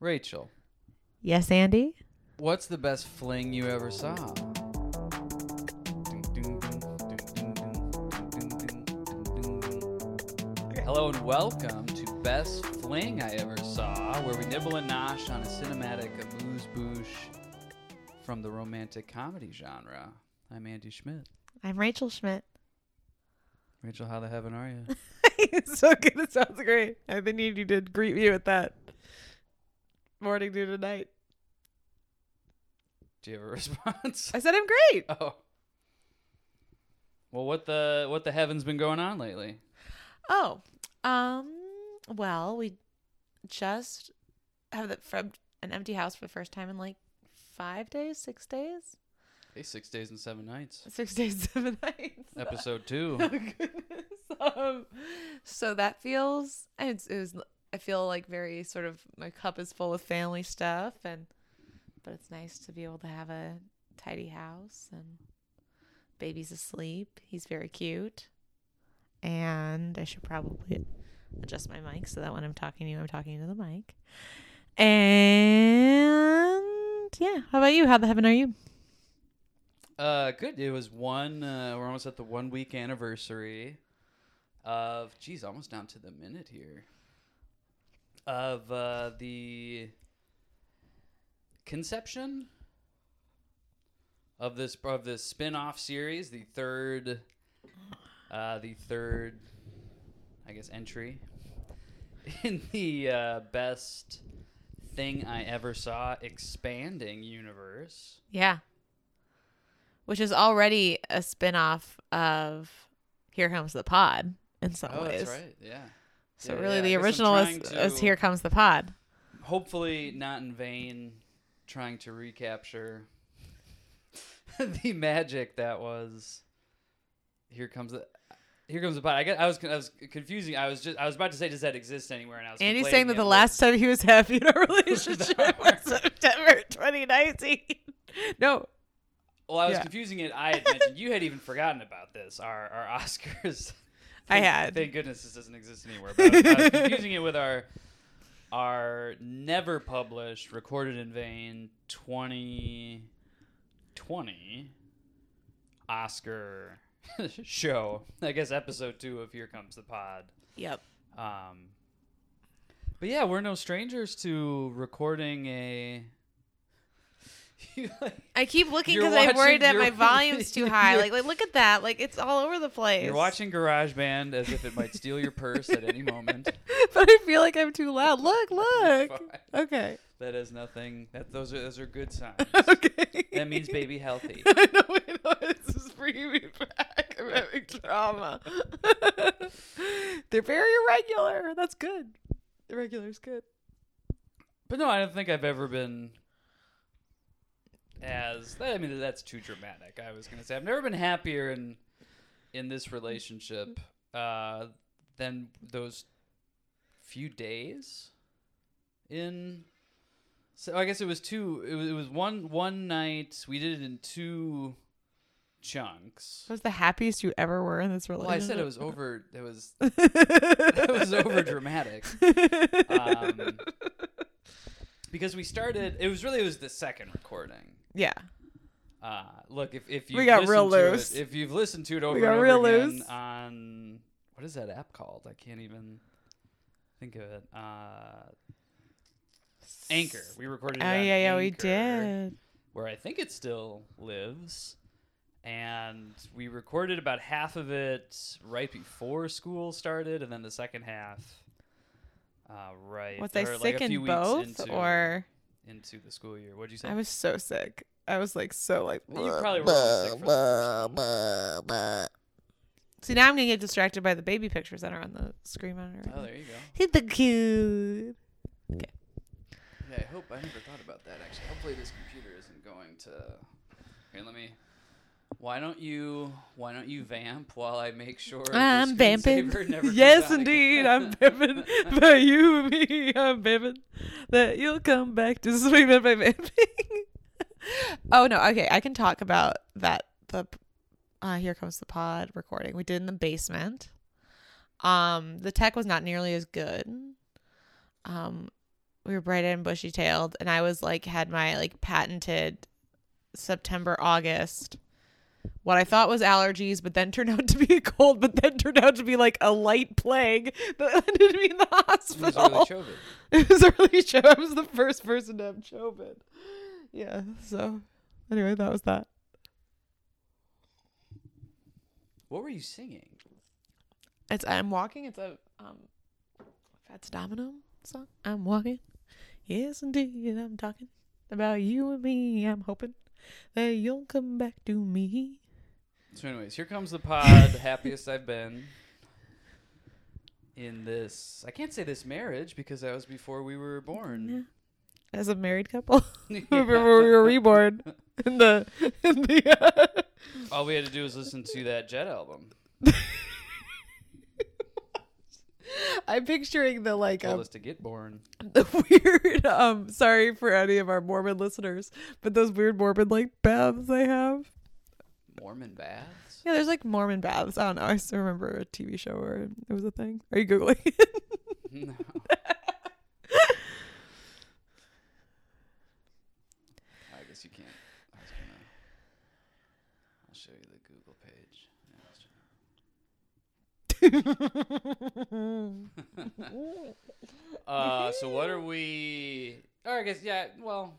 Rachel, Yes, Andy. what's the best fling you ever saw? Hello and welcome to Best Fling I Ever Saw, where we nibble and nosh on a cinematic amuse bouche from the romantic comedy genre. I'm Andy Schmidt. I'm Rachel Schmidt. Rachel, how the heaven are you? so good. It sounds great. I think you need to greet me with that. Morning, noon, and night. Do you have a response? I said I'm great. Oh. Well, what the what the heavens been going on lately? Oh, um, well, we just have the from an empty house for the first time in like five days, six days, Hey, six days and seven nights. six days, seven nights. Episode two. oh goodness. Um, so that feels it's, it was I feel like very sort of my cup is full of family stuff and but it's nice to be able to have a tidy house and baby's asleep. He's very cute. And I should probably adjust my mic so that when I'm talking to you I'm talking to the mic. And yeah, how about you? How the heaven are you? Uh, good. It was one. Uh, we're almost at the one week anniversary of. Geez, almost down to the minute here. Of uh, the conception of this of this spin-off series, the third, uh, the third, I guess, entry in the uh, best thing I ever saw expanding universe. Yeah. Which is already a spin-off of Here Comes the Pod in some Oh, ways. that's right. Yeah. So Yeah, really yeah, the original was, trying to- was Here Comes the Pod. Hopefully, not in vain, trying to recapture the magic that was. Here comes the. Here comes the pot. I get. I was. I was confusing. I was just. I was about to say, does that exist anywhere? And I was. Andy's saying that the last time he was happy in a relationship was September 2019. No. Well, I was Yeah. confusing it. I had mentioned you had even forgotten about this. Our our Oscars. I had. Thank goodness this doesn't exist anywhere. But I was, I was confusing it with our our never published, recorded in vain, twenty twenty Oscar show. I guess episode two of Here Comes the Pod. Yep. Um, but yeah, we're no strangers to recording a. I keep looking because I'm worried that my volume's too high. Like, like, look at that. Like, it's all over the place. You're watching GarageBand as if it might steal your purse at any moment. but I feel like I'm too loud. Look, look. Okay. That is nothing. That those are those are good signs. Okay. That means baby healthy. I know, I know. This is bringing me back. I'm having trauma. They're very irregular. That's good. Irregular is good. But no, I don't think I've ever been as. I mean, that's too dramatic. I was gonna say I've never been happier in in this relationship uh, than those few days. In so I guess it was two. It was, it was one one night. We did it in two chunks. Was the happiest you ever were in this relationship. Well. I said it was over. It was it was over dramatic. Um, because we started. It was really it was the second recording. Yeah. Uh, look, if if you We got real loose. if you've listened to it over got and over real again loose. on what is that app called? I can't even think of it. Uh, Anchor. We recorded. Oh it yeah, yeah, we did. Where I think it still lives. And we recorded about half of it right before school started, and then the second half, uh, right. Was I like sick in both, into, or into the school year? What'd you say? I was so sick. I was like so like. You probably were sick for See now I'm gonna get distracted by the baby pictures that are on the screen monitor. Oh, there you go. Hit the cute. Okay. Yeah, I hope I never thought about that actually. Hopefully this computer isn't going to Here, let me Why don't you why don't you vamp while I make sure I'm vamping. never Yes, indeed? I'm vamping. By you, and me, I'm vamping. That you'll come back to swing by vamping. oh no, okay, I can talk about that. The uh, here comes the pod recording we did in the basement. Um, the tech was not nearly as good. Um, we were bright and bushy tailed, and I was like had my like patented September August. What I thought was allergies, but then turned out to be a cold, but then turned out to be like a light plague that ended me in the hospital. It was early COVID. It was early show. I was the first person to have COVID. Yeah. So, anyway, that was that. What were you singing? It's I'm walking. It's a um, Fats Domino song. I'm walking. Yes, indeed, I'm talking about you and me. I'm hoping that you'll come back to me. So, anyways, here comes the pod. the happiest I've been in this. I can't say this marriage because that was before we were born. As a married couple, Yeah. before we were reborn in the in the. Uh, All we had to do was listen to that Jet album. I'm picturing the like Told um, us to get born. the weird um sorry for any of our Mormon listeners, but those weird Mormon like baths they have. Mormon baths. Yeah, there's like Mormon baths. I don't know. I still remember a TV show where it was a thing. Are you googling? it? No. I guess you can't. I was gonna. I'll show you the Google page. Uh, so what are we? Or I guess yeah. Well,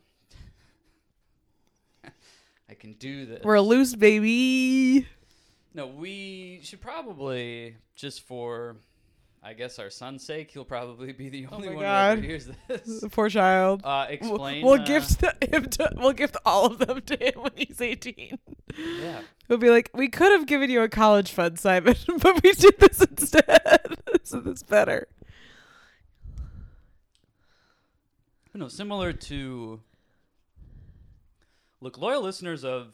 I can do this. We're a loose, baby. No, we should probably just for, I guess our son's sake, he'll probably be the only Oh one God. who ever hears this. The poor child. Uh, We'll- explain. We'll uh, gift the, him to. We'll gift all of them to him when he's 18. Yeah. We'll be like, we could have given you a college fund, Simon, but we did this instead. so this better. No, similar to. Look, loyal listeners of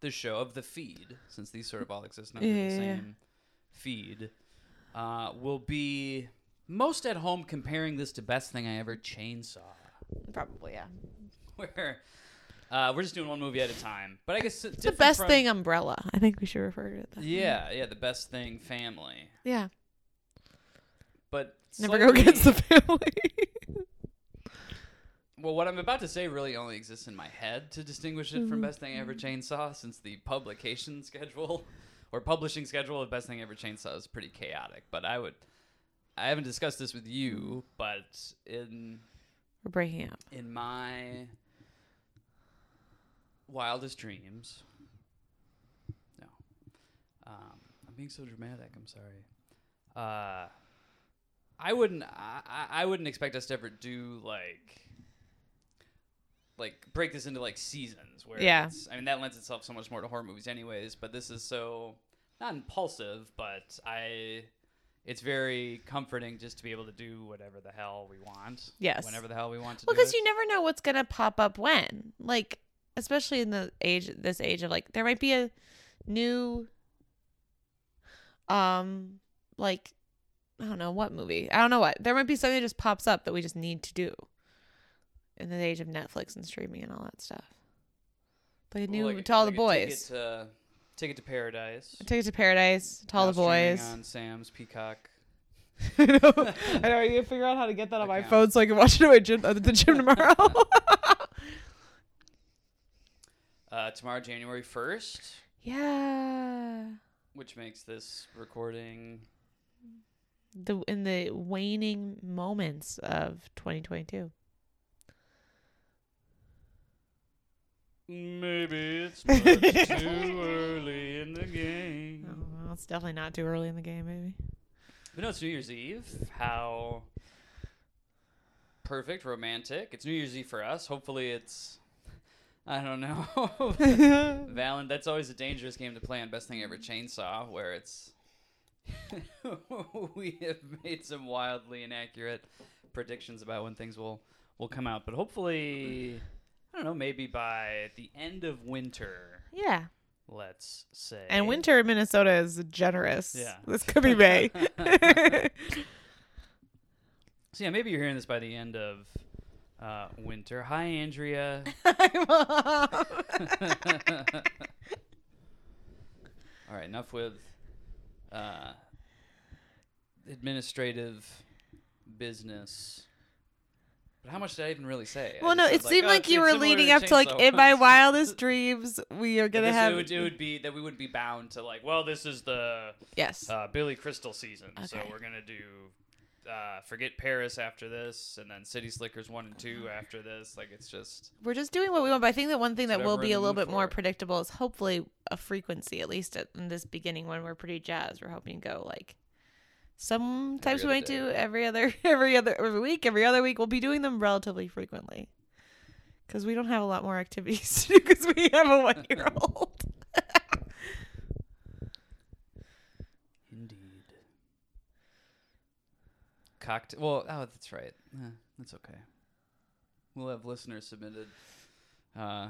the show, of the feed, since these sort of all exist under Yeah, the same feed, uh, will be most at home comparing this to Best Thing I Ever Chainsaw, Probably, yeah. where uh, we're just doing one movie at a time. But I guess It's the best thing umbrella. I think we should refer to it that. Yeah, yeah, the Best Thing family. Yeah. But Never go against the family. Well, what I'm about to say really only exists in my head to distinguish it Mm-hmm. from Best Thing I Ever Chainsaw, since the publication schedule or publishing schedule of Best Thing Ever Chainsaw is pretty chaotic. But I would, I haven't discussed this with you, but in We're breaking up. in my wildest dreams, no, um, I'm being so dramatic. I'm sorry. Uh, I wouldn't. I, I I wouldn't expect us to ever do like. Like break this into like seasons where Yeah. it's, I mean that lends itself so much more to horror movies anyways but this is so not impulsive but I it's very comforting just to be able to do whatever the hell we want Yes. whenever the hell we want to Well, because you never know what's gonna pop up when. Like, especially in the age, this age of like, there might be a new, um, like, I don't know what movie. I don't know what. There might be something that just pops up that we just need to do. In the age of Netflix and streaming and all that stuff. Like a new Well, like- to all like the a Ticket boys. to, Ticket to Paradise. Take it to paradise. To all the boys. on Sam's Peacock. I know. I know. You figure out how to get that on my phone so I can watch it at my gym, at the gym tomorrow. Uh, tomorrow, January first, yeah. which makes this recording. The in the waning moments of 2022. Maybe it's much too early in the game. Oh, well, it's definitely not too early in the game, maybe. But no, it's New Year's Eve. How perfect, romantic. It's New Year's Eve for us. Hopefully, it's. I don't know. Valen, that's always a dangerous game to play on Best Thing Ever Chainsaw, where it's. we have made some wildly inaccurate predictions about when things will, will come out. But hopefully, I don't know, maybe by the end of winter, Yeah. let's say. And winter in Minnesota is generous. Yeah. This could be May. So yeah, maybe you're hearing this by the end of uh, winter. Hi, Andrea. Hi. All right, enough with uh, administrative business. But how much did I even really say? Well, no, it seemed oh, like it's- you were leading to up to like in my wildest dreams, we are gonna this- have it would, it would be that we would be bound to like, well, this is the yes. uh, Billy Crystal season, so we're gonna do uh, Forget Paris after this, and then City Slickers one and two after this. Like it's just We're just doing what we want, but I think that one thing that will be a little bit more for. predictable is hopefully a frequency, at least in this beginning when we're pretty jazzed. We're hoping to go like sometimes we might day. do every other every other every week, every other week. We'll be doing them relatively frequently because we don't have a lot more activities to do because we have a one year old. indeed cocktail. Well, oh, that's right. Eh, that's okay. We'll have listeners submitted. Uh,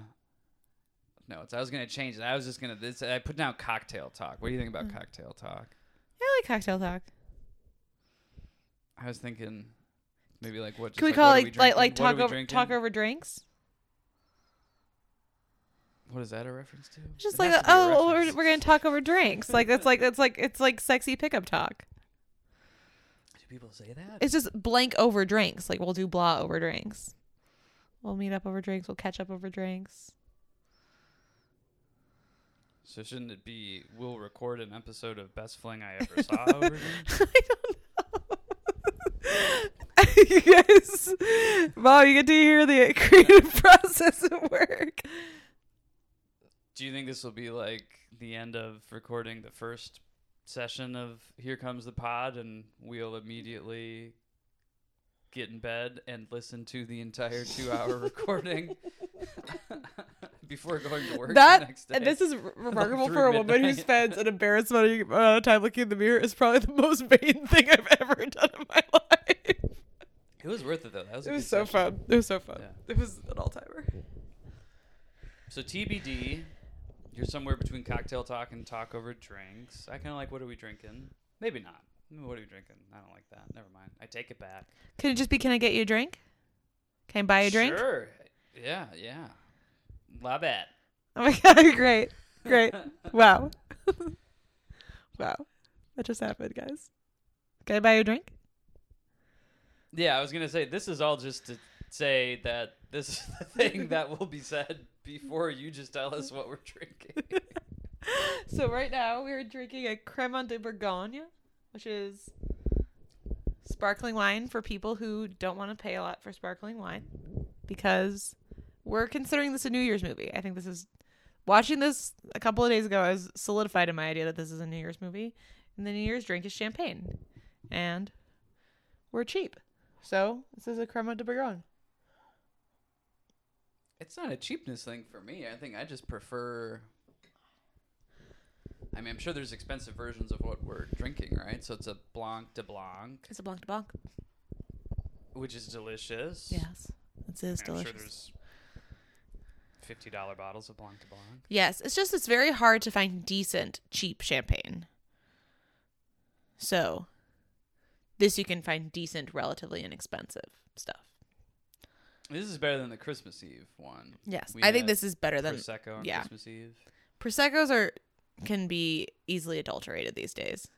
no, it's, I was gonna change it. I was just gonna. This, I put down cocktail talk. What do you think about Mm. cocktail talk? I like cocktail talk. I was thinking maybe like what? just Can we like, call what are it we like like drinking? What are talk over drinking? talk over drinks? What is that a reference to? Just It like a, to oh, we're, we're gonna talk over drinks. Like that's like it's like it's like sexy pickup talk. Do people say that? It's just blank over drinks. Like we'll do blah over drinks. We'll meet up over drinks. We'll catch up over drinks. So shouldn't it be? We'll record an episode of Best Fling I Ever Saw. over there? I don't know. you guys, wow, you get to hear the creative process at work. Do you think this will be like the end of recording the first session of Here Comes the Pod, and we'll immediately get in bed and listen to the entire two-hour recording before going to work the That next day? and this is remarkable for a woman who spends an embarrassed amount of time looking in the mirror is probably the most vain thing I've ever done in my life. It was worth it though. That was It was so session. fun. It was so fun. Yeah. It was an all timer. So TBD, you're somewhere between cocktail talk and talk over drinks. I kind of like. What are we drinking? Maybe not. What are we drinking? I don't like that. Never mind. I take it back. Can it just be? Can I get you a drink? Can I buy you a drink? Sure. Yeah, yeah. Love it. Oh my god! Great, great. Wow, wow. That just happened, guys. Can I buy you a drink? Yeah, I was gonna say this is all just to say that this is the thing that will be said before you just tell us what we're drinking. so right now we're drinking a Cremant de Bourgogne, which is sparkling wine for people who don't want to pay a lot for sparkling wine because we're considering this a New Year's movie. I think this is watching this a couple of days ago. I was solidified in my idea that this is a New Year's movie, and the New Year's drink is champagne, and we're cheap. So this is a Cremant de Bourgogne. It's not a cheapness thing for me. I think I just prefer. I mean, I'm sure there's expensive versions of what we're drinking, right? So it's a Blanc de Blanc, It's a Blanc de Blanc. which is delicious. Yes, it is I'm delicious. sure there's fifty dollar bottles of Blanc de Blanc. Yes, it's just it's very hard to find decent cheap champagne. So, this you can find decent, relatively inexpensive stuff. This is better than the Christmas Eve one. Yes, We I think this is better than Prosecco on yeah. Christmas Eve. proseccos are can be easily adulterated these days.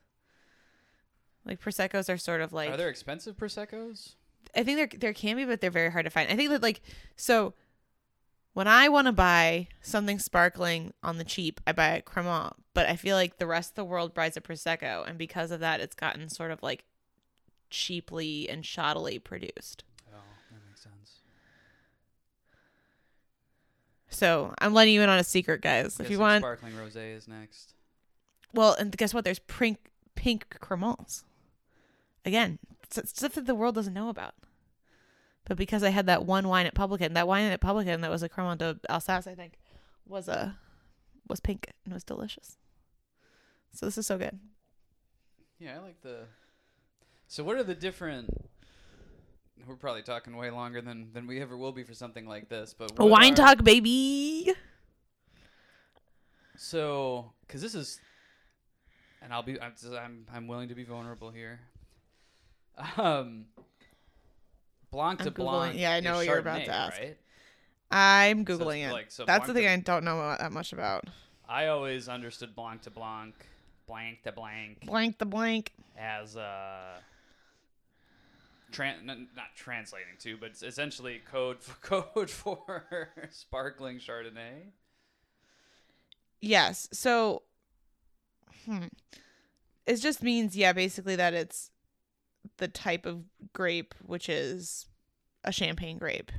Like proseccos are sort of like Are there expensive proseccos? I think there there can be, but they're very hard to find. I think that like so when I want to buy something sparkling on the cheap, I buy a Cremant. But I feel like the rest of the world buys a prosecco, and because of that, it's gotten sort of like cheaply and shoddily produced. Oh, that makes sense. So I'm letting you in on a secret, guys. If you want, sparkling rosé is next. well, and guess what? There's pink pink Cremants. Again, stuff that the world doesn't know about. But because I had that one wine at Publican, that wine at Publican that was a Cremant de Alsace, I think, was a was pink and was delicious. So this is so good. Yeah, I like the. So what are the different? We're probably talking way longer than than we ever will be for something like this, but what wine are- talk, baby. So, because this is, and I'll be, I'm, I'm, I'm willing to be vulnerable here. Um, Blanc I'm de Googling- Blanc. yeah, I know what you're about to ask. Right? I'm So googling it. like- so That's the thing I don't know that much about. I always understood Blanc to Blanc, blank to blank, Blank to blank. as uh tran- not translating to, but it's essentially code for code for sparkling Chardonnay. Yes. So, hmm. it just means, yeah, basically that it's the type of grape, which is a champagne grape,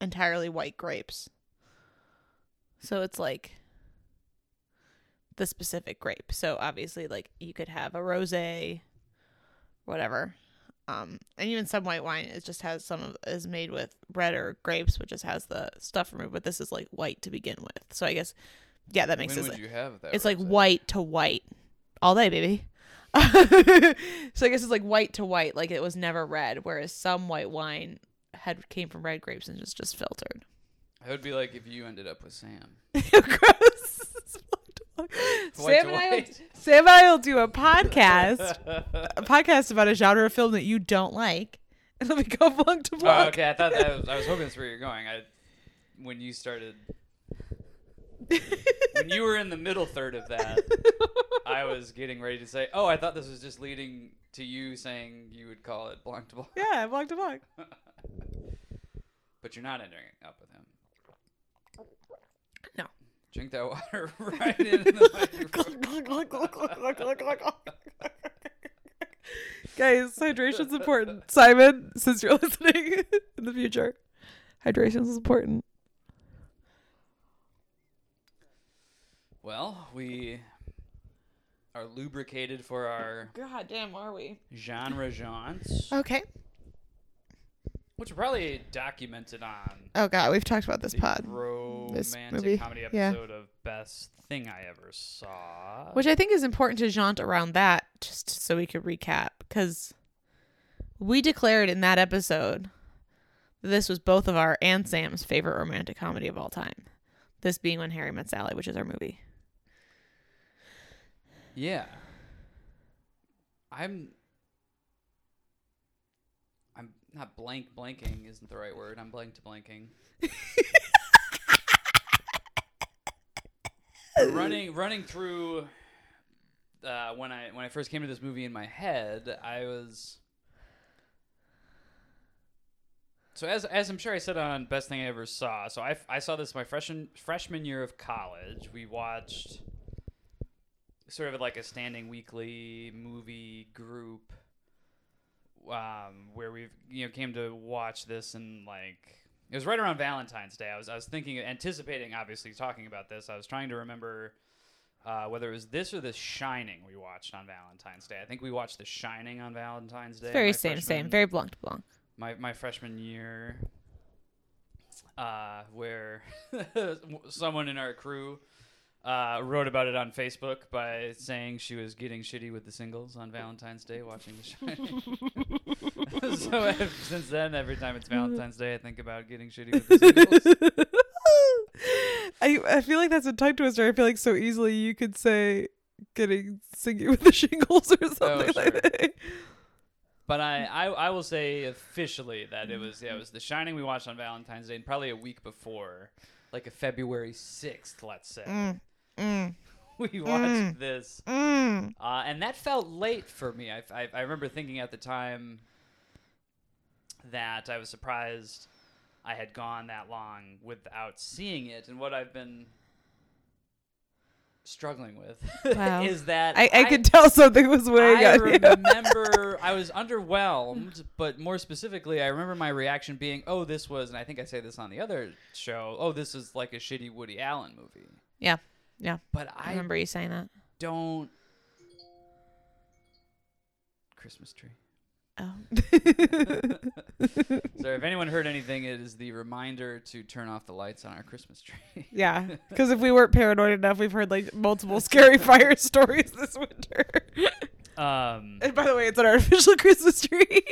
entirely white grapes. So it's like the specific grape. So obviously, like you could have a rosé, whatever. Um, and even some white wine it just has some of is made with red or grapes, which just has the stuff removed. But this is like white to begin with. So I guess, yeah, that makes when sense. would you have that? It's like white to white all day, baby. so I guess it's like white to white, like it was never red, whereas some white wine had came from red grapes and just just filtered. It would be like if you ended up with Sam. Gross. Sam and, I will. Sam and I will do a podcast, a podcast about a genre of film that you don't like, and then we go blunk to Oh, okay, I thought that was, I was hoping that's where you're going. I when you started when you were in the middle third of that, I was getting ready to say, "Oh, I thought this was just leading to you saying you would call it blanc to blanc." yeah, blunk to blunk. But you're not ending up with him. No. Drink that water right in the microphone. Guys, hydration's important. Simon, since you're listening in the future, hydration is important. Well, we are lubricated for our God damn, are we? genre jaunts, Okay. Which are probably documented on Oh God, we've talked about this the pod, romantic movie, comedy yeah. episode of Best Thing I Ever Saw. which I think is important to jaunt around that, just so we could recap, because we declared in that episode that this was both of our and Sam's favorite romantic comedy of all time. This being When Harry Met Sally, which is our movie. yeah, I'm. Not blank blanking isn't the right word. I'm blank to blanking. running running through uh, when I when I first came to this movie in my head, I was so as as I'm sure I said on best thing I ever saw. So I, I saw this my freshman freshman year of college. We watched sort of like a standing weekly movie group um, where we you know came to watch this and like it was right around Valentine's Day. I was I was thinking anticipating obviously talking about this. I was trying to remember uh, whether it was this or The Shining we watched on Valentine's Day. I think we watched The Shining on Valentine's Day. Very same, same, very blanc to blanc. my my freshman year, uh, where someone in our crew uh, wrote about it on Facebook by saying she was getting shitty with the singles on Valentine's Day watching The Shining. so ever since then, every time it's Valentine's Day, I think about getting shitty with the singles. I I feel like that's a tongue twister. I feel like so easily you could say getting singing with the shingles or something sure. like that. But I, I, I will say officially that it was yeah it was The Shining we watched on Valentine's Day and probably a week before, like a February sixth, let's say, Mm, mm, we watched Mm. this. mm. Uh, and that felt late for me. I, I, I remember thinking at the time that I was surprised I had gone that long without seeing it. And what I've been struggling with Wow. is that I, I could tell something was weighing I on you. remember I was underwhelmed, but more specifically, I remember my reaction being, "Oh, this was," and I think I say this on the other show. "Oh, this is like a shitty Woody Allen movie." Yeah, yeah. But I I remember you saying that. don't. Christmas tree. Oh. So if anyone heard anything, it is the reminder to turn off the lights on our Christmas tree. yeah, because if we weren't paranoid enough, we've heard like multiple scary fire stories this winter. um, And by the way, it's an artificial Christmas tree.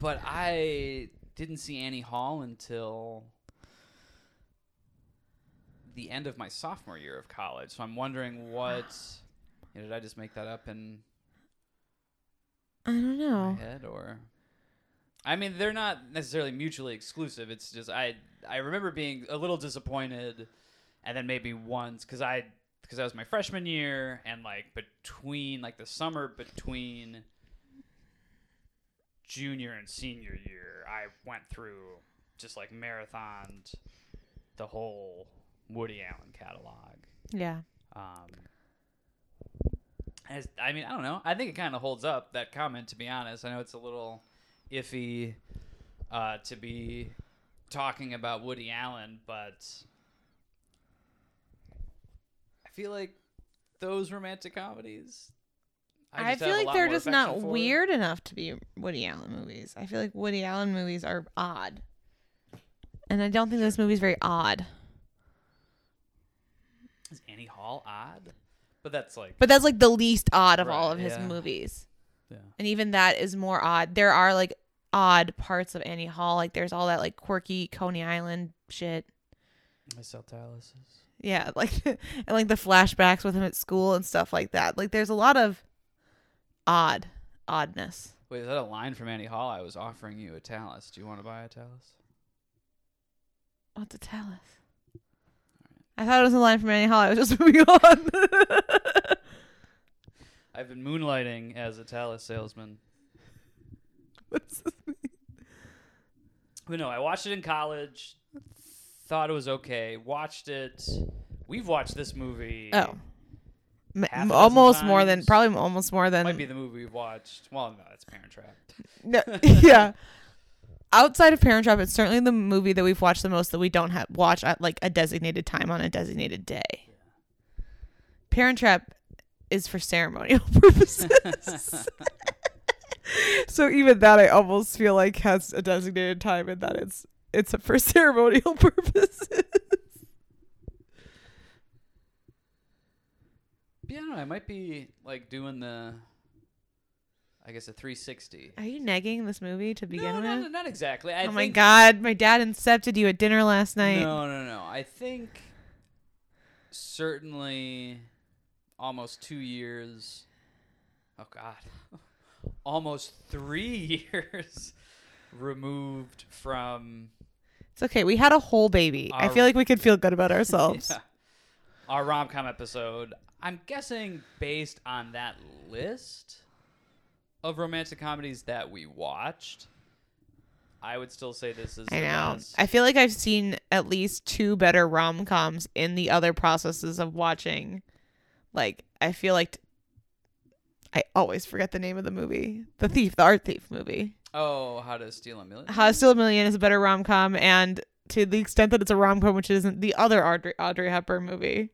but I didn't see Annie Hall until the end of my sophomore year of college. So I'm wondering what. you know, did I just make that up in I don't my know. head, or? I mean, they're not necessarily mutually exclusive. It's just I I remember being a little disappointed, and then maybe once because I because that was my freshman year, and like between like the summer between junior and senior year, I went through just like marathoned the whole Woody Allen catalog. Yeah. Um, as, I mean, I don't know. I think it kind of holds up that comment. To be honest, I know it's a little iffy uh, to be talking about Woody Allen, but I feel like those romantic comedies. I, just feel like they're just not weird enough to be Woody Allen movies. I feel like Woody Allen movies are odd. And I don't think this movie's very odd. Is Annie Hall odd? But that's like, But that's like the least odd of all of his yeah. movies. yeah. And even that is more odd. There are like odd parts of Annie Hall. Like there's all that like quirky Coney Island shit. I sell taluses. Yeah, like and like the flashbacks with him at school and stuff like that. Like there's a lot of odd oddness. Wait, is that a line from Annie Hall? I was offering you a talus. Do you want to buy a talus? What's a talus? I thought it was a line from Annie Hall. I was just moving on. I've been moonlighting as a talus salesman. What's this mean? But no, I watched it in college. Thought it was okay. Watched it. We've watched this movie. Oh, M- Half a dozen almost more than probably almost more than might be the movie we've watched. Well, no, that's Parent Trap. No, yeah. Outside of Parent Trap, it's certainly the movie that we've watched the most that we don't have watch at like a designated time on a designated day. Parent Trap is for ceremonial purposes. so even that I almost feel like has a designated time in that it's it's for ceremonial purposes. Yeah, I know. I might be like doing the. I guess a 360. Are you negging this movie to begin no, with? no, no, not exactly. I oh my god, my dad incepted you at dinner last night. No, no, no. I think certainly almost two years. Oh God, almost three years removed from It's okay. We had a whole baby. I feel like we could feel good about ourselves. Yeah. our rom com episode. I'm guessing based on that list of romantic comedies that we watched. I would still say this is. I the know. best. I feel like I've seen at least two better rom coms in the other processes of watching. Like, I feel like t- I always forget the name of the movie. The Thief, the art thief movie. oh, how to steal a million? How to Steal a Million is a better rom com, and to the extent that it's a rom com, which isn't the other Audrey, Audrey Hepburn movie,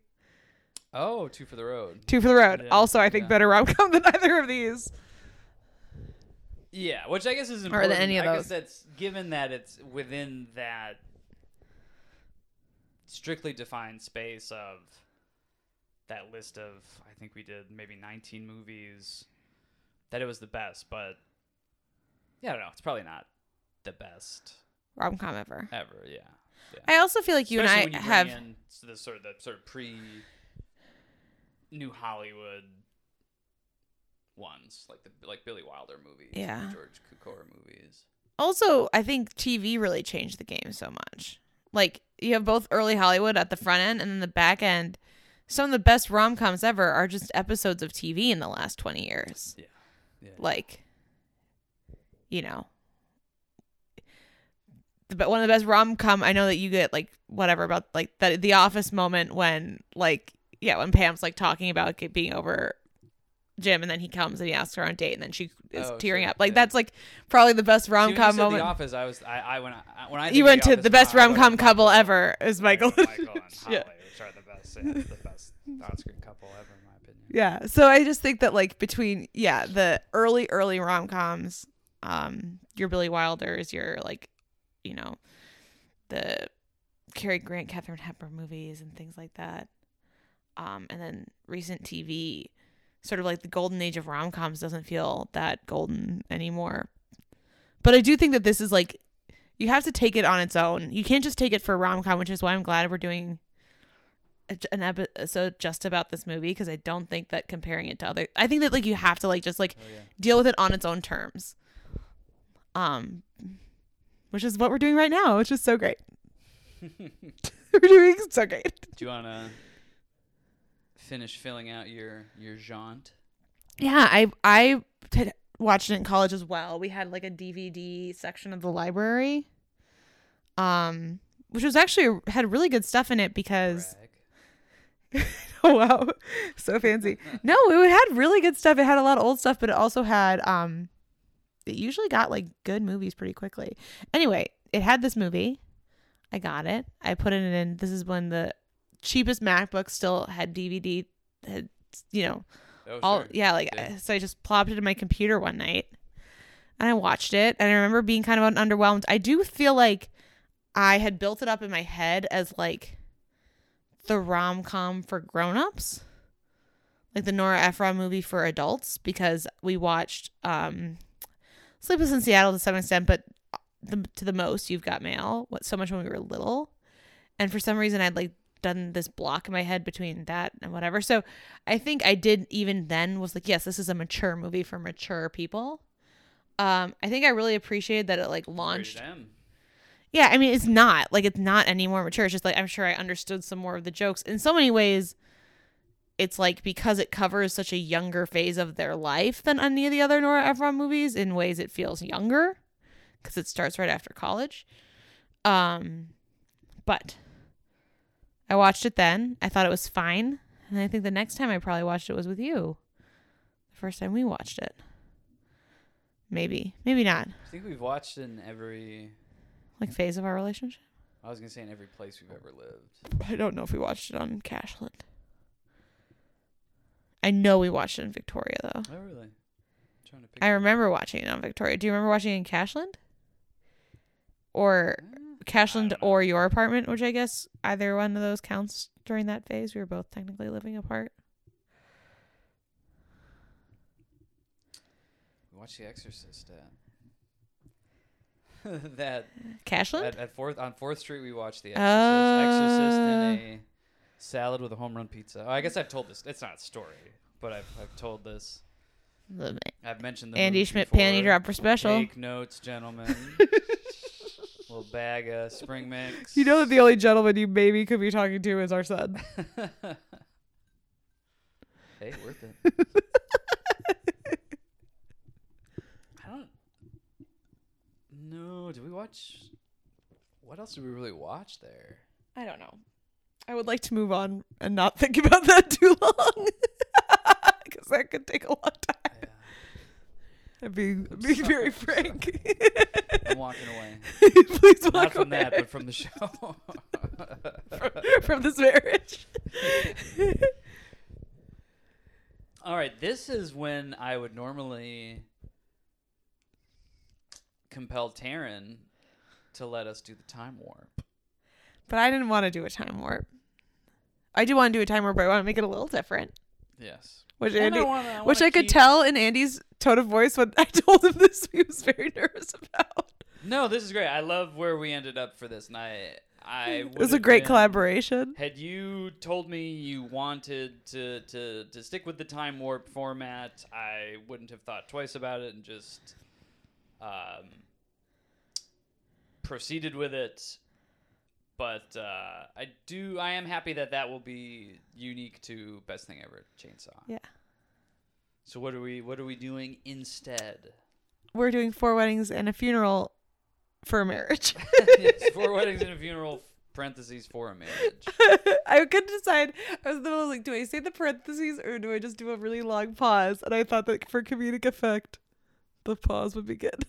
Oh, two for the road. Two for the Road. Also, I think yeah. better rom com than either of these. Yeah, which I guess is important. any of I those. guess that's given that it's within that strictly defined space of that list of I think we did maybe 19 movies that it was the best, but yeah, I don't know. It's probably not the best Rom com ever. ever. Yeah. I also feel like you Especially and I have. in the sort of the sort of pre New Hollywood ones like the like Billy Wilder movies, Yeah. George Cukor movies. also I think TV really changed the game so much. Like you have both early Hollywood at the front end and then the back end. Some of the best rom coms ever are just episodes of TV in the last twenty years. Yeah. Yeah. Like, you know, the, but one of the best rom com I know that you get like whatever about like the the Office moment when like yeah when Pam's like talking about being over Jim and then he comes and he asks her on a date and then she is Oh, tearing sure, up like yeah. that's like probably the best rom you com said moment. The Office. I was I, I when I when I you went of to The the best rom com couple ever is Michael. Michael and Holly, Yeah. which are the best, yeah, the best on-screen couple ever in my opinion. Yeah. So I just think that like between yeah, the early early rom coms, um, your Billy Wilders, your like, you know, the Cary Grant, Katharine Hepburn movies and things like that. Um, and then recent TV, sort of like the golden age of rom coms doesn't feel that golden anymore. But I do think that this is like you have to take it on its own. You can't just take it for rom com, which is why I'm glad we're doing an episode just about this movie because I don't think that comparing it to other I think that like you have to like just like Oh yeah. deal with it on its own terms. Um which is what we're doing right now, which is so great. we're doing so great. Do you want to finish filling out your your jaunt? Yeah, I I t- watched it in college as well. We had like a DVD section of the library, um, which was actually had really good stuff in it because oh wow, so fancy. No, it had really good stuff. It had a lot of old stuff, but it also had um, it usually got like good movies pretty quickly. Anyway, it had this movie. I got it. I put it in. This is when the cheapest MacBook still had DVD. Had you know Oh, all sure. yeah like Yeah. So i just plopped it in my computer one night and i watched it and i remember being kind of underwhelmed i do feel like i had built it up in my head as like the rom-com for grown-ups like the nora ephron movie for adults because we watched um sleepless in seattle to some extent but the, to the most you've got mail what so much when we were little and for some reason i'd like done this block in my head between that and whatever so I think I did even then was like, yes, this is a mature movie for mature people. Um, I think I really appreciated that it like launched. Yeah, I mean it's not like it's not any more mature. It's just like I'm sure I understood some more of the jokes. In so many ways, it's like because it covers such a younger phase of their life than any of the other Nora Ephron movies. In ways, it feels younger because it starts right after college. Um, but I watched it then. I thought it was fine, and I think the next time I probably watched it was with you. The first time we watched it. Maybe, maybe not. I think we've watched in every. Like phase of our relationship. I was gonna say in every place we've ever lived. I don't know if we watched it on Cashland. I know we watched it in Victoria though. Oh really? to pick. I remember watching it on Victoria. Do you remember watching it in Cashland? Or Cashland or your apartment, which I guess either one of those counts during that phase. We were both technically living apart. Watch The Exorcist at that Cashland? at, at fourth on Fourth Street. We watched The Exorcist. Exorcist in Uh. a salad with a home run pizza. Oh, I guess I've told this. It's not a story, but I've I've told this. The I've mentioned the Andy Schmidt before. panty dropper special. Take notes, gentlemen. Little bag of spring mix. You know that the only gentleman you maybe could be talking to is our son. hey, worth it. I don't. No, did we watch? What else did we really watch there? I don't know. I would like to move on and not think about that too long. Because that could take a long time. I'm being, I'm being very frank. I'm walking away. Please walk Not from away that, but from the show. from this marriage. All right, this is when I would normally compel Taryn to let us do the time warp. but I didn't want to do a time warp. I do want to do a time warp, but I want to make it a little different. Yes. Which And Andy, wanna- which wanna I could keep- tell in Andy's tone of voice when I told him this, he was very nervous about. No, this is great. I love where we ended up for this, and I, I It was a great collaboration. collaboration. Had you told me you wanted to, to, to stick with the time warp format, I wouldn't have thought twice about it and just um, proceeded with it. But uh, I do. I am happy that that will be unique to Best Thing Ever Chainsaw. Yeah. So what are we? What are we doing instead? We're doing four weddings and a funeral for a marriage. It's four weddings and a funeral. Parentheses for a marriage. I couldn't decide. I was, I was like, do I say the parentheses or do I just do a really long pause? And I thought that for comedic effect, the pause would be good.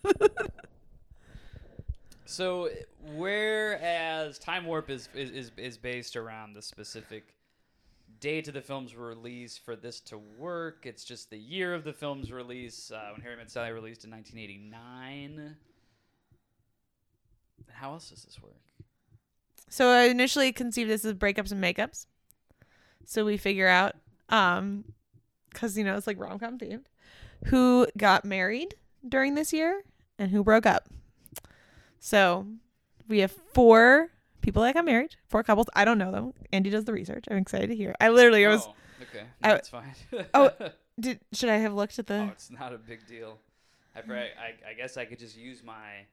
So whereas Time Warp is, is is is based around the specific date of the film's release for this to work, it's just the year of the film's release uh, when Harry Met Sally released in 1989. How else does this work? so I initially conceived this as breakups and makeups. So we figure out, um, because you know it's like rom com themed, who got married during this year and who broke up. So we have four people that got married, four couples. I don't know them. Andy does the research. I'm excited to hear. I literally was. oh, okay, I- no, that's fine. Oh, Did should I have looked at the? Oh, it's not a big deal. I, probably, I I guess I could just use my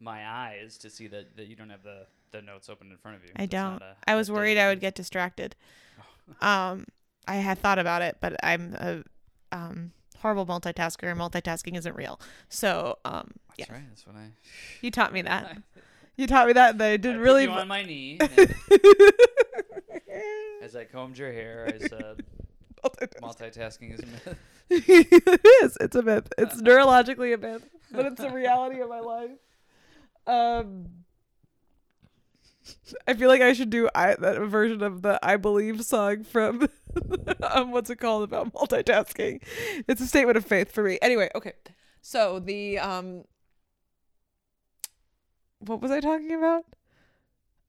my eyes to see that, that you don't have the, the notes open in front of you. I That's don't. a- I was worried I would get distracted. Um, I had thought about it, but I'm a um horrible multitasker and multitasking isn't real. So, um, That's yeah, right. That's what I. you taught me that. You taught me that, and I I did put really. you on my knee. as I combed your hair, I said, "Multitasking is a myth." it is. It's a myth. It's neurologically a myth, but it's a reality of my life. Um, I feel like I should do I, that version of the "I Believe" song from um, what's it called about multitasking. It's a statement of faith for me. Anyway, okay. So the um, what was I talking about?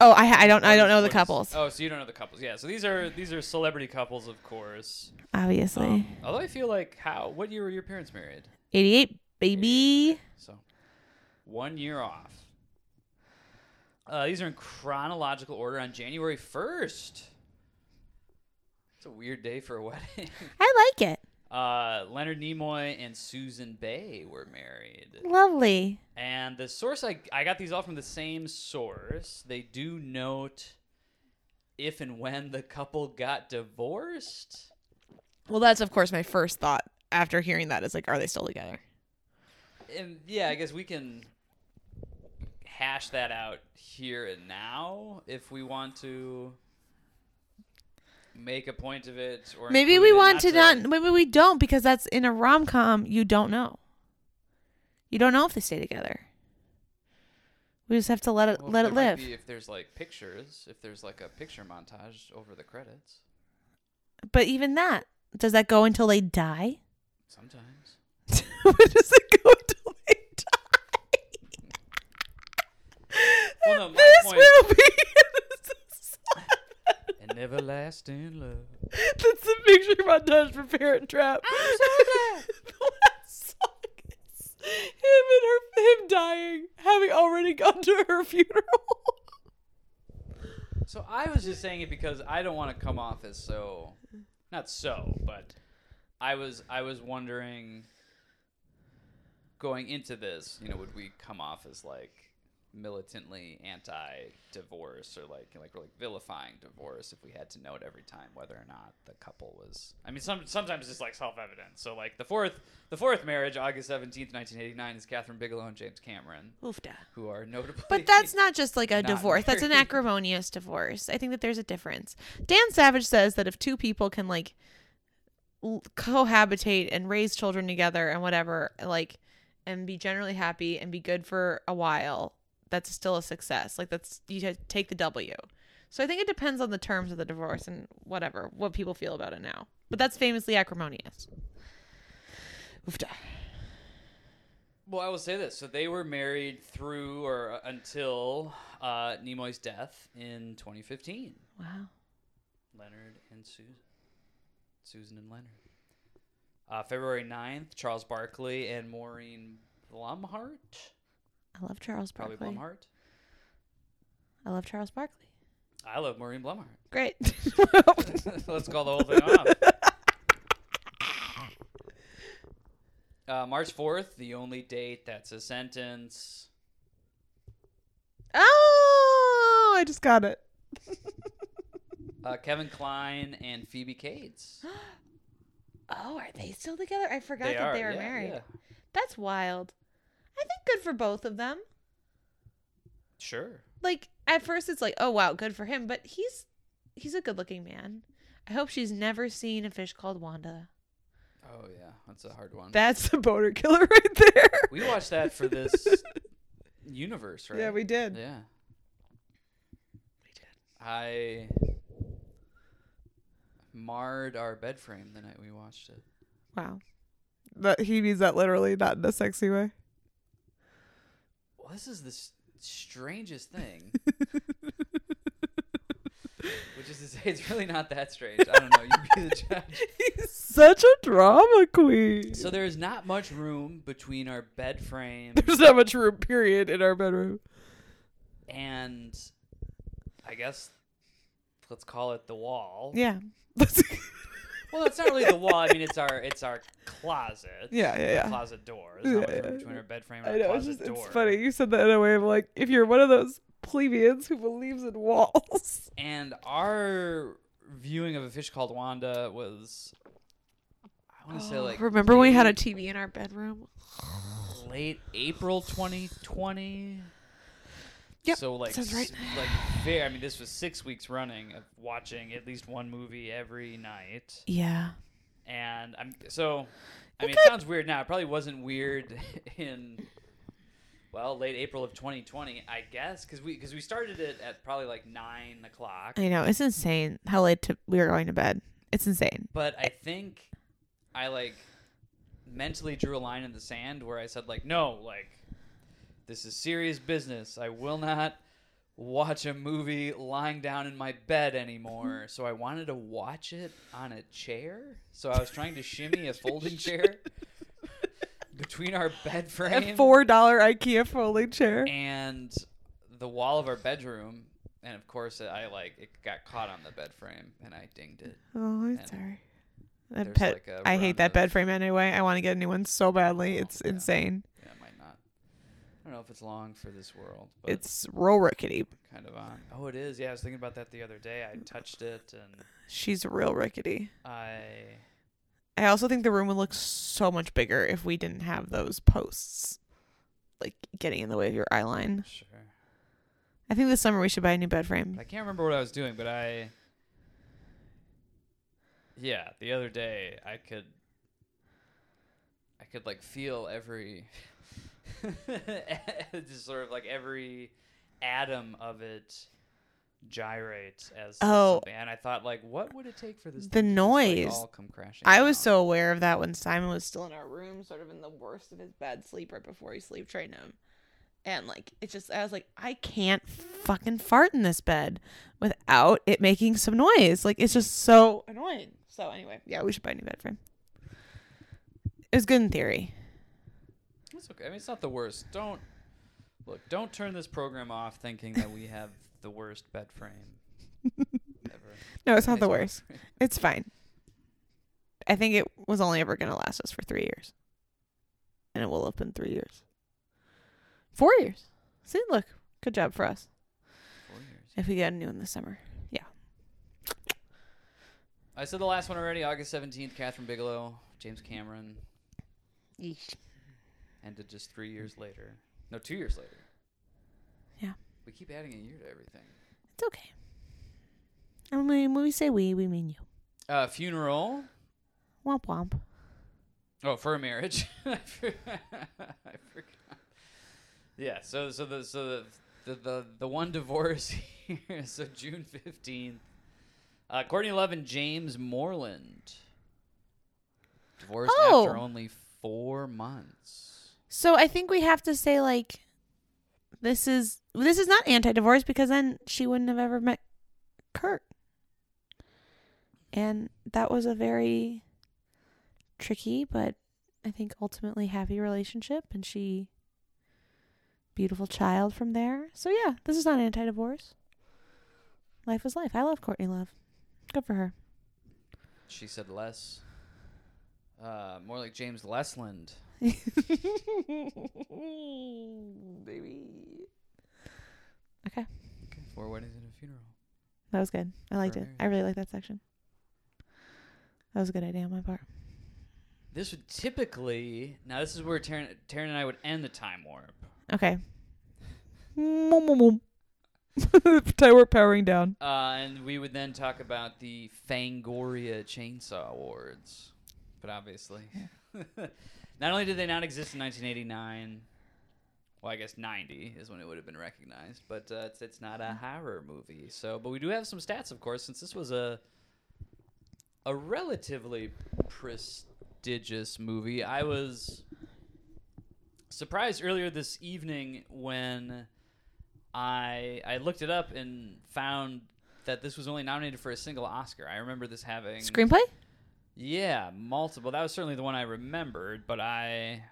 Oh, I I don't I don't know the couples. Oh, so you don't know the couples? Yeah. So these are these are celebrity couples, of course. Obviously, Um, although I feel like how what year were your parents married? eighty eight baby. So one year off. Uh, these are in chronological order on January first. It's a weird day for a wedding. I like it. Uh, Leonard Nimoy and Susan Bay were married. Lovely. And the source I I got these all from the same source. They do note if and when the couple got divorced. Well, that's of course my first thought after hearing that is like, are they still together? And yeah, I guess we can hash that out here and now if we want to make a point of it or Maybe we want to not. Maybe we don't because that's in a rom com. You don't know. You don't know if they stay together. We just have to let it Well, let it live. if there's like pictures, if there's like a picture montage over the credits, But even that, does that go until they die? sometimes. Where does it go until they die? Well, no, this point- will be. Everlasting love. That's the picture montage for Parent Trap. I'm so glad. the last song is him and her, him dying, having already gone to her funeral. So I was just saying it because I don't want to come off as so, not so, but I was I was wondering going into this, you know, would we come off as like militantly anti-divorce or like like like vilifying divorce if we had to note every time whether or not the couple was I mean some sometimes it's like self-evident. So like the fourth the fourth marriage August 17th, 1989 is Kathryn Bigelow and James Cameron Oofda. who are notably But that's not just like a divorce. That's an acrimonious divorce. I think that there's a difference. Dan Savage says that if two people can like cohabitate and raise children together and whatever, like, and be generally happy and be good for a while, that's still a success. Like that's you take the W. So I think it depends on the terms of the divorce and whatever what people feel about it now. But that's famously acrimonious. Oofda. Well, I will say this. So they were married through or uh, until uh, Nimoy's death in 2015. Wow. Leonard and Susan. Susan and Leonard. Uh, February 9th, Charles Barkley and Maureen Blumhardt. I love Charles Barkley. Probably. Blumhardt. I love Charles Barkley. I love Maureen Blumhardt. Great. Let's call the whole thing off. Uh, March 4th, the only date that's a sentence. Oh, I just got it. Uh, Kevin Kline and Phoebe Cates. Oh, are they still together? I forgot They that are, they were yeah, married. yeah. That's wild. I think good for both of them. Sure. Like at first it's like, oh wow, good for him, but he's he's a good-looking man. I hope she's never seen a fish called Wanda. Oh yeah, that's a hard one. That's the boner killer right there. we watched that for this universe, right? Yeah, we did. Yeah. We did. I marred our bed frame the night we watched it. Wow. That he means that literally, not in a sexy way. Well, this is the s- strangest thing. Which is to say, it's really not that strange. I don't know. You be the judge. He's such a drama queen. So there is not much room between our bed frame There's not much room, period, in our bedroom. and I guess let's call it the wall. Yeah. Well, it's not really the wall. I mean, it's our it's our closet. Yeah, yeah, yeah. Closet door. There's not Yeah, much room yeah. between our bed frame and I our know. It's closet just door. it's funny. You said that in a way of like, if you're one of those plebeians who believes in walls. And our viewing of a fish called Wanda was I want to say oh, like remember when we had a TV in our bedroom? late April 2020. Yep, So like, sounds right. like very. I mean, this was six weeks running of watching at least one movie every night, Yeah. and I'm so. I mean, it sounds weird now. It probably wasn't weird in. Well, late April of 2020, I guess, because we because we started it at probably like nine o'clock. I know it's insane how late to, we were going to bed. It's insane. But I think I like mentally drew a line in the sand where I said like, no, like this is serious business. I will not watch a movie lying down in my bed anymore. So I wanted to watch it on a chair. So I was trying to shimmy a folding chair between our bed frame A four dollar IKEA folding chair. and the wall of our bedroom. And of course, I like it got caught on the bed frame, and I dinged it. Oh, I'm sorry. That pet. like I hate that bed frame anyway. I want to get a new one so badly. Oh, It's yeah. insane. Yeah, it might not. I don't know if it's long for this world, but It's real rickety. kind of on. Oh, it is. Yeah, I was thinking about that the other day. I touched it and She's real rickety. I. I also think the room would look so much bigger if we didn't have those posts, like getting in the way of your eye line. Sure. I think this summer we should buy a new bed frame. I can't remember what I was doing, but I. Yeah, the other day I could. I could like feel every. just sort of like every atom of it gyrate as Oh. something. and I thought like, what would it take for this? The thing to just, like, noise. all come crashing. I was so aware of that when Simon was still in our room, sort of in the worst of his bad sleep right before he sleep trained him. And like it's just I was like, I can't fucking fart in this bed without it making some noise. Like it's just so annoying. So anyway, yeah, we should buy a new bed frame. It was good in theory. It's okay. I mean, it's not the worst. Don't look. Don't turn this program off thinking that we have the worst bed frame ever. No, it's not the It's worst. It's fine. I think it was only ever gonna last us for three years. And it will have been three years. Four years. See, look, good job for us. Four years. If we get a new one this summer. Yeah. I said the last one already. August seventeenth. Kathryn Bigelow, James Cameron, ended just three years later. No, two years later. Yeah. We keep adding a year to everything. It's okay. And when when we say we, we mean you. Uh, funeral. Womp womp. Oh, for a marriage. I forgot. Yeah. So so the so the the the, the one divorce here. So June fifteenth. Uh, Courtney Love and James Moreland divorced after Oh. only four months. So I think we have to say like this is this is not anti divorce because then she wouldn't have ever met Kurt. And that was a very tricky but I think ultimately happy relationship and she beautiful child from there. So yeah, this is not anti divorce. Life is life. I love Courtney Love. Good for her. She said less. Uh, more like James Lesland. Baby. Okay. Okay, four weddings and a funeral. That was good. I liked it. I really like that section. That was a good idea on my part. This would typically now. This is where Taryn, Taryn and I would end the time warp. Okay. Mom, mom. Powering down. Uh, and we would then talk about the Fangoria Chainsaw Awards. But obviously, not only did they not exist in 1989, well, I guess 90 is when it would have been recognized, but uh, it's, it's not a horror movie. So, but we do have some stats, of course, since this was a a relatively prestigious movie. I was surprised earlier this evening when I I looked it up and found that this was only nominated for a single Oscar. I remember this having Screenplay? Yeah, multiple. That was certainly the one I remembered, but I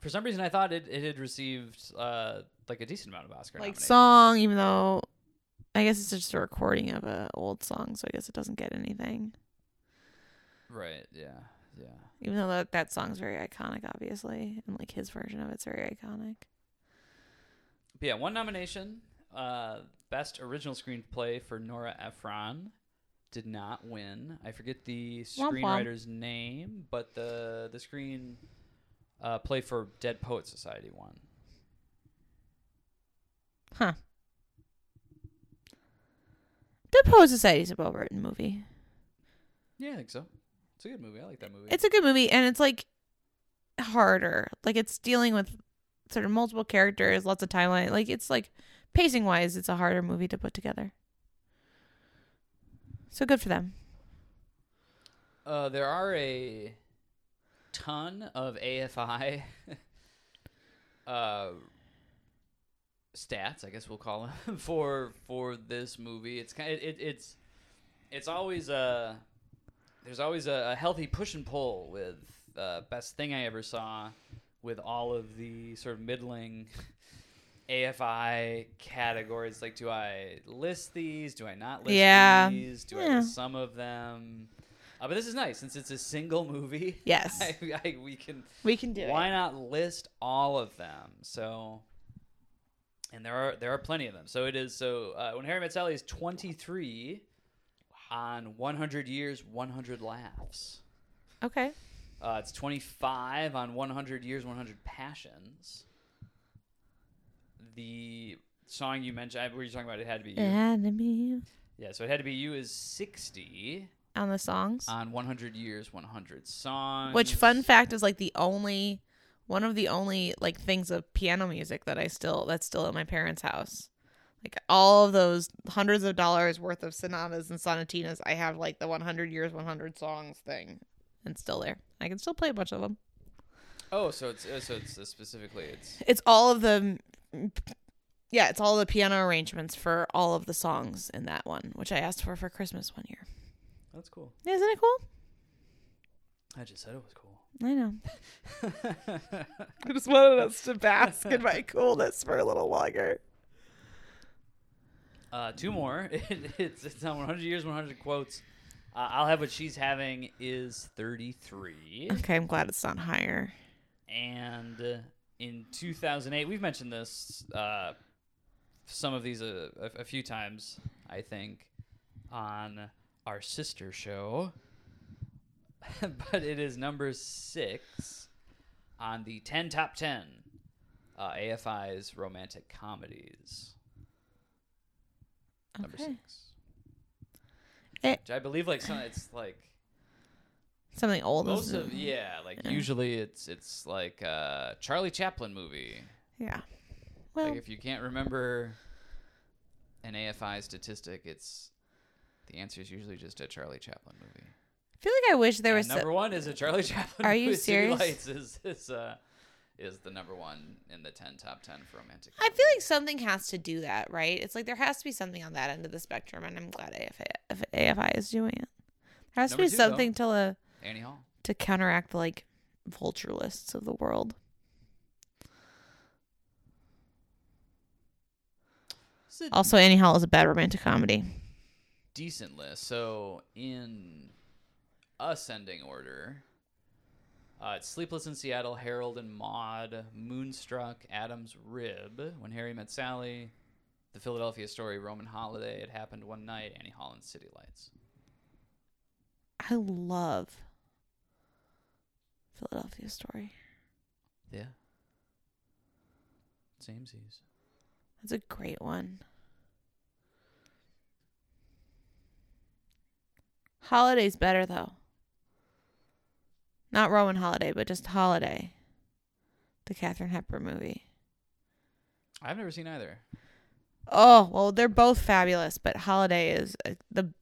for some reason I thought it, it had received uh like a decent amount of Oscar Like nominations. song, even though I guess it's just a recording of a old song, so I guess it doesn't get anything. Right, yeah. Yeah. Even though that, that song's very iconic, obviously, and like his version of it's very iconic. But yeah, one nomination. Uh best original screenplay for Nora Ephron. Did not win. I forget the screenwriter's name, but the the screen uh, play for Dead Poet Society won. Huh. The Poet Society's a well written movie. Yeah, I think so. It's a good movie. I like that movie. It's a good movie, and it's like harder. Like it's dealing with sort of multiple characters, lots of timeline. Like it's like pacing wise, it's a harder movie to put together. So good for them. Uh, there are a ton of AFI uh, stats, I guess we'll call them, for for this movie. It's kind of, it, it's it's always a there's always a, a healthy push and pull with uh, best thing I ever saw with all of the sort of middling AFI categories. Like, do I list these? Do I not list Yeah. these? Do I Yeah. list some of them? Uh, but this is nice since it's a single movie. Yes. I, I, we can. We can do it. Why not list all of them? So, and there are there are plenty of them. So it is. So uh, when Harry Met Sally is twenty three on one hundred years, one hundred laughs. Okay. Uh, it's 25 on 100 Years, 100 Passions. The song you mentioned, were you talking about? It had to be you. It had to be Yeah, so it had to be you is 60 on the songs. on 100 Years, 100 Songs. Which fun fact is like the only one of the only like things of piano music that I still that's still at my parents' house. Like all of those hundreds of dollars worth of sonatas and sonatinas, I have like the 100 years 100 songs thing and still there. I can still play a bunch of them. Oh, so it's uh, so it's uh, specifically it's It's all of the yeah, it's all the piano arrangements for all of the songs in that one, which I asked for for Christmas one year. that's cool. Isn't it cool? I just said it was cool. I know. I just wanted us to bask in my coolness for a little longer. Uh, two more. It, it's it's on 100 Years, 100 Quotes. Uh, I'll have what she's having is 33. Okay, I'm glad it's not higher. and uh, in 2008 we've mentioned this uh, some of these a, a, a few times i think on our sister show. But it is number six on the 10 top 10 uh, afi's romantic comedies. Number Okay. six. It- Which i believe like some, it's like Something old. most of yeah like Yeah. usually it's it's like a charlie chaplin movie Yeah. Well, like if you can't remember an afi statistic it's the answer is usually just a charlie chaplin movie I feel like I wish there And was. number one is a charlie chaplin movie. Are you serious? lights is is, uh, is the number one in the 10 top 10 for romantic I feel like something has to do that, right? It's like there has to be something on that end of the spectrum, and I'm glad AFI, AFI is doing it. There has Number to be two, though. something to uh, annie hall to counteract the like vulture lists of the world. a Also, Annie Hall is a bad romantic comedy. decent list so in ascending order uh, it's Sleepless in Seattle, Harold and Maude, Moonstruck, Adam's Rib, When Harry Met Sally, The Philadelphia Story, Roman Holiday, It Happened One Night, Annie Hall, and City Lights. I love Philadelphia Story. Yeah. Samesies. That's a great one. Holiday's better though. Not Roman Holiday, but just Holiday. The Katharine Hepburn movie. I've never seen either. Oh, well, they're both fabulous, but Holiday is uh, the,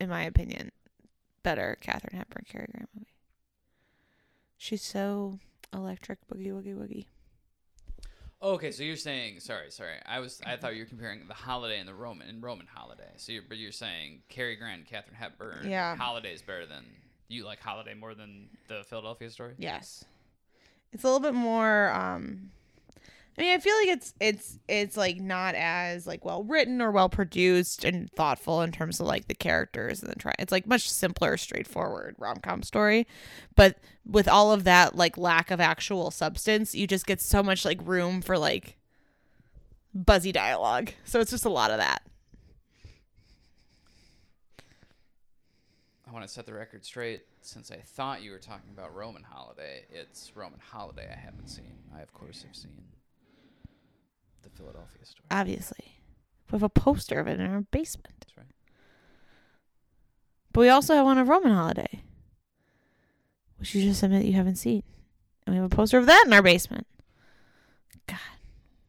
in my opinion, better Katharine Hepburn Cary Grant movie. She's so electric, boogie woogie woogie. Okay, so you're saying sorry, sorry. I was I thought you were comparing the holiday and the Roman and Roman holiday. So you're but you're saying Cary Grant, Katharine Hepburn. Yeah. Holiday is better than you like holiday more than the Philadelphia story. Yes. It's a little bit more um I mean, I feel like it's it's it's like not as like well written or well produced and thoughtful in terms of like the characters and the try. It's like much simpler, straightforward rom com story, but with all of that like lack of actual substance, you just get so much like room for like buzzy dialogue. So it's just a lot of that. I want to set the record straight. Since I thought you were talking about Roman Holiday, it's Roman Holiday I haven't seen. I of course have seen the Philadelphia story. Obviously. We have a poster of it in our basement. That's right. But we also have one of Roman Holiday, which you just admit you haven't seen. And we have a poster of that in our basement. God,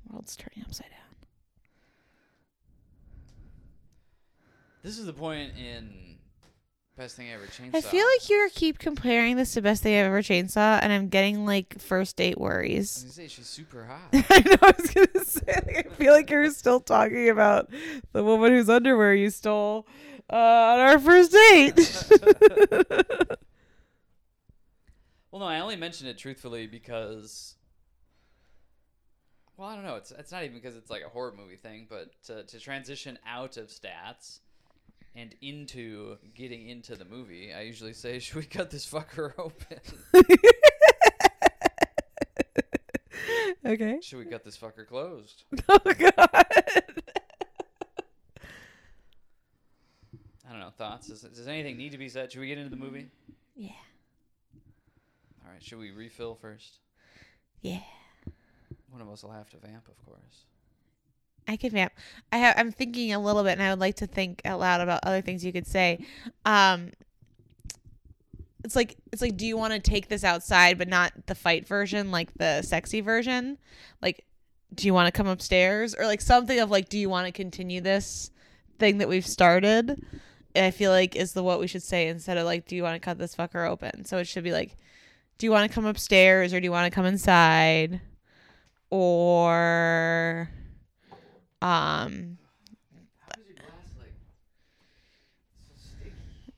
world's turning upside down. This is the point in Best Thing Ever Chainsaw. I feel like you keep comparing this to Best Thing I've Ever Chainsaw, and I'm getting like first date I was worries. gonna say she's super hot. I know. I was gonna say. Like, I feel like you're still talking about the woman whose underwear you stole uh, on our first date. well, no, I only mention it truthfully because. Well, I don't know. It's it's not even because it's like a horror movie thing, but to, to transition out of stats and into getting into the movie, I usually say, "Should we cut this fucker open? okay. Should we cut this fucker closed?" Oh God. I don't know. Thoughts? Does, does anything need to be said? Should we get into the movie? Yeah. All right. Should we refill first? Yeah. One of us will have to vamp, of course. I could vamp. I have. I'm thinking a little bit, and I would like to think out loud about other things you could say. Um, it's like it's like, do you want to take this outside, but not the fight version, like the sexy version? Like, do you want to come upstairs, or like something of like, do you want to continue this thing that we've started? I feel like is the what we should say instead of like, do you want to cut this fucker open? So it should be like, do you want to come upstairs or do you want to come inside? Or um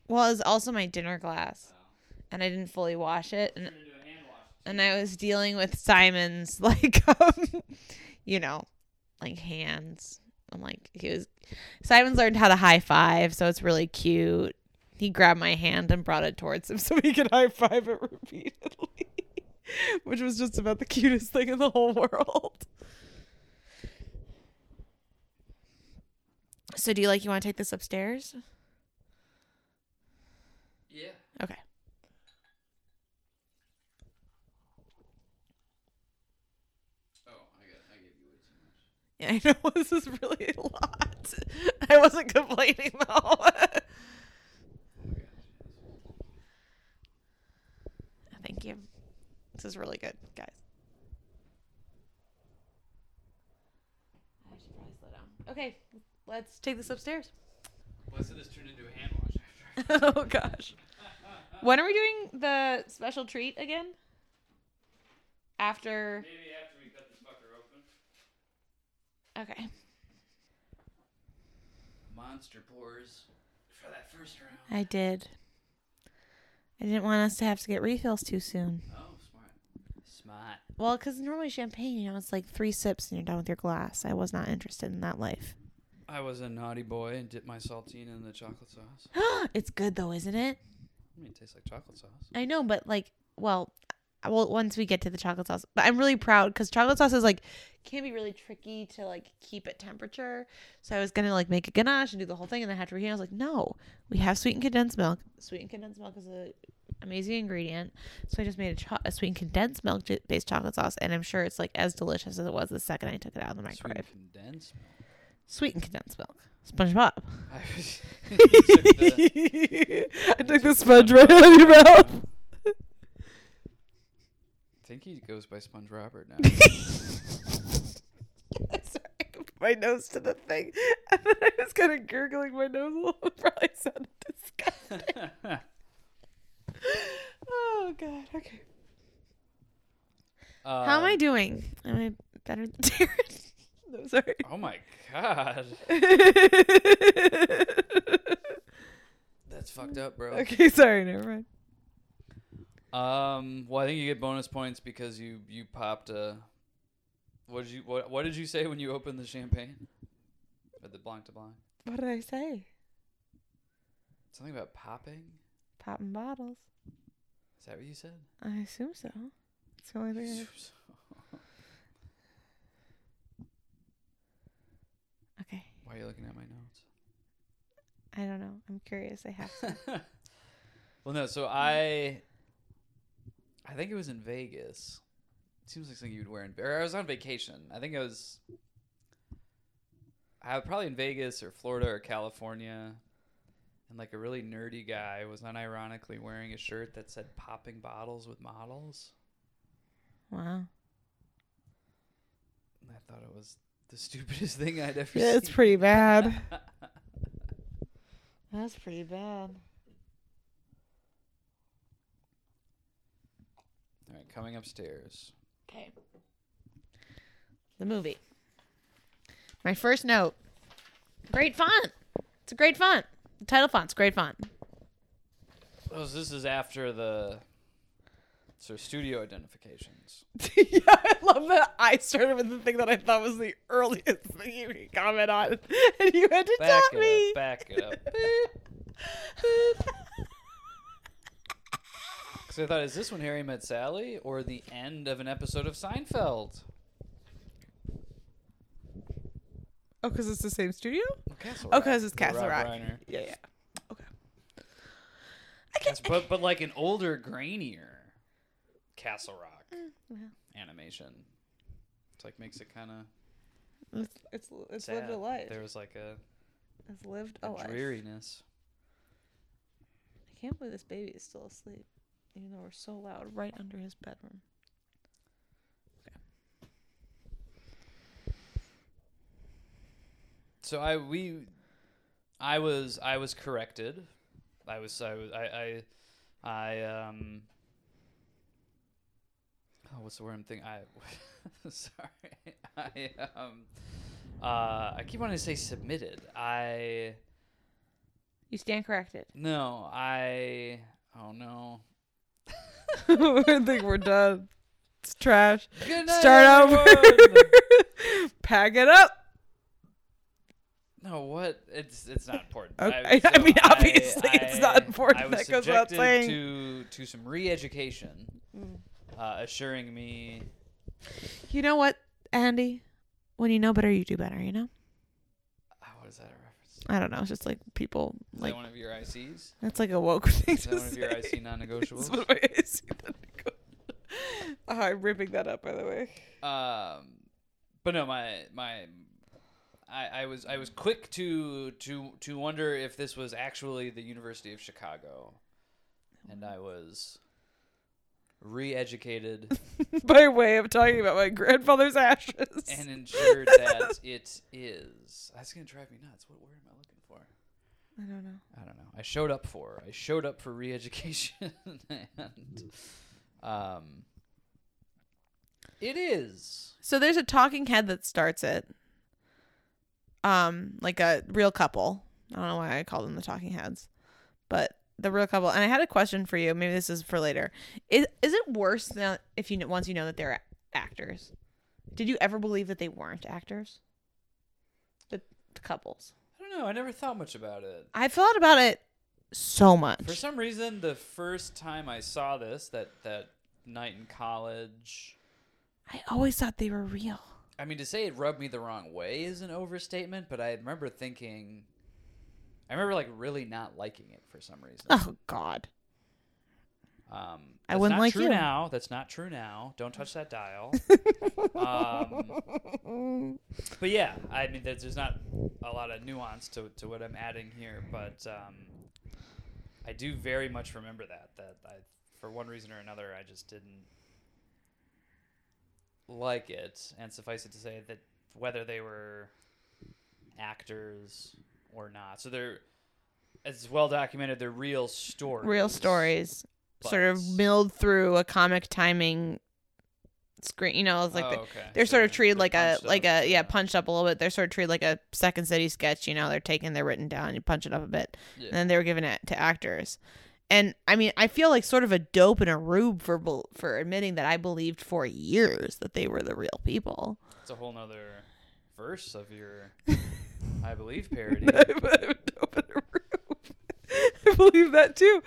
well, it was also my dinner glass and I didn't fully wash it and and I was dealing with Simon's like um you know, like hands. I'm like he was Simon's learned how to high five, so it's really cute. He grabbed my hand and brought it towards him so he could high five it repeatedly. Which was just about the cutest thing in the whole world. So do you like you want to take this upstairs? Yeah. Okay. Oh, I got. I gave you way too much. Yeah, I know this is really a lot. I wasn't complaining though. Oh my gosh. Thank you. This is really good, guys. I should probably slow down. Okay, let's take this upstairs. Well, I said this turned into a hand wash after. oh gosh. When are we doing the special treat again? After. Maybe after we cut this fucker open. Okay. Monster pours for that first round. I did. I didn't want us to have to get refills too soon. Oh, smart. Smart. Well, because normally champagne, you know, it's like three sips and you're done with your glass. I was not interested in that life. I was a naughty boy and dipped my saltine in the chocolate sauce. it's good though, isn't it? I mean, it tastes like chocolate sauce. I know, but like, well, well, once we get to the chocolate sauce, but I'm really proud because chocolate sauce is like can be really tricky to like keep at temperature. So I was gonna like make a ganache and do the whole thing, and then have to reheat. I was like, no, we have sweetened condensed milk. Sweetened condensed milk is a amazing ingredient. So I just made a, cho- a sweetened condensed milk based chocolate sauce, and I'm sure it's like as delicious as it was the second I took it out of the Sweet microwave. condensed milk. Sweetened condensed milk, SpongeBob. Uh, I, took the- I took the sponge right out of your mouth. I think he goes by Sponge Robert now. Sorry, I put my nose to the thing, and then I was kind of gurgling my nose a little. It probably sounded disgusting. oh God. Okay. Um, How am I doing? Am I better than Darren? no, sorry. Oh my god. That's fucked up, bro. okay, sorry. Never mind. Um, well, I think you get bonus points because you you popped a. What did you what What did you say when you opened the champagne? Or the Blanc de Blanc? What did I say? Something about popping. Popping bottles. Is that what you said? I assume so. It's the only thing. I... Okay. Why are you looking at my notes? I don't know. I'm curious. I have to. Well, no. So I, I think it was in Vegas. It Seems like something you'd wear in. Or I was on vacation. I think I was. I was probably in Vegas or Florida or California, and like a really nerdy guy was unironically wearing a shirt that said "popping bottles with models." Wow. I thought it was the stupidest thing I'd ever Yeah, seen. it's pretty bad. That's pretty bad. All right, coming upstairs. Okay. The movie. My first note. Great font. It's a great font. The title font's great font. Oh, so this is after the so studio identifications. yeah, I love that. I started with the thing that I thought was the earliest thing you could comment on, and you had to Back tell me. up. Back it up. Because I thought, is this when Harry met Sally or the end of an episode of Seinfeld? oh, because it's the same studio. Castle Oh, Rock. 'cause it's Castle Rock. Reiner. Yeah, yeah. Okay. That's- but but like an older, grainier Castle Rock Mm, animation. It's like makes it kind of It's it's, it's sad. lived a life. There was like a, It's lived a a life. dreariness. I can't believe this baby is still asleep, even though we're so loud right under his bedroom. So I we I was I was corrected. I was I was I I, I um oh what's the word I'm thinking I sorry I um uh I keep wanting to say submitted I You stand corrected. no I oh no I think we're done. It's trash. Good night, Start over. Pack it up. No, what? It's it's not important. Okay. I mean, obviously it's not important. I was That goes without saying. to to some re-education, Mm. Uh, assuring me. You know what, Andy? When you know better, you do better. You know. Oh, what is that a reference? I don't know. It's just like people Is like that one of your ICs? that's like a woke thing Is to that one of your say. IC non-negotiables? one of my IC non-negotiables. Oh, I'm ripping that up, by the way. um, but no, my my. I, I was I was quick to to to wonder if this was actually the University of Chicago, and I was re-educated by way of talking about my grandfather's ashes. and ensured that it is. That's gonna drive me nuts. What word am I looking for? I don't know. I don't know. I showed up for. I showed up for re-education, and um, it is. So there's a talking head that starts it. Um, like a real couple. I don't know why I call them the talking heads, but the real couple. And I had a question for you. Maybe this is for later. Is is it worse now if you once you know that they're a- actors? Did you ever believe that they weren't actors? The, the couples. I don't know. I never thought much about it. I thought about it so much. For some reason, the first time I saw this, that that night in college, I always thought they were real. I mean, to say it rubbed me the wrong way is an overstatement, but I remember thinking, I remember like really not liking it for some reason. Oh God. Um, I wouldn't not like true you. now. That's not true now. Don't touch that dial. um, but yeah, I mean, there's, there's not a lot of nuance to, to what I'm adding here, but um, I do very much remember that. That I, for one reason or another, I just didn't like it. And suffice it to say that whether they were actors or not, so they're as well documented. They're real stories. real stories sort of milled through a comic timing screen you know it's like Oh, the, they're So sort of treated like a punched like a yeah punched up a little bit they're sort of treated like a second city sketch you know they're taken, they're written down you punch it up a bit Yeah. and then they were given it to actors and i mean i feel like sort of a dope and a rube for for admitting that i believed for years that they were the real people It's a whole nother verse of your I believe parody. I'm a dope a rube. I believe that too.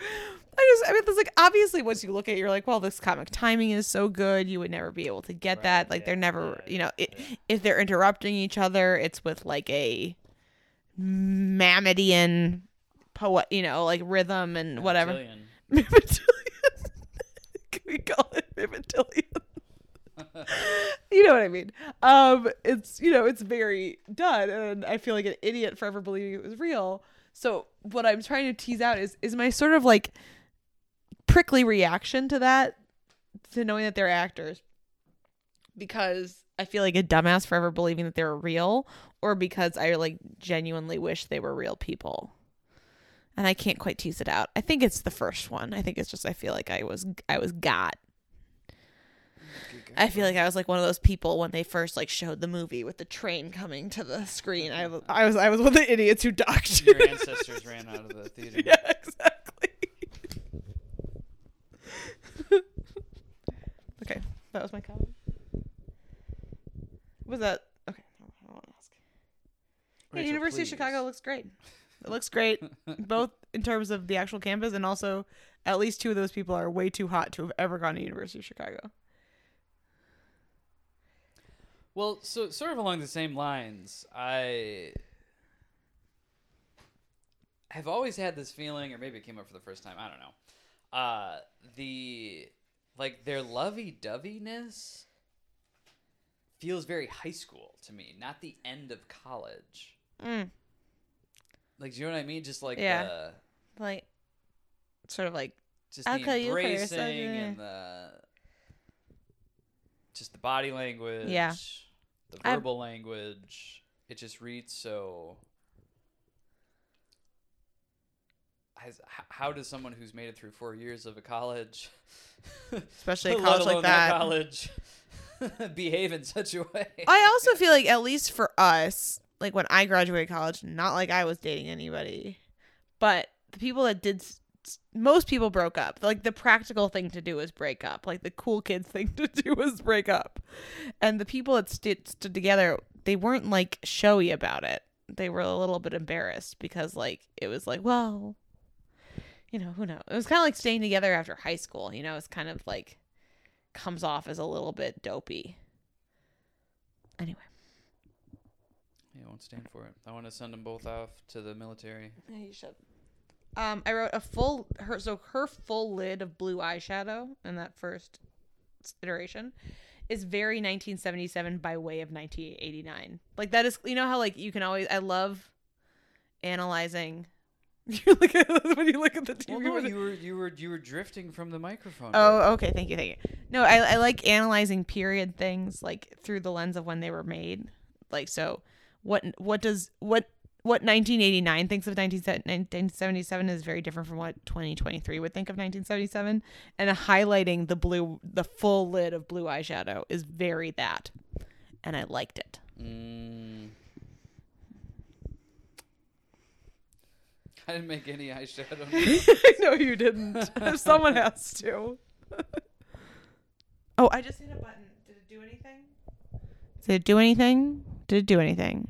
I just, I mean, it's like obviously once you look at it, you're like, well, this comic timing is so good, you would never be able to get Right, that. Like, they're never, yeah, you know, it, yeah. if they're interrupting each other, it's with like a Mametian poet, you know, like rhythm and whatever. Can we call it Mimidillion? you know what I mean. Um, it's you know it's very done, and I feel like an idiot forever believing it was real. So what I'm trying to tease out is is my sort of like prickly reaction to that, to knowing that they're actors, because I feel like a dumbass forever believing that they were real, or because I like genuinely wish they were real people. And I can't quite tease it out. I think it's the first one. I think it's just I feel like I was I was got. I feel like I was like one of those people when they first like showed the movie with the train coming to the screen. I was I was I was one of the idiots who ducked. Your ancestors ran out of the theater. yeah, exactly. okay, that was my comment. Was that okay? I want to ask. Yeah, University please. of Chicago looks great. It looks great, both in terms of the actual campus and also at least two of those people are way too hot to have ever gone to University of Chicago. Well, so sort of along the same lines, I have always had this feeling, or maybe it came up for the first time. I don't know. Uh, the like their lovey-doveyness feels very high school to me, not the end of college. Mm. Like, do you know what I mean? Just like Yeah. the Like, sort of like just I'll the call you first, embracing and the just the body language, Yeah. the I- verbal language. It just reads so. Has, how does someone who's made it through four years of a college, especially a college like alone that. college, behave in such a way? I also feel like at least for us, like when I graduated college, not like I was dating anybody, but the people that did most people broke up. Like the practical thing to do is break up. Like the cool kids thing to do is break up. And the people that stood, stood together, they weren't like showy about it. They were a little bit embarrassed because like it was like, well, you know, who knows. It was kind of like staying together after high school, you know, it's kind of like comes off as a little bit dopey. Anyway. Yeah, I won't stand for it. I want to send them both off to the military. Yeah, you should. Um, I wrote a full her so her full lid of blue eyeshadow in that first iteration is very 1977 by way of 1989. Like that is you know how like you can always I love analyzing. You look at when you look at the TV. Well, no, you were you were you were drifting from the microphone. Oh, okay. Thank you. Thank you. No, I, I like analyzing period things like through the lens of when they were made. Like, so what what does what what 1989 thinks of 19, 1977 is very different from what 2023 would think of 1977 and highlighting the blue the full lid of blue eyeshadow is very that. And i liked it. Mm. I didn't make any eyeshadow. no you didn't. Someone has to. Oh i just hit a button. Did it do anything? Did it do anything? Did it do anything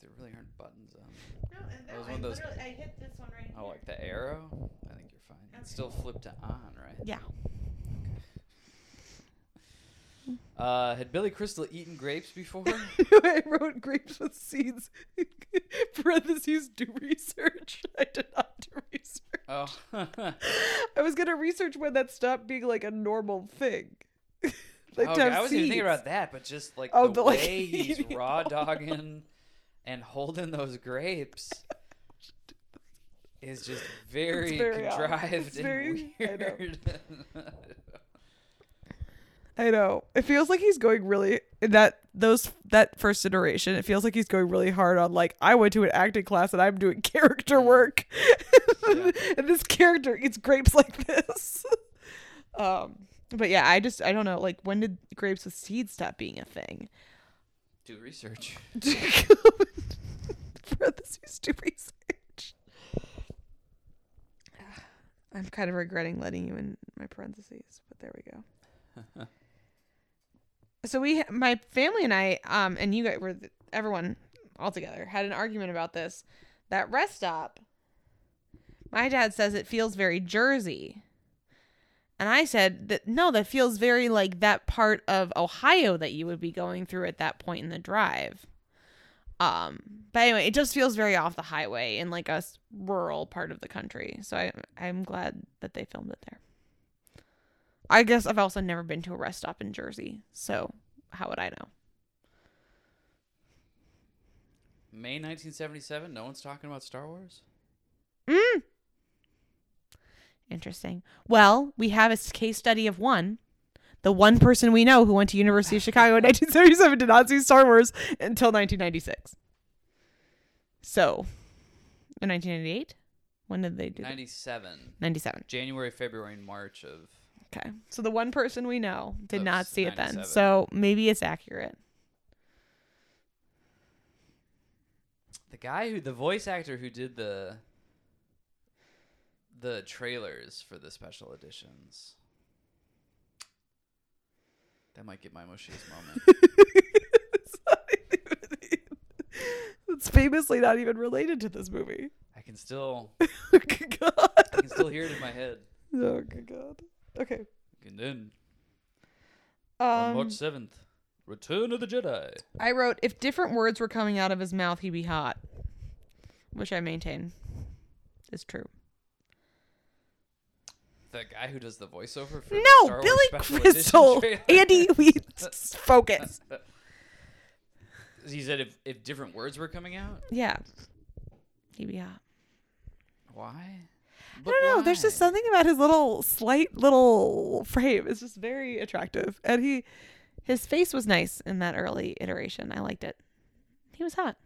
there really aren't buttons on. No, and That was one of those- I hit this one right Oh, like the arrow? I think you're fine. It's still flipped to on, right? Yeah. Uh, had Billy Crystal eaten grapes before? I wrote grapes with seeds. Parentheses, do research. I did not do research. oh, I was going to research when that stopped being like a normal thing. like to okay. have I wasn't even thinking about that, but just like Oh, the, the, like, way he's raw dogging and holding those grapes is just very, very contrived It's and very- I know. weird. I know. It feels like he's going really that those that first iteration. It feels like he's going really hard on like I went to an acting class and I'm doing character work, Yeah. and this character eats grapes like this. um, but yeah, I just I don't know. Like when did grapes with seeds stop being a thing? Do research. Parentheses do research. I'm kind of regretting letting you in my parentheses, but there we go. so we my family and I um and you guys were everyone all together had an argument about this. That rest stop my dad says it feels very jersey. And i said that no that feels very like that part of ohio that you would be going through at that point in the drive Um, but anyway, it just feels very off the highway in like a rural part of the country. So I I'm glad that they filmed it there. I guess I've also never been to a rest stop in Jersey, so how would I know? May 1977. No one's talking about Star Wars. Mm. Interesting. Well, we have a case study of one. The one person we know who went to University of Chicago in 1977 did not see Star Wars until 1996. So, in 1998, when did they do that? 97. 97. January, February, and March of. Okay. So the one person we know did not see it then. So maybe it's accurate. The guy who, the voice actor who did the. The trailers for the special editions. That might get my mushiest moment. it's famously not even related to this movie. I can still, Good God. I can still hear it in my head. Oh, good God. Okay. And then on Um, March seventh, Return of the Jedi. I wrote, if different words were coming out of his mouth, he'd be hot. Which I maintain is true. The guy who does the voiceover for the No, Billy Crystal. Andy, we focus. he said if, if different words were coming out, Yeah. He'd be hot. why? I don't know. There's just something about his little slight little frame. It's just very attractive. And he his face was nice in that early iteration. I liked it. He was hot.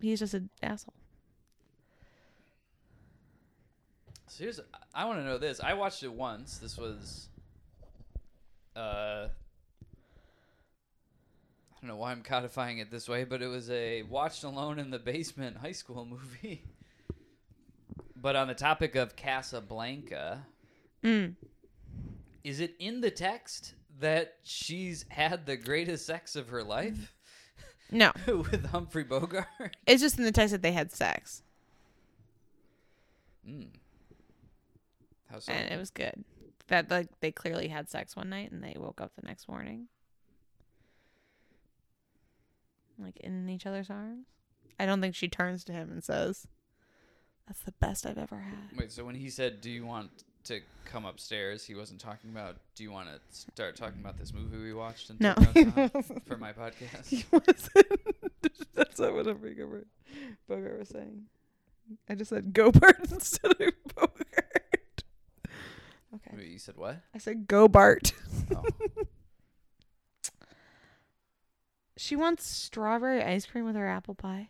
He's just an asshole. So here's, I want to know this. I watched it once. This was, uh, I don't know why I'm codifying it this way, but it was a watched alone in the basement high school movie. But on the topic of Casablanca, Mm. is it in the text that she's had the greatest sex of her life No. with Humphrey Bogart? It's just in the text that they had sex. Mm. How so? And it was good. That like they clearly had sex one night and they woke up the next morning. Like in each other's arms. I don't think she turns to him and says, That's the best I've ever had. Wait, so when he said, "Do you want to come upstairs?" He wasn't talking about, "Do you want to start talking about this movie we watched?" And No, took he notes on wasn't. for my podcast. He wasn't. That's not what Humphrey Bogart Bogart was saying. I just said Gobart instead of Bogart. Okay. Wait, you said what? I said Gobart. Oh. She wants strawberry ice cream with her apple pie.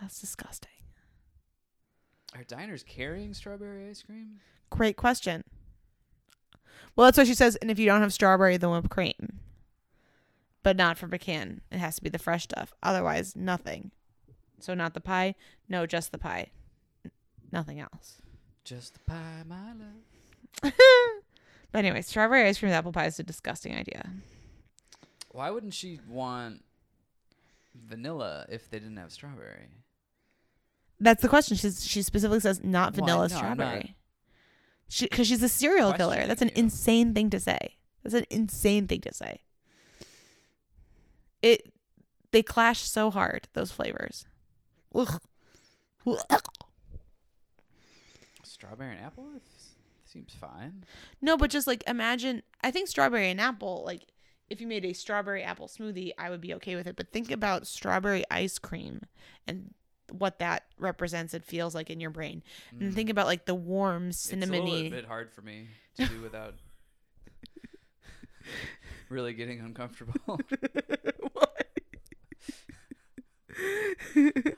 That's disgusting. Are diners carrying strawberry ice cream? Great question. Well, that's what she says. And if you don't have strawberry, then whipped cream. But not from a can. It has to be the fresh stuff. Otherwise, nothing. So not the pie. No, just the pie. Nothing else. Just the pie, my love. but anyway, strawberry ice cream with apple pie is a disgusting idea. Why wouldn't she want vanilla if they didn't have strawberry? That's the question. She's, she specifically says not vanilla no, strawberry. Because she's a serial killer. That's an you. insane thing to say. That's an insane thing to say. It they clash so hard those flavors. Ugh. Strawberry and apple seems fine. No, but just like imagine. I think strawberry and apple. Like if you made a strawberry apple smoothie, I would be okay with it. But think about strawberry ice cream and what that represents and feels like in your brain. And think mm. about like the warm It's a little cinnamony. bit hard for me to do without really getting uncomfortable. Kidding. the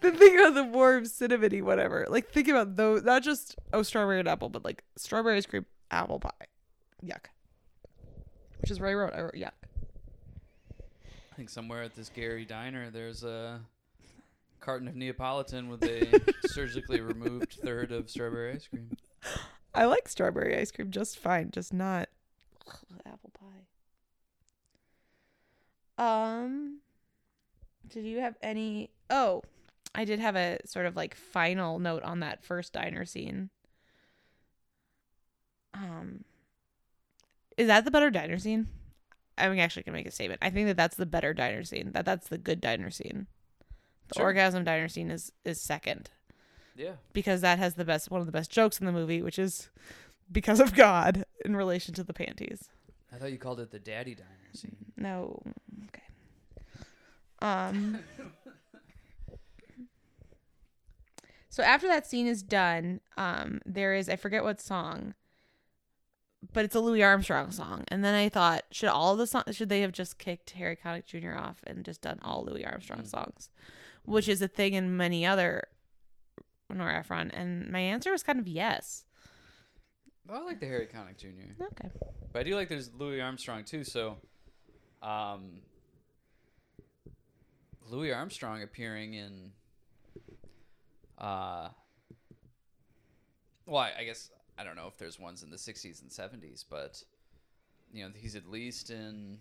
thing about the warm cinnamony whatever. Like think about those not just oh strawberry and apple but like strawberry ice cream apple pie. Yuck. Which is what i wrote i wrote yuck. I think somewhere at this Gary diner, there's a carton of Neapolitan with a surgically removed third of strawberry ice cream. i like strawberry ice cream just fine just not apple pie. Um did you have any oh i did have a sort of like final note on that first diner scene um is that the better diner scene I'm actually gonna make a statement. I think that that's the better diner scene. That that's the good diner scene. The Sure. orgasm diner scene is is second Yeah. because that has the best one of the best jokes in the movie, which is because of God in relation to the panties. I thought you called it the daddy diner scene. No, okay. Um. so after that scene is done, um, there is I forget what song, but it's a Louis Armstrong song. And then I thought, should all the songs should they have just kicked Harry Connick Jr. off and just done all Louis Armstrong Mm. songs, which is a thing in many other Nora Ephron. And my answer was kind of yes. Well, I like the Harry Connick Jr. Okay. But I do like there's Louis Armstrong too. So, um, Louis Armstrong appearing in, uh, well, I, I guess I don't know if there's ones in the '60s and '70s, but you know he's at least in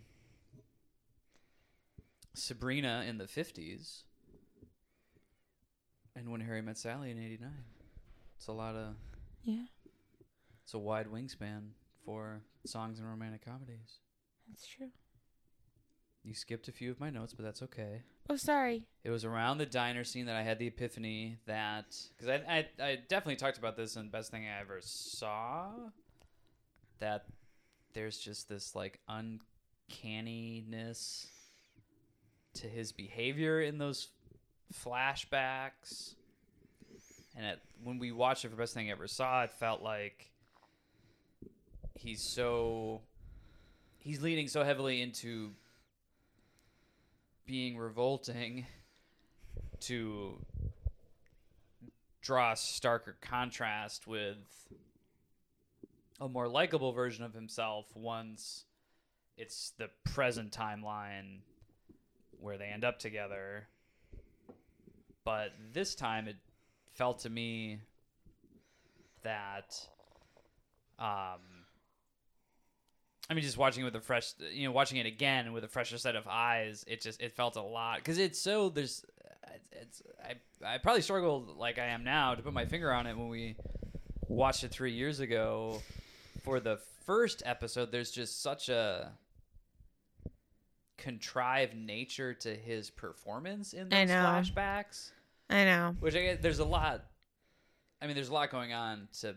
Sabrina in the '50s, and When Harry Met Sally in '89. It's a lot of Yeah, it's a wide wingspan for songs and romantic comedies. that's true. You skipped a few of my notes, but that's okay. Oh, sorry. It was around the diner scene that I had the epiphany that because I, I I definitely talked about this in best thing I ever saw. That there's just this like uncanniness to his behavior in those flashbacks, and it, when we watched it for best thing I ever saw, it felt like he's so he's leaning so heavily into being revolting to draw a starker contrast with a more likable version of himself once it's the present timeline where they end up together. But this time it felt to me that um I mean, just watching it with a fresh, you know, watching it again with a fresher set of eyes, it just it felt a lot because it's so there's, it's I I probably struggled like I am now to put my finger on it when we watched it three years ago for the first episode. There's just such a contrived nature to his performance in I those know. flashbacks, I know. which I get. There's a lot. I mean, there's a lot going on to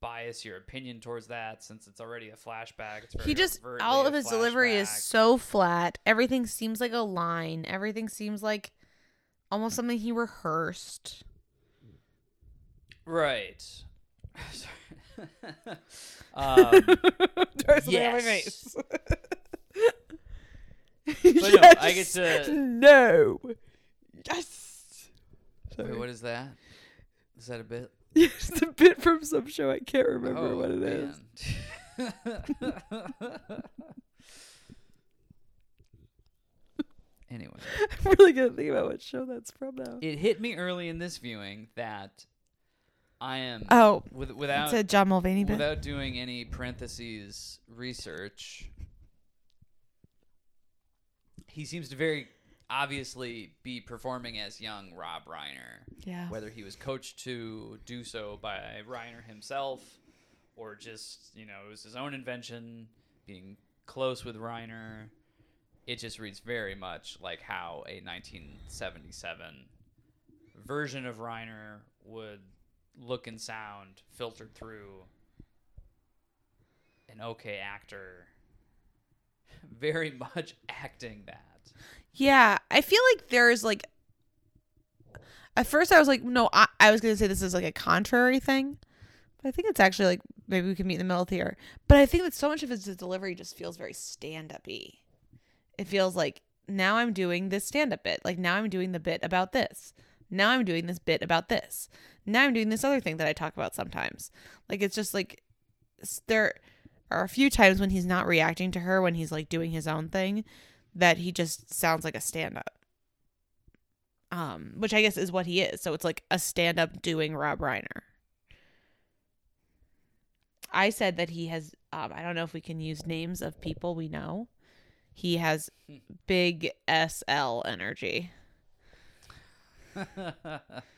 bias your opinion towards that since it's already a flashback. He just all of his delivery is so flat. Everything seems like a line. Everything seems like almost something he rehearsed. right. Sorry. um, Try something on my yes. face. But no, I get to- no. Yes. Sorry. wait, what is that? Is that a bit? It's a bit from some show. I can't remember oh, what it is. man. anyway, I'm really gonna think about what show that's from now. it hit me early in this viewing that I am Oh, with, it's without a John Mulaney bit. without doing any parentheses research. He seems to very obviously be performing as young Rob Reiner. yeah. whether he was coached to do so by Reiner himself or just, you know, it was his own invention, being close with Reiner. It just reads very much like how a 1977 version of Reiner would look and sound filtered through an okay actor very much acting that. Yeah, I feel like there's like. At first, I was like, no, I, I was gonna say this is like a contrary thing, but I think it's actually like maybe we can meet in the middle here. But I think that so much of his delivery just feels very stand up y. It feels like now I'm doing this stand up bit. Like now I'm doing the bit about this. Now I'm doing this bit about this. Now I'm doing this other thing that I talk about sometimes. Like it's just like there are a few times when he's not reacting to her when he's like doing his own thing that he just sounds like a stand up. Um, which I guess is what he is. So it's like a stand up doing Rob Reiner. I said that he has um I don't know if we can use names of people we know. He has big SL energy.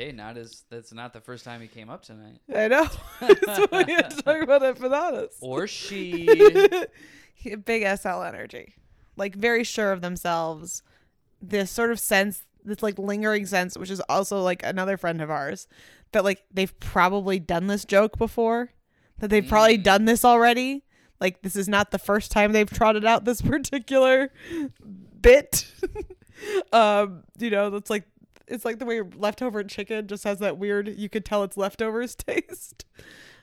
Hey, not as that's not the first time he came up tonight. I know. so we had to talk about empanadas. Or she. Big SL energy. Like very sure of themselves. This sort of sense, this like lingering sense, which is also like another friend of ours, that like they've probably done this joke before. That they've probably Mm. done this already. Like this is not the first time they've trotted out this particular bit. um, you know, that's like it's like the way leftover chicken just has that weird you could tell it's leftovers taste.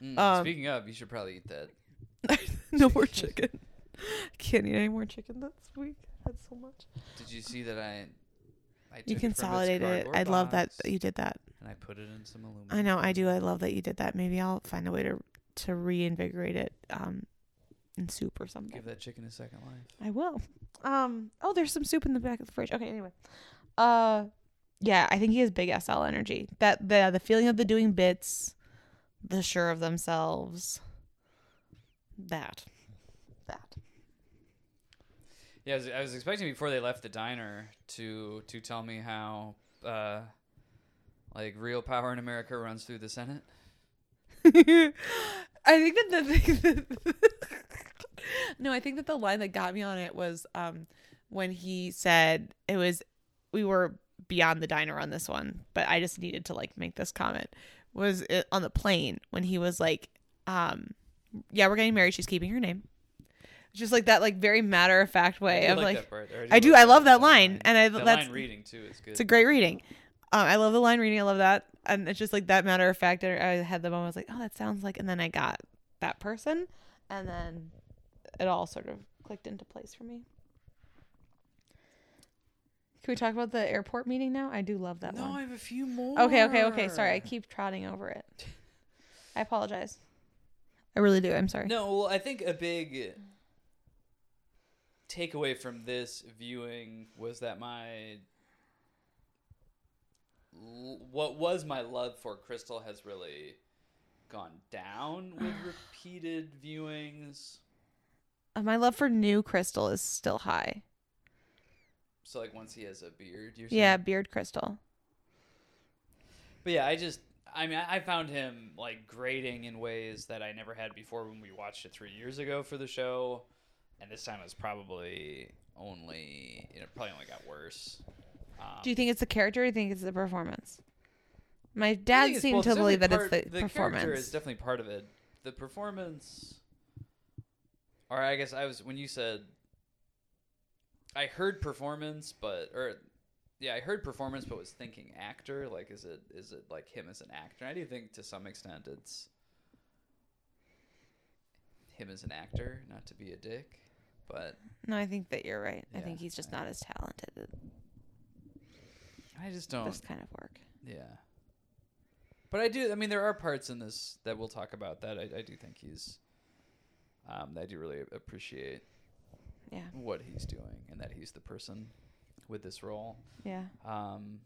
Mm, Um, speaking of, you should probably eat that. no more chicken. Can't eat any more chicken this week. That's so much. Did you see that I? I You consolidated it. I love that you did that. And I put it in some aluminum. I know. I do. I love that you did that. Maybe I'll find a way to to reinvigorate it um in soup or something. Give that chicken a second life. I will. Um. Oh, there's some soup in the back of the fridge. Okay. Anyway. Uh. Yeah, I think he has big SL energy. That the the feeling of the doing bits, the sure of themselves. That. That. Yeah, I was, I was expecting before they left the diner to to tell me how uh, like real power in America runs through the Senate. I think that the thing that no, I think that the line that got me on it was um when he said it was we were beyond the diner on this one, but I just needed to like make this comment was on the plane when he was like um yeah we're getting married she's keeping her name just like that like very matter of fact way of like that part. or I do I love that line and I The that's line reading too is good. it's a great reading. Um, I love the line reading. I love that, and it's just like that matter of fact. I I had the moment. I was like, oh, that sounds like, and then I got that person, and then it all sort of clicked into place for me. Can we talk about the airport meeting now? I do love that no, I have a few more. Okay, okay, okay. Sorry, I keep trotting over it. I apologize. I really do. I'm sorry. No, well, I think a big takeaway from this viewing was that my what was my love for Crystal has really gone down with repeated viewings. Uh, My love for new Crystal is still high. So like once he has a beard, you're Yeah, beard Crystal. But yeah, I just I mean I found him like grating in ways that I never had before when we watched it three years ago for the show, and this time it was probably only it probably only got worse. Um, Do you think it's the character or do you think it's the performance? My dad seemed to It's believe that it's the, the performance. character is definitely part of it. The performance, or I guess I was when you said I heard performance, but or yeah, I heard performance, but was thinking actor. Like, is it is it like him as an actor? I do think to some extent it's him as an actor, not to be a dick, but no, I think that you're right. I think he's just I- not as talented I just don't. this kind of work. Yeah. But I do. I mean, there are parts in this that we'll talk about that I, I do think he's. Um, that I do really appreciate Yeah, what he's doing and that he's the person with this role. yeah. Um,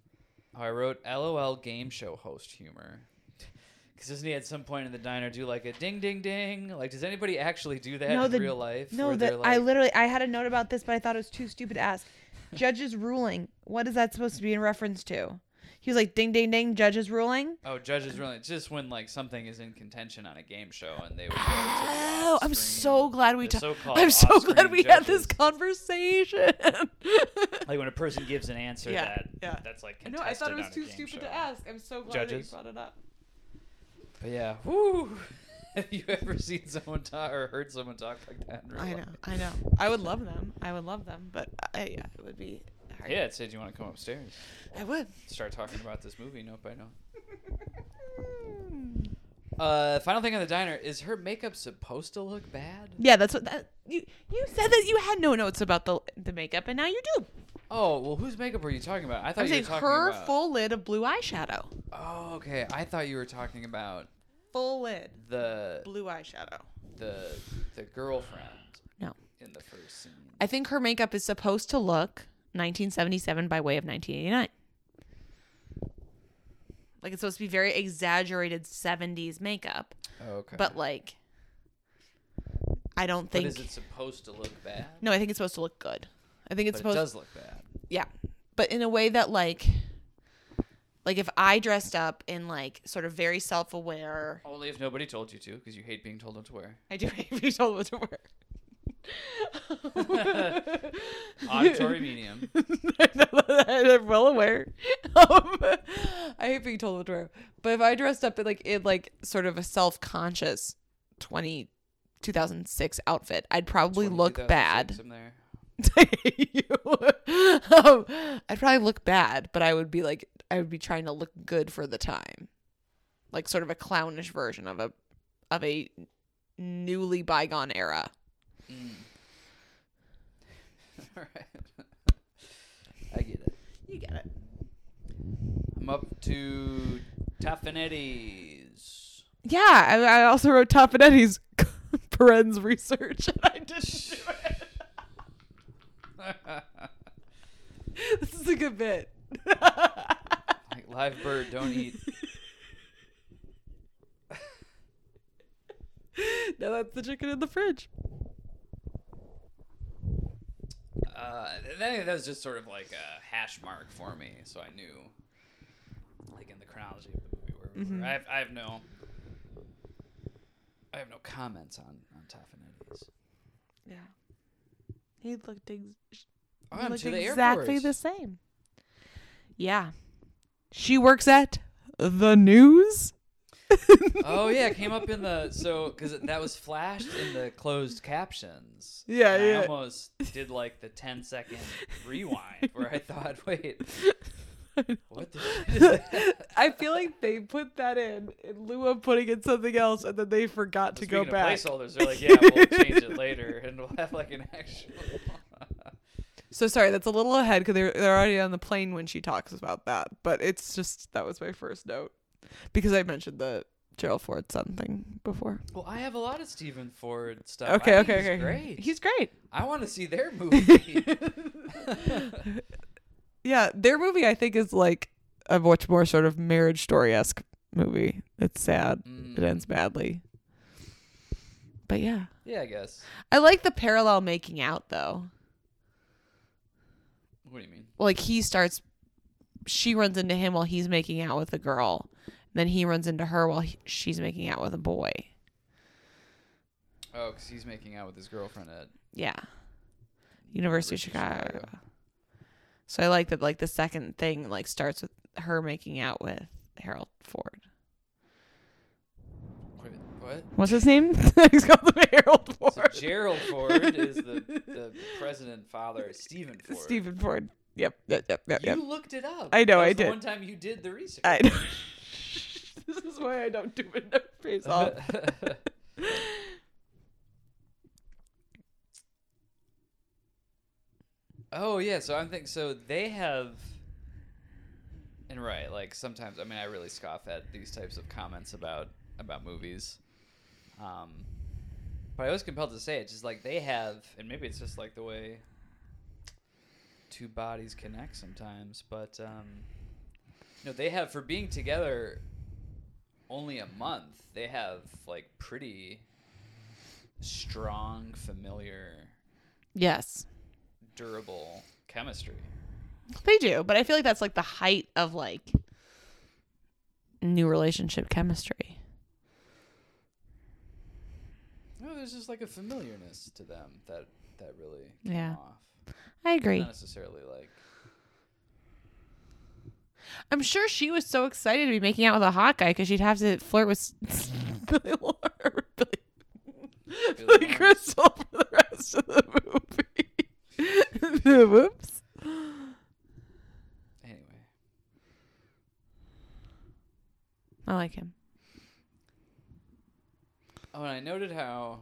I wrote LOL game show host humor. Because doesn't he at some point in the diner do like a ding ding ding? Like, does anybody actually do that No, in the- real life? No, where that I literally I had a note about this, but I thought it was too stupid to ask. Judge's ruling. What is that supposed to be in reference to? He was like, "Ding, ding, ding." Judge's ruling. Oh, judges ruling. It's just when like something is in contention on a game show and they would. Go Oh, I'm so glad we talked. I'm so glad we had this conversation. like when a person gives an answer Yeah, that yeah. that's like no, I thought it was too stupid show. to ask. I'm so glad Judges? that you brought it up. But yeah, whoo. Have you ever seen someone talk or heard someone talk like that? In real I life? know, I know. I would love them. I would love them, but I, yeah, it would be. Hard. Yeah, it said you want to come upstairs, I would. start talking about this movie note by note. Uh, final thing on the diner is her makeup supposed to look bad? Yeah, that's what that you you said that you had no notes about the the makeup, and now you do. Oh well, whose makeup were you talking about? I thought I'm you were talking her about. full lid of blue eyeshadow. oh, okay. I thought you were talking about Full lid, the blue eyeshadow. the the girlfriend. No. In the first scene. I think her makeup is supposed to look 1977 by way of 1989. Like it's supposed to be very exaggerated 70s makeup, Oh, okay. but like I don't But think is it supposed to look bad? No, I think it's supposed to look good. I think it's but it supposed does look bad. yeah, but in a way that like like if I dressed up in like sort of very self aware. Only if nobody told you to, because you hate being told what to wear. I do hate being told what to wear. Auditory medium. I'm well aware. Um, I hate being told what to wear. But if I dressed up in like in like sort of a self conscious 20, 2006 outfit, I'd probably 20, look bad. Um, I'd probably look bad, but I would be like I would be trying to look good for the time. Like sort of a clownish version of a of a newly bygone era. Mm. All right. I get it. You get it. I'm up to Taffanetti's. Yeah, I, I also wrote Top and Eddie's Perens research, and I didn't do it. this is a good bit. like live bird, don't eat. no, that's the chicken in the fridge. Uh, that, that was just sort of like a hash mark for me, so I knew, like in the chronology of the movie, where we Mhm. were. I have, I have no, I have no comments on on Taffanetti's. Yeah, he looked ex- Oh, he looked to the exactly airport. the same. Yeah, she works at the news. oh yeah, it came up in the so because that was flashed in the closed captions. Yeah, And I almost did like the 10 second rewind where I thought, wait, what the shit is that? I feel like they put that in in lieu of putting in something else, and then they forgot to go back. placeholders, they're like, yeah, we'll change it later, and we'll have like an actual. So sorry, that's a little ahead because they're they're already on the plane when she talks about that. But it's just that was my first note because I mentioned the Gerald Ford son thing before. well, I have a lot of Steven Ford stuff. Okay, I think okay, he's. Great. He's great. I want to see their movie. yeah, their movie I think is like a much more sort of marriage story esque movie. It's sad. It Mm, ends badly. But yeah, yeah, I guess. I like the parallel making out though. What do you mean? like he starts she runs into him while he's making out with a girl then he runs into her while he, she's making out with a boy Oh, because he's making out with his girlfriend at. yeah university of chicago so i like that like the second thing like starts with her making out with harold ford Wait, what? what's his name he's called him harold So ford Gerald Ford is the, the president father, Steven Ford. steven ford yep yep yep yep, You yep. looked it up. I know, I the did. One time you did the research. I, this is why i don't do window face off oh yeah, so I'm thinking. So they have, and right, like sometimes. I mean, I really scoff at these types of comments about about movies. Um, but I was compelled to say it. Just like they have, and maybe it's just like the way two bodies connect sometimes. But um, you know, they have for being together only a month. They have like pretty strong, familiar yes durable chemistry. They do, but I feel like that's like the height of like new relationship chemistry. No, there's just like a familiarness to them that that really came Yeah. off. I agree. Not necessarily like I'm sure she was so excited to be making out with a hot guy because she'd have to flirt with Billy Lord, Billy, Billy Billy Crystal for the rest of the movie. Whoops. anyway. I like him. Oh, and I noted how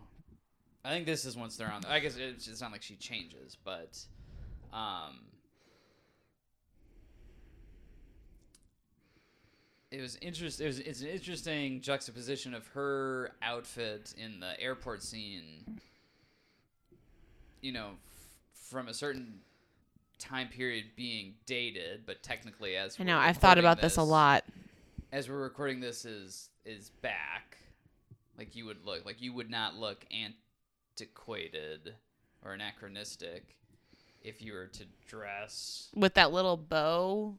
I think this is once they're on. I guess it's, it's not like she changes, but um, it was interest. It was it's an interesting juxtaposition of her outfit in the airport scene. You know, f- from a certain time period being dated, but technically as I know. I've thought about this a lot. as we're recording this is is back like you would look like you would not look antiquated or anachronistic if you were to dress With that little bow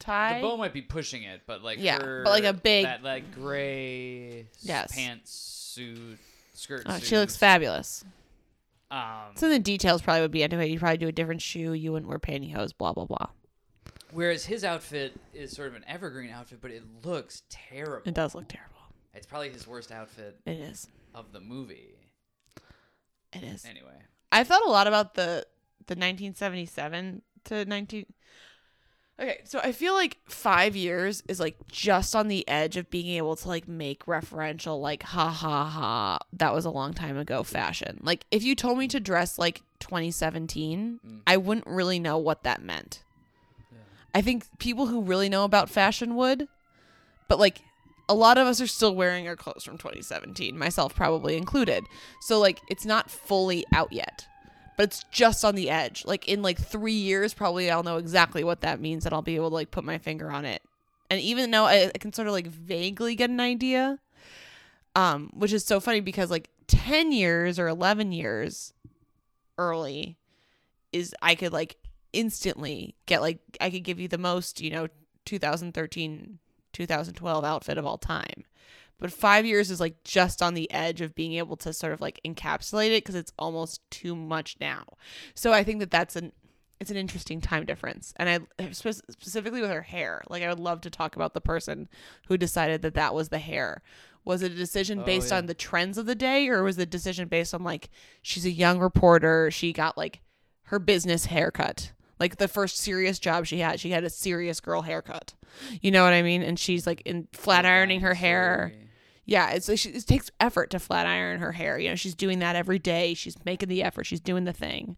tie. The bow might be pushing it, but like Yeah, her- but like a big- that like gray Yes. pantsuit skirt. Oh, she looks fabulous. Um, So the details probably would be it. You'd probably do a different shoe. You wouldn't wear pantyhose. Blah blah blah. whereas his outfit is sort of an evergreen outfit, but it looks terrible. It does look terrible. It's probably his worst outfit It is. of the movie. It is. Anyway, I thought a lot about the the 1977 to 19. Okay, so I feel like five years is like just on the edge of being able to like make referential like ha ha ha that was a long time ago fashion. Like if you told me to dress like 2017, Mm. I wouldn't really know what that meant. Yeah. I think people who really know about fashion would, but like a lot of us are still wearing our clothes from 2017, myself probably included. So like it's not fully out yet, but it's just on the edge. Like in like 3 years probably I'll know exactly what that means and I'll be able to like put my finger on it. And even though I, I can sort of like vaguely get an idea, um which is so funny because like 10 years or 11 years early is I could like instantly get like I could give you the most, you know, 2013 2012 outfit of all time. But 5 years is like just on the edge of being able to sort of like encapsulate it cuz it's almost too much now. So I think that that's an it's an interesting time difference. And I specifically with her hair. Like I would love to talk about the person who decided that that was the hair. Was it a decision Oh, based yeah. on the trends of the day or was the decision based on like she's a young reporter, she got like her business haircut. Like the first serious job she had, she had a serious girl haircut. You know what I mean? And she's like in flat ironing her hair. Yeah, it's it takes effort to flat iron her hair. You know, she's doing that every day. She's making the effort. She's doing the thing.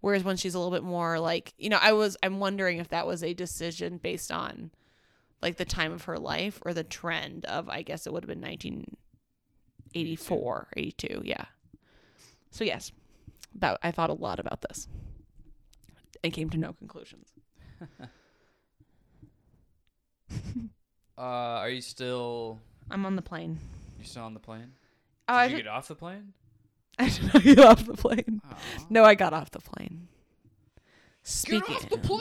Whereas when she's a little bit more like, you know, I was I'm wondering if that was a decision based on like the time of her life or the trend of I guess it would have been 1984, 82, yeah. So yes. That I thought a lot about this. And came to no conclusions. Uh, are you still I'm on the plane. you still on the plane? Oh, Did I you get off the plane? I should not get off the plane. Aw. No, I got off the plane. Get off the plane.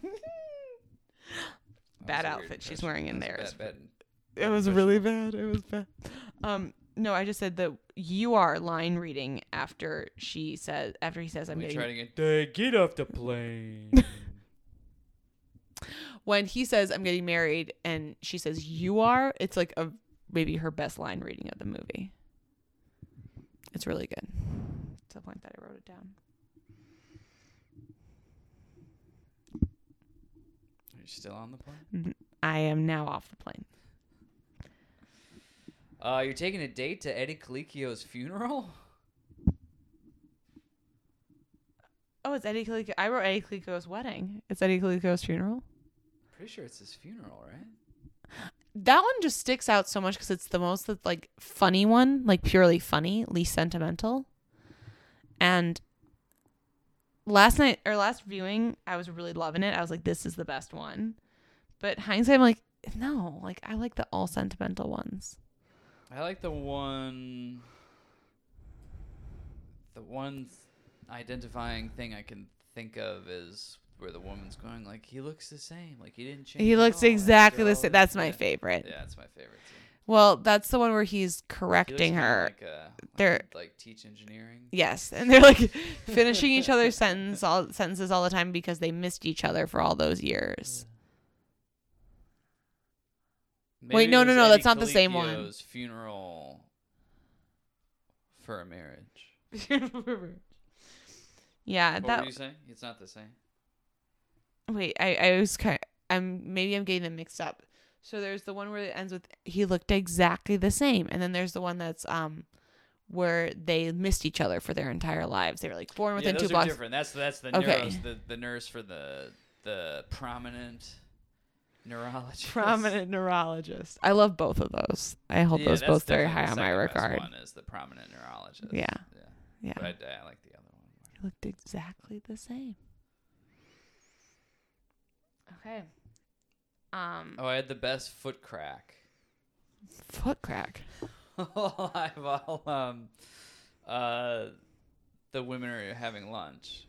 Bad was a weird outfit she's impression. wearing in That there was is- a bad- bad it was impression. really bad. It was bad. Um, no, I just said that you are line reading after she says after he says I'm Let me getting try get Dad, get off the plane. When he says I'm getting married and she says you are. It's like a maybe her best line reading of the movie. It's really good. To the point that I wrote it down. Are you still on the plane? I am now off the plane. Uh, you're taking a date to Eddie Colicchio's funeral? Oh, it's Eddie Calico. I wrote Eddie Calico's wedding. It's Eddie Calico's funeral. Pretty sure it's his funeral, right? That one just sticks out so much because it's the most like funny one, like purely funny, least sentimental. And last night or last viewing, I was really loving it. I was like, this is the best one. But hindsight, I'm like, no, like I like the all sentimental ones. I like the one. The one identifying thing I can think of is where the woman's going like he looks the same, like he didn't change. He looks all exactly the same. That's my yeah. favorite. Yeah, that's my favorite too. Well, that's the one where he's He correcting kinda her. Like, uh, like They're- like teach engineering. Yes, and they're like finishing each other's sentence all sentences all the time because they missed each other for all those years. Maybe Wait, no, no, no, Eddie that's not the same one. Funeral for a marriage. yeah, What that were you saying? It's not the same. Wait, I I was kind. Of, I'm maybe I'm getting them mixed up. So there's the one where it ends with he looked exactly the same, and then there's the one that's um where they missed each other for their entire lives. They were like born Yeah, within those two are blocks. different. That's that's the Okay. neuros, the, the nurse for the the prominent neurologist. Prominent neurologist. I love both of those. I hold Yeah, those both very high on my regard. One is the prominent neurologist. Yeah. yeah. Yeah, But I, I like the other one. he looked exactly the same. Okay. Um, Oh, I had the best foot crack. foot crack. While um, uh, the women are having lunch.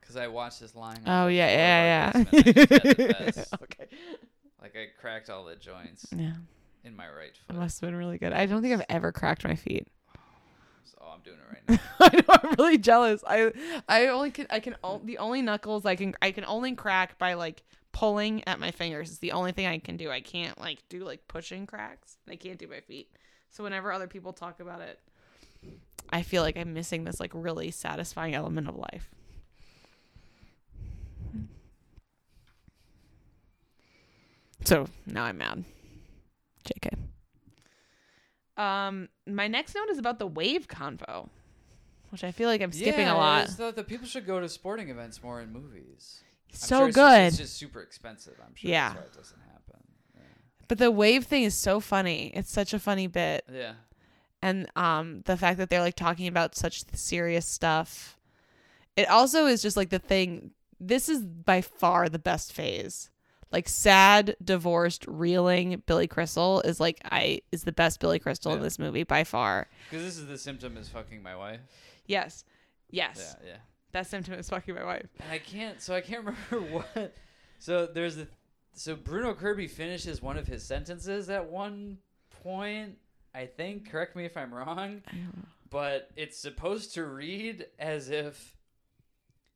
because I watched this lying. Oh on yeah, yeah, our basement. I just had the yeah. okay. Like I cracked all the joints Yeah, in my right it foot. must have been really good. I don't think I've ever cracked my feet. So oh, I'm doing it right now. I know I'm really jealous. I I only can I can o- the only knuckles I can I can only crack by like pulling at my fingers. It's the only thing I can do. I can't like do like pushing cracks. I can't do my feet. So whenever other people talk about it, I feel like I'm missing this like really satisfying element of life. So now I'm mad. JK. Um, my next note is about the wave convo, which I feel like I'm skipping yeah, a lot. Just thought that people should go to sporting events more in movies. I'm So sure it's good. Just, it's just super expensive. I'm sure Yeah. that's why it doesn't happen. But the wave thing is so funny. It's such a funny bit. Yeah. yeah. And um the fact that they're like talking about such serious stuff. It also is just like the thing this is by far the best phase. Like sad, divorced, reeling Billy Crystal is like I is the best Billy Crystal in this movie by far. Because this is the symptom is fucking my wife. Yes. Yes. Yeah, yeah. That symptom is fucking my wife. And I can't. So I can't remember what. So there's the. So Bruno Kirby finishes one of his sentences at one point. I think. Correct me if I'm wrong. But it's supposed to read as if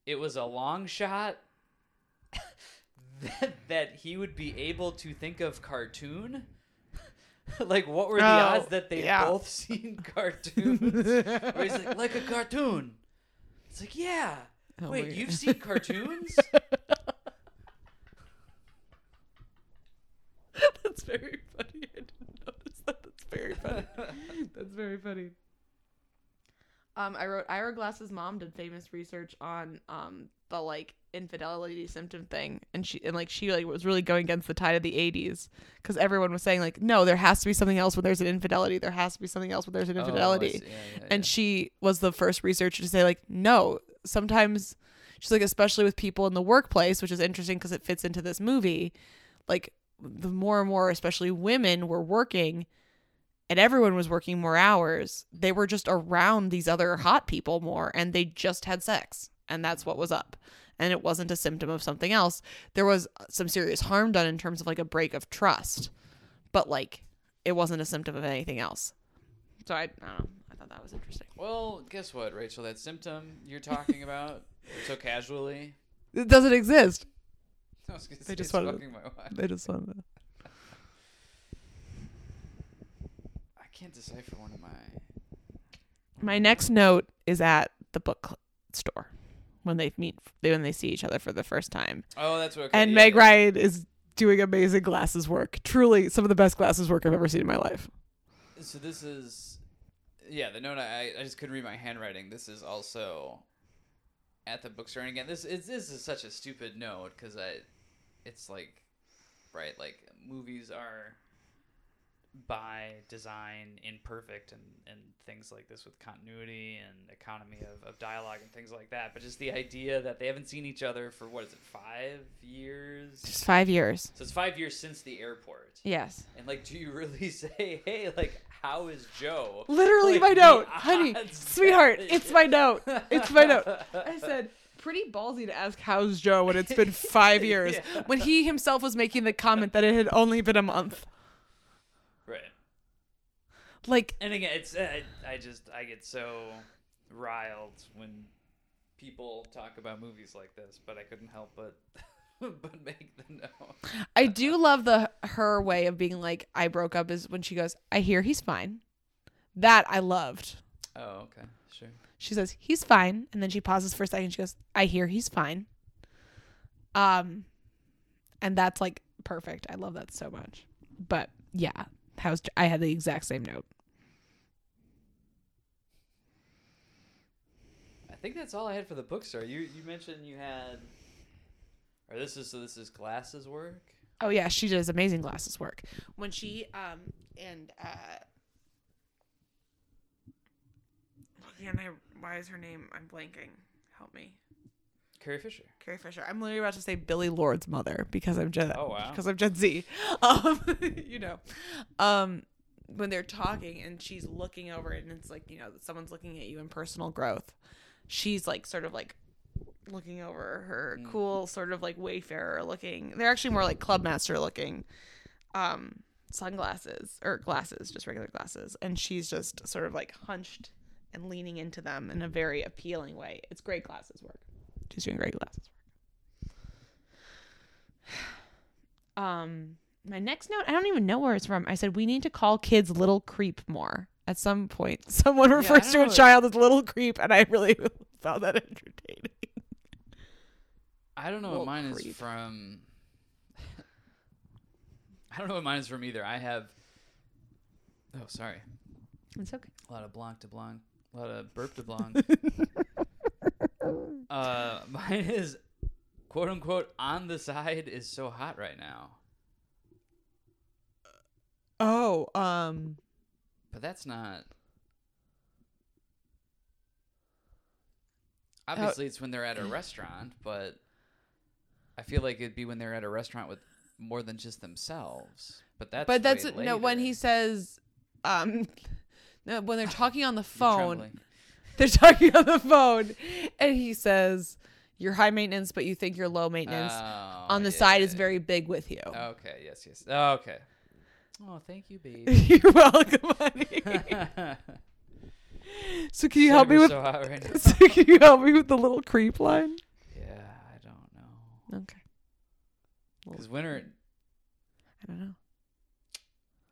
it was a long shot that that he would be able to think of cartoon. like what were the Oh, odds that they yeah. both seen cartoons? Where he's like, like a cartoon. It's like, yeah. Oh Wait, you've God. seen cartoons? That's very funny. I didn't notice that. That's very funny. That's very funny. Um, I wrote Ira Glass's mom did famous research on um the like infidelity symptom thing, and she and like she like was really going against the tide of the '80s because everyone was saying like no, there has to be something else when there's an infidelity. There has to be something else when there's an Oh, infidelity. see. Yeah, yeah, and yeah. she was the first researcher to say like no sometimes she's like especially with people in the workplace which is interesting because it fits into this movie like the more and more especially women were working and everyone was working more hours they were just around these other hot people more and they just had sex and that's what was up and it wasn't a symptom of something else there was some serious harm done in terms of like a break of trust but like it wasn't a symptom of anything else so i, I don't know i thought that was interesting well, guess what, Rachel? That symptom you're talking about so casually. It doesn't exist. I was gonna They just wanted- fucking my wife. They just want to. I can't decipher one of my. My next note is at the book store when they meet when they see each other for the first time, Oh, that's what. Okay, and yeah, Meg yeah. Ryan is doing amazing glasses work. Truly, some of the best glasses work I've ever seen in my life. So this is, yeah. The note I I just couldn't read my handwriting. This is also at the bookstore, and again, this is this is such a stupid note because I, it's like, right, like movies are by design imperfect and and things like this with continuity and economy of, of dialogue and things like that but just the idea that they haven't seen each other for what is it five years Just five years. so it's five years since the airport Yes. and like, do you really say, "Hey, like, how is Joe?" Literally Like, my note, honey, sweetheart. It's my note. It's my note. I said, pretty ballsy to ask how's Joe when it's been five years. Yeah. When he himself was making the comment that it had only been a month. Like, And again, it's uh, I just I get so riled when people talk about movies like this, but I couldn't help but but make the note. I do love the her way of being like, I broke up is when she goes, I hear he's fine. That I loved. Oh, okay, sure. She says, he's fine. And then she pauses for a second. She goes, I hear he's fine. Um, and that's like perfect. I love that so much. But yeah, how's I had the exact same note. Think that's all I had for the bookstore. You you mentioned you had, or this is so this is glasses work. Oh yeah, she does amazing glasses work. When she um and uh can I why is her name I'm blanking. Help me. Carrie Fisher. Carrie Fisher. I'm literally about to say Billie Lourd's mother because I'm Gen Oh, wow. because I'm Gen Z. Um you know. Um when they're talking and she's looking over it and it's like, you know, someone's looking at you in personal growth. She's like sort of like looking over her Mm. cool sort of like wayfarer looking. They're actually more like clubmaster looking um sunglasses or glasses, just regular glasses, and she's just sort of like hunched and leaning into them in a very appealing way. It's great glasses work. She's doing great glasses work. Um my next note, I don't even know where it's from. I said we need to call kids little creep more. At some point, someone I refers to a child as little creep, and I really found that entertaining. I don't know Little what mine is from. I don't know what mine is from either. I have. Oh, sorry. It's okay. A lot of blanc de blanc. A lot of burp de blanc. uh, mine is quote unquote on the side is so hot right now. Oh, um, But that's not. Obviously, it's when they're at a restaurant, but I feel like it'd be when they're at a restaurant with more than just themselves. But that's but that's no when he says, um, no when they're talking on the phone. They're talking on the phone, and he says, "You're high maintenance, but you think you're low maintenance." Oh, on the yeah, side yeah, is very big with you. Okay. Yes. Yes. Oh, okay. Oh, thank you, babe. You're welcome, honey. so can you help me with? so right. So can you help me with the little creep line? Yeah, I don't know. Okay, Because winter. I don't know.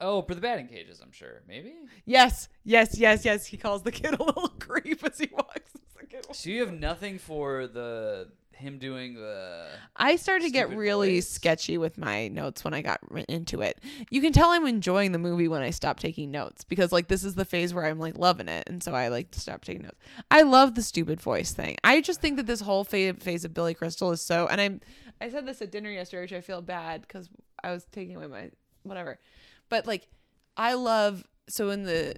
Oh, for the batting cages, I'm sure. Maybe. Yes, yes, yes, yes. He calls the kid a little creep as he walks. The kid walks. So you have nothing for the him doing the. I started to get really voice. sketchy with my notes when I got into it. You can tell I'm enjoying the movie when I stop taking notes because like this is the phase where I'm like loving it, and so I like to stop taking notes. I love the stupid voice thing. I just think that this whole phase of Billy Crystal is so. And I'm I said this at dinner yesterday, which I feel bad because I was taking away my whatever, but like I love so in the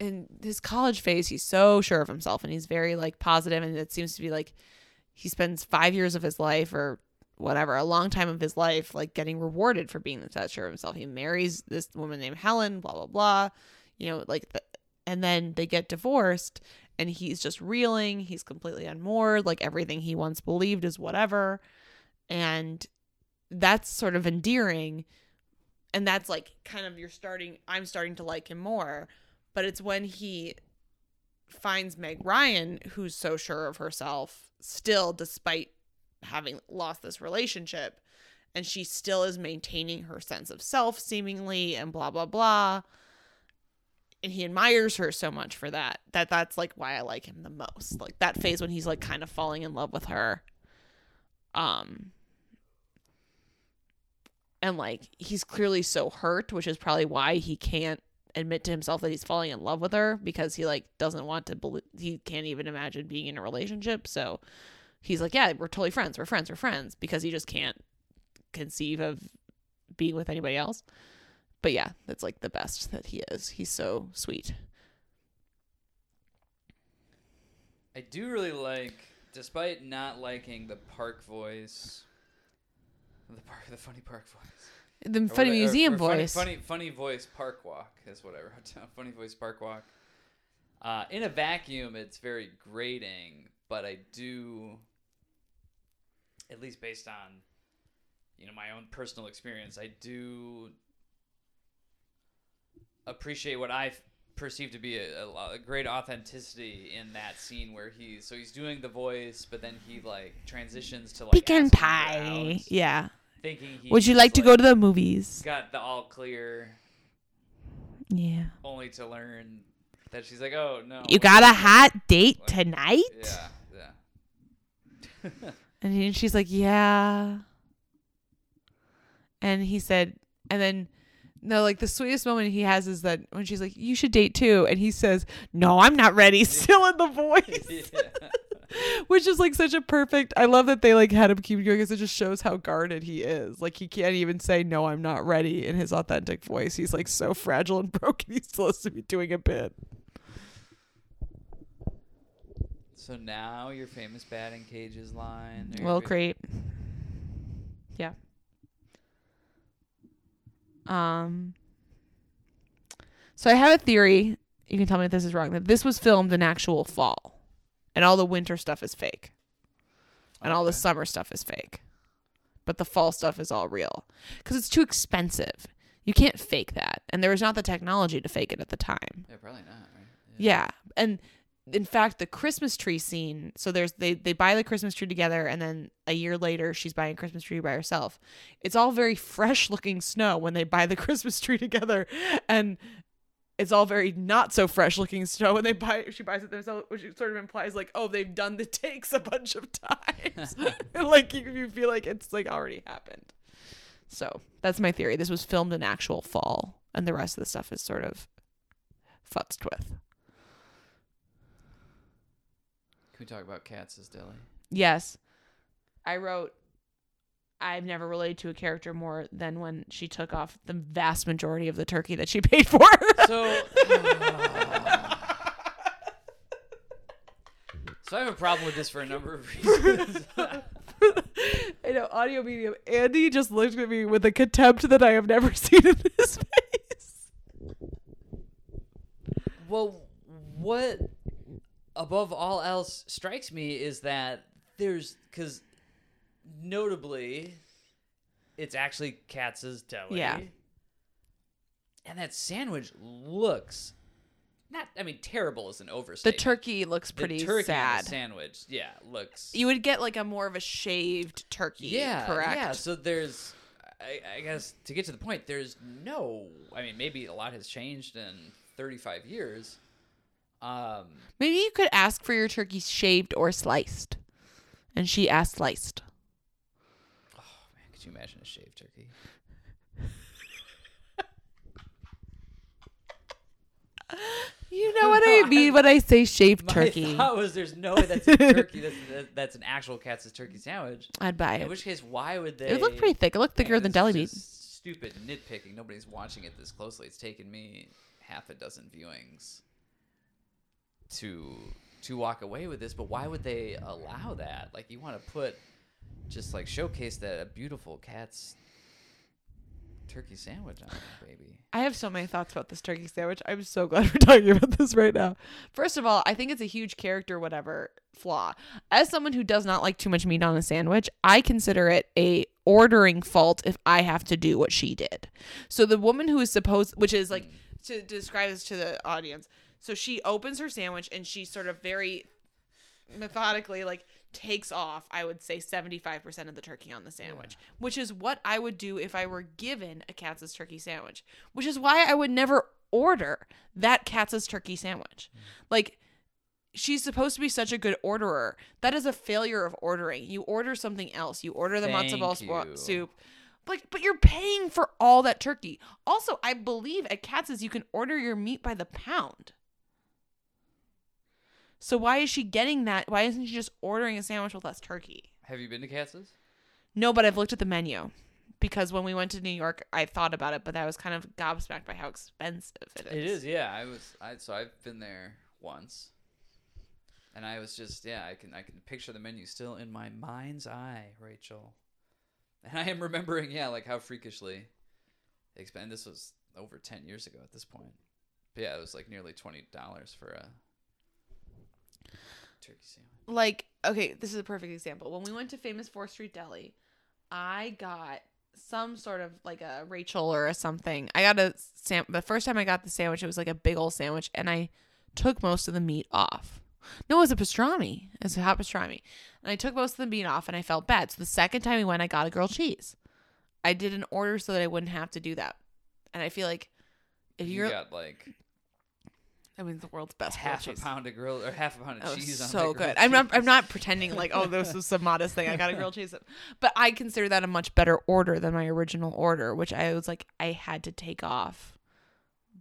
in his college phase he's so sure of himself and he's very like positive and it seems to be like he spends five years of his life or whatever a long time of his life like getting rewarded for being that sure of himself. He marries this woman named helen blah blah blah you know like the, and then they get divorced and he's just reeling. He's completely unmoored like everything he once believed is whatever. And that's sort of endearing. And that's like kind of you're starting i'm starting to like him more. But it's when he finds meg ryan who's so sure of herself still despite having lost this relationship and she still is maintaining her sense of self seemingly and blah blah blah. And he admires her so much for that that that's like why i like him the most. Like that phase when he's like kind of falling in love with her. Um and like he's clearly so hurt which is probably why he can't admit to himself that he's falling in love with her because he like doesn't want to believe he can't even imagine being in a relationship. So he's like yeah we're totally friends. We're friends. We're friends. Because he just can't conceive of being with anybody else. But yeah that's like the best that he is. He's so sweet. I do really like, despite not liking the park voice, the park, the funny park voice. The Or funny what- museum or funny- voice Funny, funny, voice park walk is what I wrote down. Funny voice park walk. Uh, in a vacuum, it's very grating, but I do, at least based on, you know, my own personal experience, I do appreciate what I perceive to be a, a, a great authenticity in that scene where he's so he's doing the voice, but then he like transitions to like pecan pie yeah thinking he would you like to go to the movies got the all clear yeah only to learn that she's like, oh no, you got a hot date tonight Yeah, yeah. And he, she's like, "Yeah." And he said, and then no, like the sweetest moment he has is that when she's like, "You should date too," and he says, "No, I'm not ready." Still in the voice, yeah. which is like such a perfect. I love that they like had him keep going because it just shows how guarded he is. Like he can't even say, "No, I'm not ready" in his authentic voice. He's like so fragile and broken. He's supposed to be doing a bit. So now your famous batting cages line. or Little your- creep. Yeah. Um. So I have a theory. You can tell me if this is wrong. That this was filmed in actual fall, and all the winter stuff is fake. and all the summer stuff is fake. But the fall stuff is all real because it's too expensive. You can't fake that, and there was not the technology to fake it at the time. Yeah, probably not. Right? Yeah, and in fact, the Christmas tree scene. So there's they they buy the Christmas tree together, and then a year later, she's buying a Christmas tree by herself. It's all very fresh looking snow when they buy the Christmas tree together, and it's all very not so fresh looking snow when they buy. it. She buys it themselves, which sort of implies like, oh, they've done the takes a bunch of times, like you, you feel like it's like already happened. So that's my theory. This was filmed in actual fall, and the rest of the stuff is sort of futzed with. Can we talk about Katz's Deli? Yes. I wrote I've never related to a character more than when she took off the vast majority of the turkey that she paid for. So, so I have a problem with this for a number of reasons. I know, audio medium. Andy just looked at me with a contempt that I have never seen in his face. well, what above all else strikes me is that there's because notably, it's actually Katz's Deli. Yeah. And that sandwich looks not. I mean, terrible is an overstatement. The turkey looks The pretty turkey on the sad. sandwich, yeah, looks. You would get like a more of a shaved turkey, yeah, correct? Yeah, so there's, I, I guess to get to the point, there's no. I mean, maybe a lot has changed in 35 years. Um, Maybe you could ask for your turkey shaved or sliced. And she asked sliced. Could you imagine a shaved turkey? You know what I mean when I say shaved My turkey. thought was there's no way that's a turkey. that's, that, that's an actual Katz's turkey sandwich. I'd buy it. In it. which case, why would they? It looked pretty thick. It looked thicker than deli meat. Stupid nitpicking. Nobody's watching it this closely. It's taken me half a dozen viewings to to walk away with this. But why would they allow that? Like you want to put just like showcase that a beautiful Katz's turkey sandwich on it, baby. I have so many thoughts about this turkey sandwich. I'm so glad we're talking about this right now. First of all, I think it's a huge character whatever flaw. As someone who does not like too much meat on a sandwich, I consider it a ordering fault if I have to do what she did. So the woman who is supposed which is like mm. to describe this to the audience. So she opens her sandwich and she sort of very methodically like takes off i would say 75% of the turkey on the sandwich which is what i would do if i were given a katz's turkey sandwich which is why i would never order that katz's turkey sandwich. Mm. Like she's supposed to be such a good orderer. That is a failure of ordering. You order something else. You order the matzo ball you. soup. Like but you're paying for all that turkey. Also i believe at katz's you can order your meat by the pound so why is she getting that? Why isn't she just ordering a sandwich with less turkey? Have you been to Katz's? No, but I've looked at the menu because when we went to New York, I thought about it, but I was kind of gobsmacked by how expensive it is. It is, yeah. I was, I so I've been there once, and I was just, yeah. I can, I can picture the menu still in my mind's eye, Rachel, and I am remembering, yeah, like how freakishly expensive. This was over ten years ago at this point. But yeah, it was like nearly twenty dollars for a turkey sandwich. Like, okay, this is a perfect example. When we went to Famous Fourth Street Deli, I got some sort of like a Rachel or a something. I got a sam. The first time I got the sandwich, it was like a big old sandwich, and I took most of the meat off. No, it was a pastrami. It was a hot pastrami, and I took most of the meat off, and I felt bad. So the second time we went, I got a grilled cheese. I did an order so that I wouldn't have to do that, and I feel like if You you're, got like I mean, the world's best half a cheese. pound of grilled or half a pound of That was cheese on so good. I'm not. I'm not pretending like, oh, this was some modest thing. I got a grilled cheese, but I consider that a much better order than my original order, which I was like, I had to take off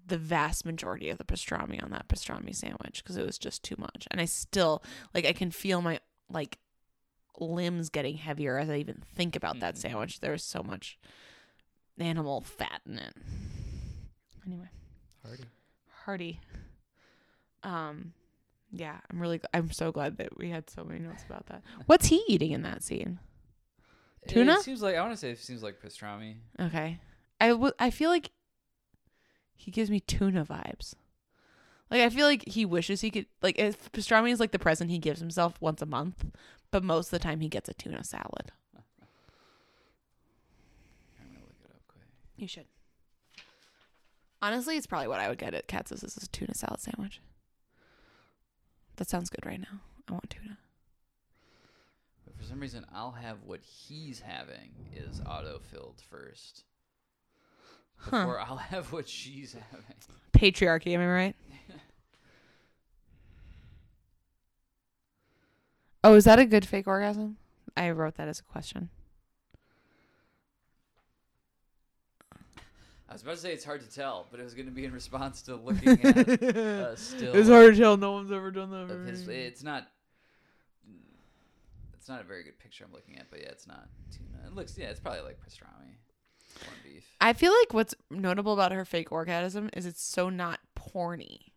the vast majority of the pastrami on that pastrami sandwich because it was just too much, and I still like I can feel my like limbs getting heavier as I even think about that Mhm. sandwich. There was so much animal fat in it. Anyway Hearty. hearty. Um, yeah, I'm really, I'm so glad that we had so many notes about that. What's he eating in that scene? Tuna? It seems like I want to say it seems like pastrami. Okay, I w- I feel like he gives me tuna vibes. Like I feel like he wishes he could like if pastrami is like the present he gives himself once a month, but most of the time he gets a tuna salad. I'm gonna look it up quick. You should. Honestly, it's probably what I would get at Katz's is a tuna salad sandwich. That sounds good right now. I want tuna. But for some reason, I'll have what he's having is auto-filled first. Huh. Before I'll have what she's having. Patriarchy, am I right? oh, is that a good fake orgasm? I wrote that as a question. I was about to say it's hard to tell, but it was going to be in response to looking at uh, still. it's hard to tell. No one's ever done that. of his. It's not. It's not a very good picture I'm looking at, but yeah, it's not tuna. It looks, yeah, it's probably like pastrami, corned beef. I feel like what's notable about her fake orgasm is it's so not porny.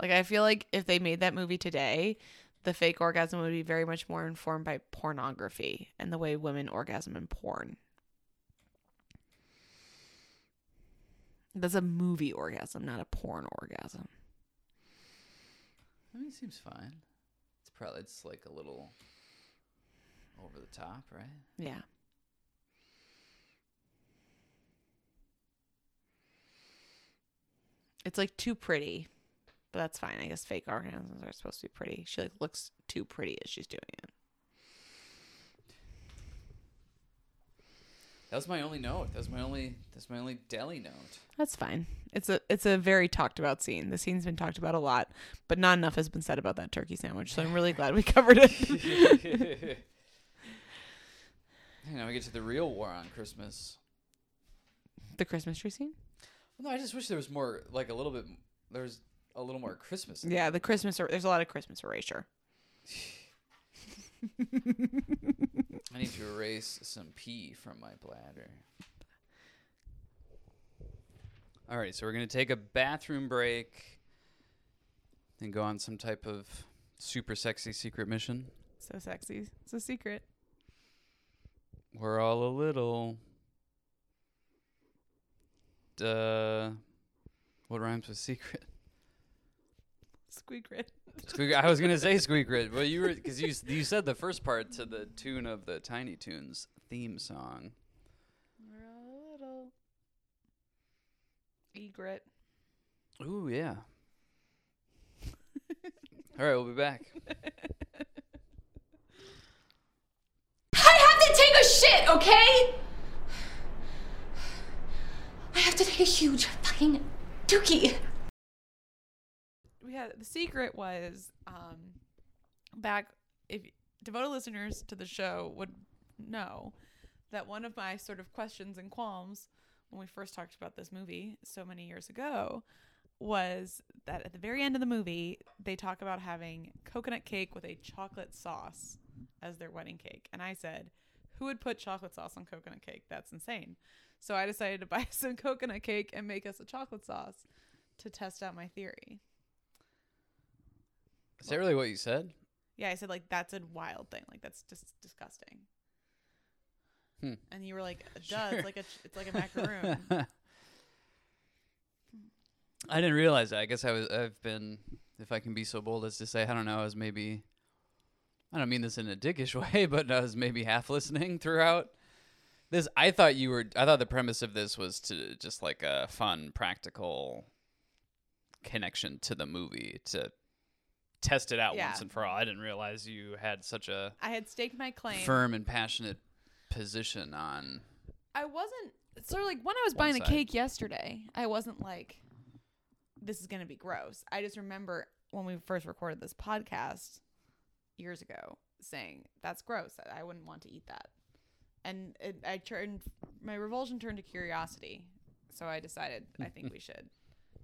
Like I feel like if they made that movie today, the fake orgasm would be very much more informed by pornography and the way women orgasm in porn. That's a movie orgasm, not a porn orgasm. I mean, it seems fine. It's probably it's like a little over the top, right? Yeah. It's like too pretty, but that's fine. I guess fake orgasms are supposed to be pretty. She like looks too pretty as she's doing it. That was my only note. That was my only. That's my only deli note. That's fine. It's a it's a very talked about scene. The scene's been talked about a lot, but not enough has been said about that turkey sandwich. So I'm really glad we covered it. now we get to the real war on Christmas. the Christmas tree scene. Well, No, I just wish there was more, like a little bit. There was a little more Christmas. in Yeah, the Christmas. er- There's a lot of Christmas erasure. I need to erase some pee from my bladder. All right, so we're gonna take a bathroom break, and go on some type of super sexy secret mission. So sexy. It's a secret. We're all a little. Uh, what rhymes with secret? Squeak red. Squeak, I was gonna say Squeak squeakrit, but you were because you you said the first part to the tune of the Tiny Toons theme song. We're a little egret. Ooh yeah. All right, we'll be back. I have to take a shit, okay? I have to take a huge fucking dookie. We had the secret was um back if devoted listeners to the show would know that one of my sort of questions and qualms when we first talked about this movie so many years ago was that at the very end of the movie they talk about having coconut cake with a chocolate sauce as their wedding cake. And i said who would put chocolate sauce on coconut cake? That's insane. So i decided to buy some coconut cake and make us a chocolate sauce to test out my theory Is that really what you said? Yeah, I said like that's a wild thing. Like that's just disgusting. Hmm. And you were like, "Duh, Sure. it's like a it's like a macaroon." I didn't realize that. I guess I was. I've been, if I can be so bold as to say, I don't know. I was maybe. I don't mean this in a dickish way, but I was maybe half listening throughout. This I thought you were. I thought the premise of this was to just like a fun, practical connection to the movie to test it out Yeah. once and for all. I didn't realize you had such a I had staked my claim. firm and passionate position on. I wasn't sort of like when I was buying the cake yesterday. I wasn't like, "This is gonna be gross." I just remember when we first recorded this podcast years ago saying that's gross. I- I wouldn't want to eat that, and it, I turned my revulsion turned to curiosity. So I decided I think we should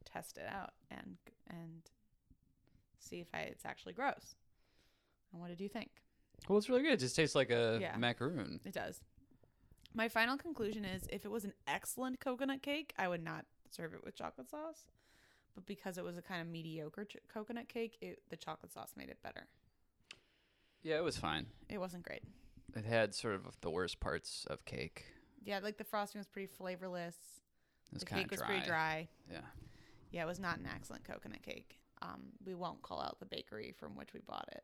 test it out and and see if I, it's actually gross. And what did you think? Well, it's really good. It just tastes like a Yeah. macaroon. It does. My final conclusion is if it was an excellent coconut cake, I would not serve it with chocolate sauce. But because it was a kind of mediocre ch- coconut cake, it, the chocolate sauce made it better. Yeah, it was fine. It wasn't great. It had sort of the worst parts of cake. Yeah, like the frosting was pretty flavorless. It was the kind cake of was dry. pretty dry. Yeah. Yeah, it was not an excellent coconut cake. Um, we won't call out the bakery from which we bought it,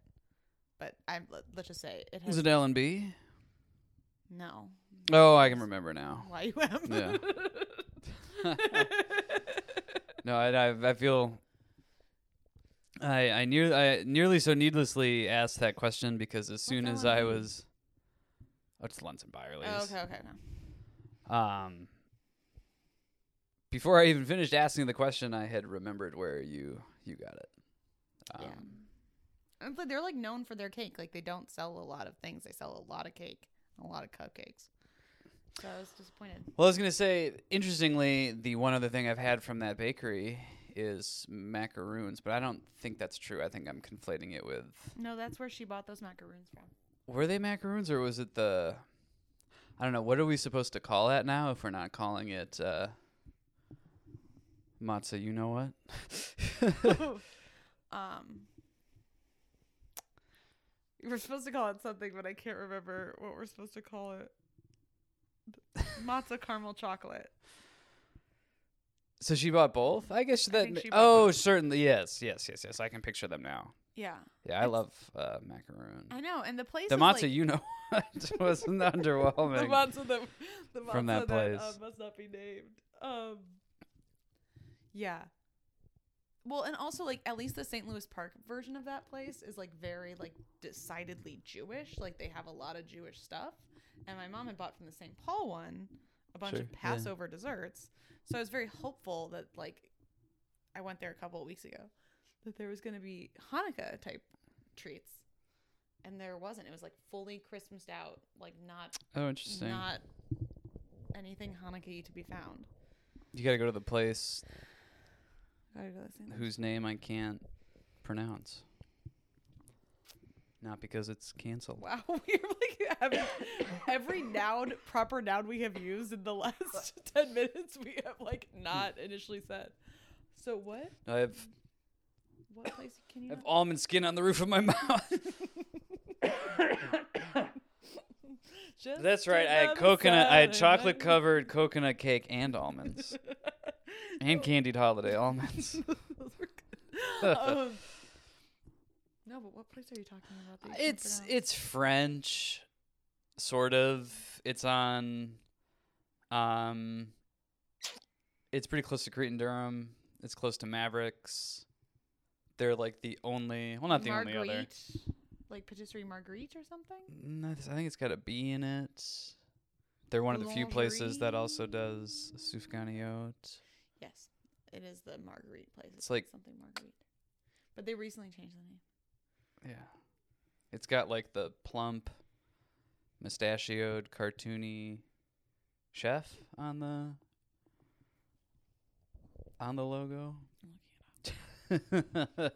but I let, let's just say it has Was it L and B? no Oh, I can remember now. YUM. Yeah. No, I, I, I feel. I I near I nearly so needlessly asked that question because as soon as I was, oh, it's Lunds and Byerly's. oh, okay, okay, no. Um, before I even finished asking the question, I had remembered where you you got it. Um, Yeah. But they're like known for their cake. Like they don't sell a lot of things. They sell a lot of cake, a lot of cupcakes. So I was disappointed. Well, I was gonna say, interestingly, the one other thing I've had from that bakery is macaroons, but I don't think that's true. I think I'm conflating it with. No, that's where she bought those macaroons from. Were they macaroons or was it the? I don't know. What are we supposed to call that now if we're not calling it uh, matzah? You know what? um, we were supposed to call it something, but I can't remember what we're supposed to call it. Matzo caramel chocolate. So she bought both. I guess I that. she oh, both. certainly. Yes, yes, yes, yes. I can picture them now. Yeah, Yeah, I love uh, macaroon. I know. And the place The matzah, like, you know, wasn't underwhelming. the matzo that the From that that, uh, place. must not be named. Um, yeah. Well, and also like at least the St. Louis Park version of that place is like very like decidedly Jewish. Like they have a lot of Jewish stuff. And my mom had bought from the St. Paul one a bunch Sure, of yeah. Passover desserts. So I was very hopeful that like I went there a couple of weeks ago that there was going to be Hanukkah type treats. And there wasn't. It was like fully Christmased out, like not oh, interesting. not anything Hanukkah to be found. you got to go to the place Gotta go to the St. Louis. whose name I can't pronounce. Not because it's canceled. Wow, we're like having every noun, proper noun we have used in the last ten minutes, we have like not hmm. initially said. So what? I have, What place can you? I have Not? almond skin on the roof of my mouth. Just That's right. I had another coconut. I had Saturday chocolate covered coconut cake and almonds and candied holiday almonds. Those were good. um, no, but what place are you talking about? you It's it's French, sort of. It's on, um, it's pretty close to Crete and Durham. It's close to Mavericks. They're like the only, well, not the only other. Marguerite, like patisserie Marguerite or something. No, I think it's got a B in it. They're one of the few places that also does Sufganiyot. Yes, it is the Marguerite place. It's like- something Marguerite, but they recently changed the name. Yeah. It's got like the plump, mustachioed, cartoony chef on the on the logo. I'm looking it up.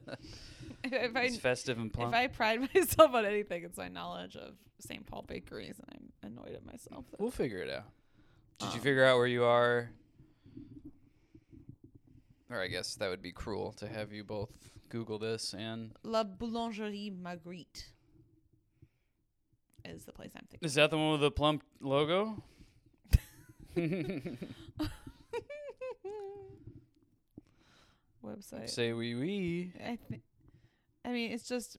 if I it's festive and plump. if. I pride myself on anything, it's my knowledge of St. Paul bakeries, and I'm annoyed at myself. we'll figure it out. Did you Um, figure out where you are? Or I guess that would be cruel to have you both Google this and La Boulangerie Marguerite is the place I'm thinking. is that the one with the plump logo? Website. Say wee wee. I think. I mean, it's just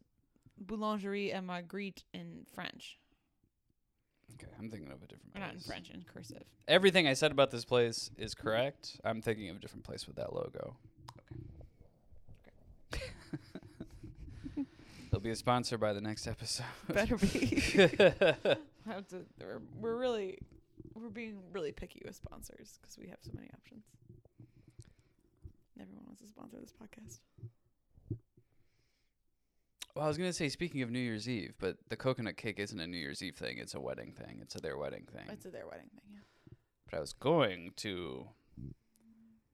Boulangerie et Marguerite in French. Okay, I'm thinking of a different Or place. not in French, in cursive. Everything I said about this place is correct. I'm thinking of a different place with that logo. Okay. Okay. They'll be a sponsor by the next episode. Better be. I have to, we're, we're really, we're being really picky with sponsors because we have so many options. Everyone wants to sponsor this podcast. Well, I was gonna say, speaking of New Year's Eve, but the coconut cake isn't a New Year's Eve thing. It's a wedding thing. It's a their wedding thing. It's a their wedding thing, yeah. but I was going to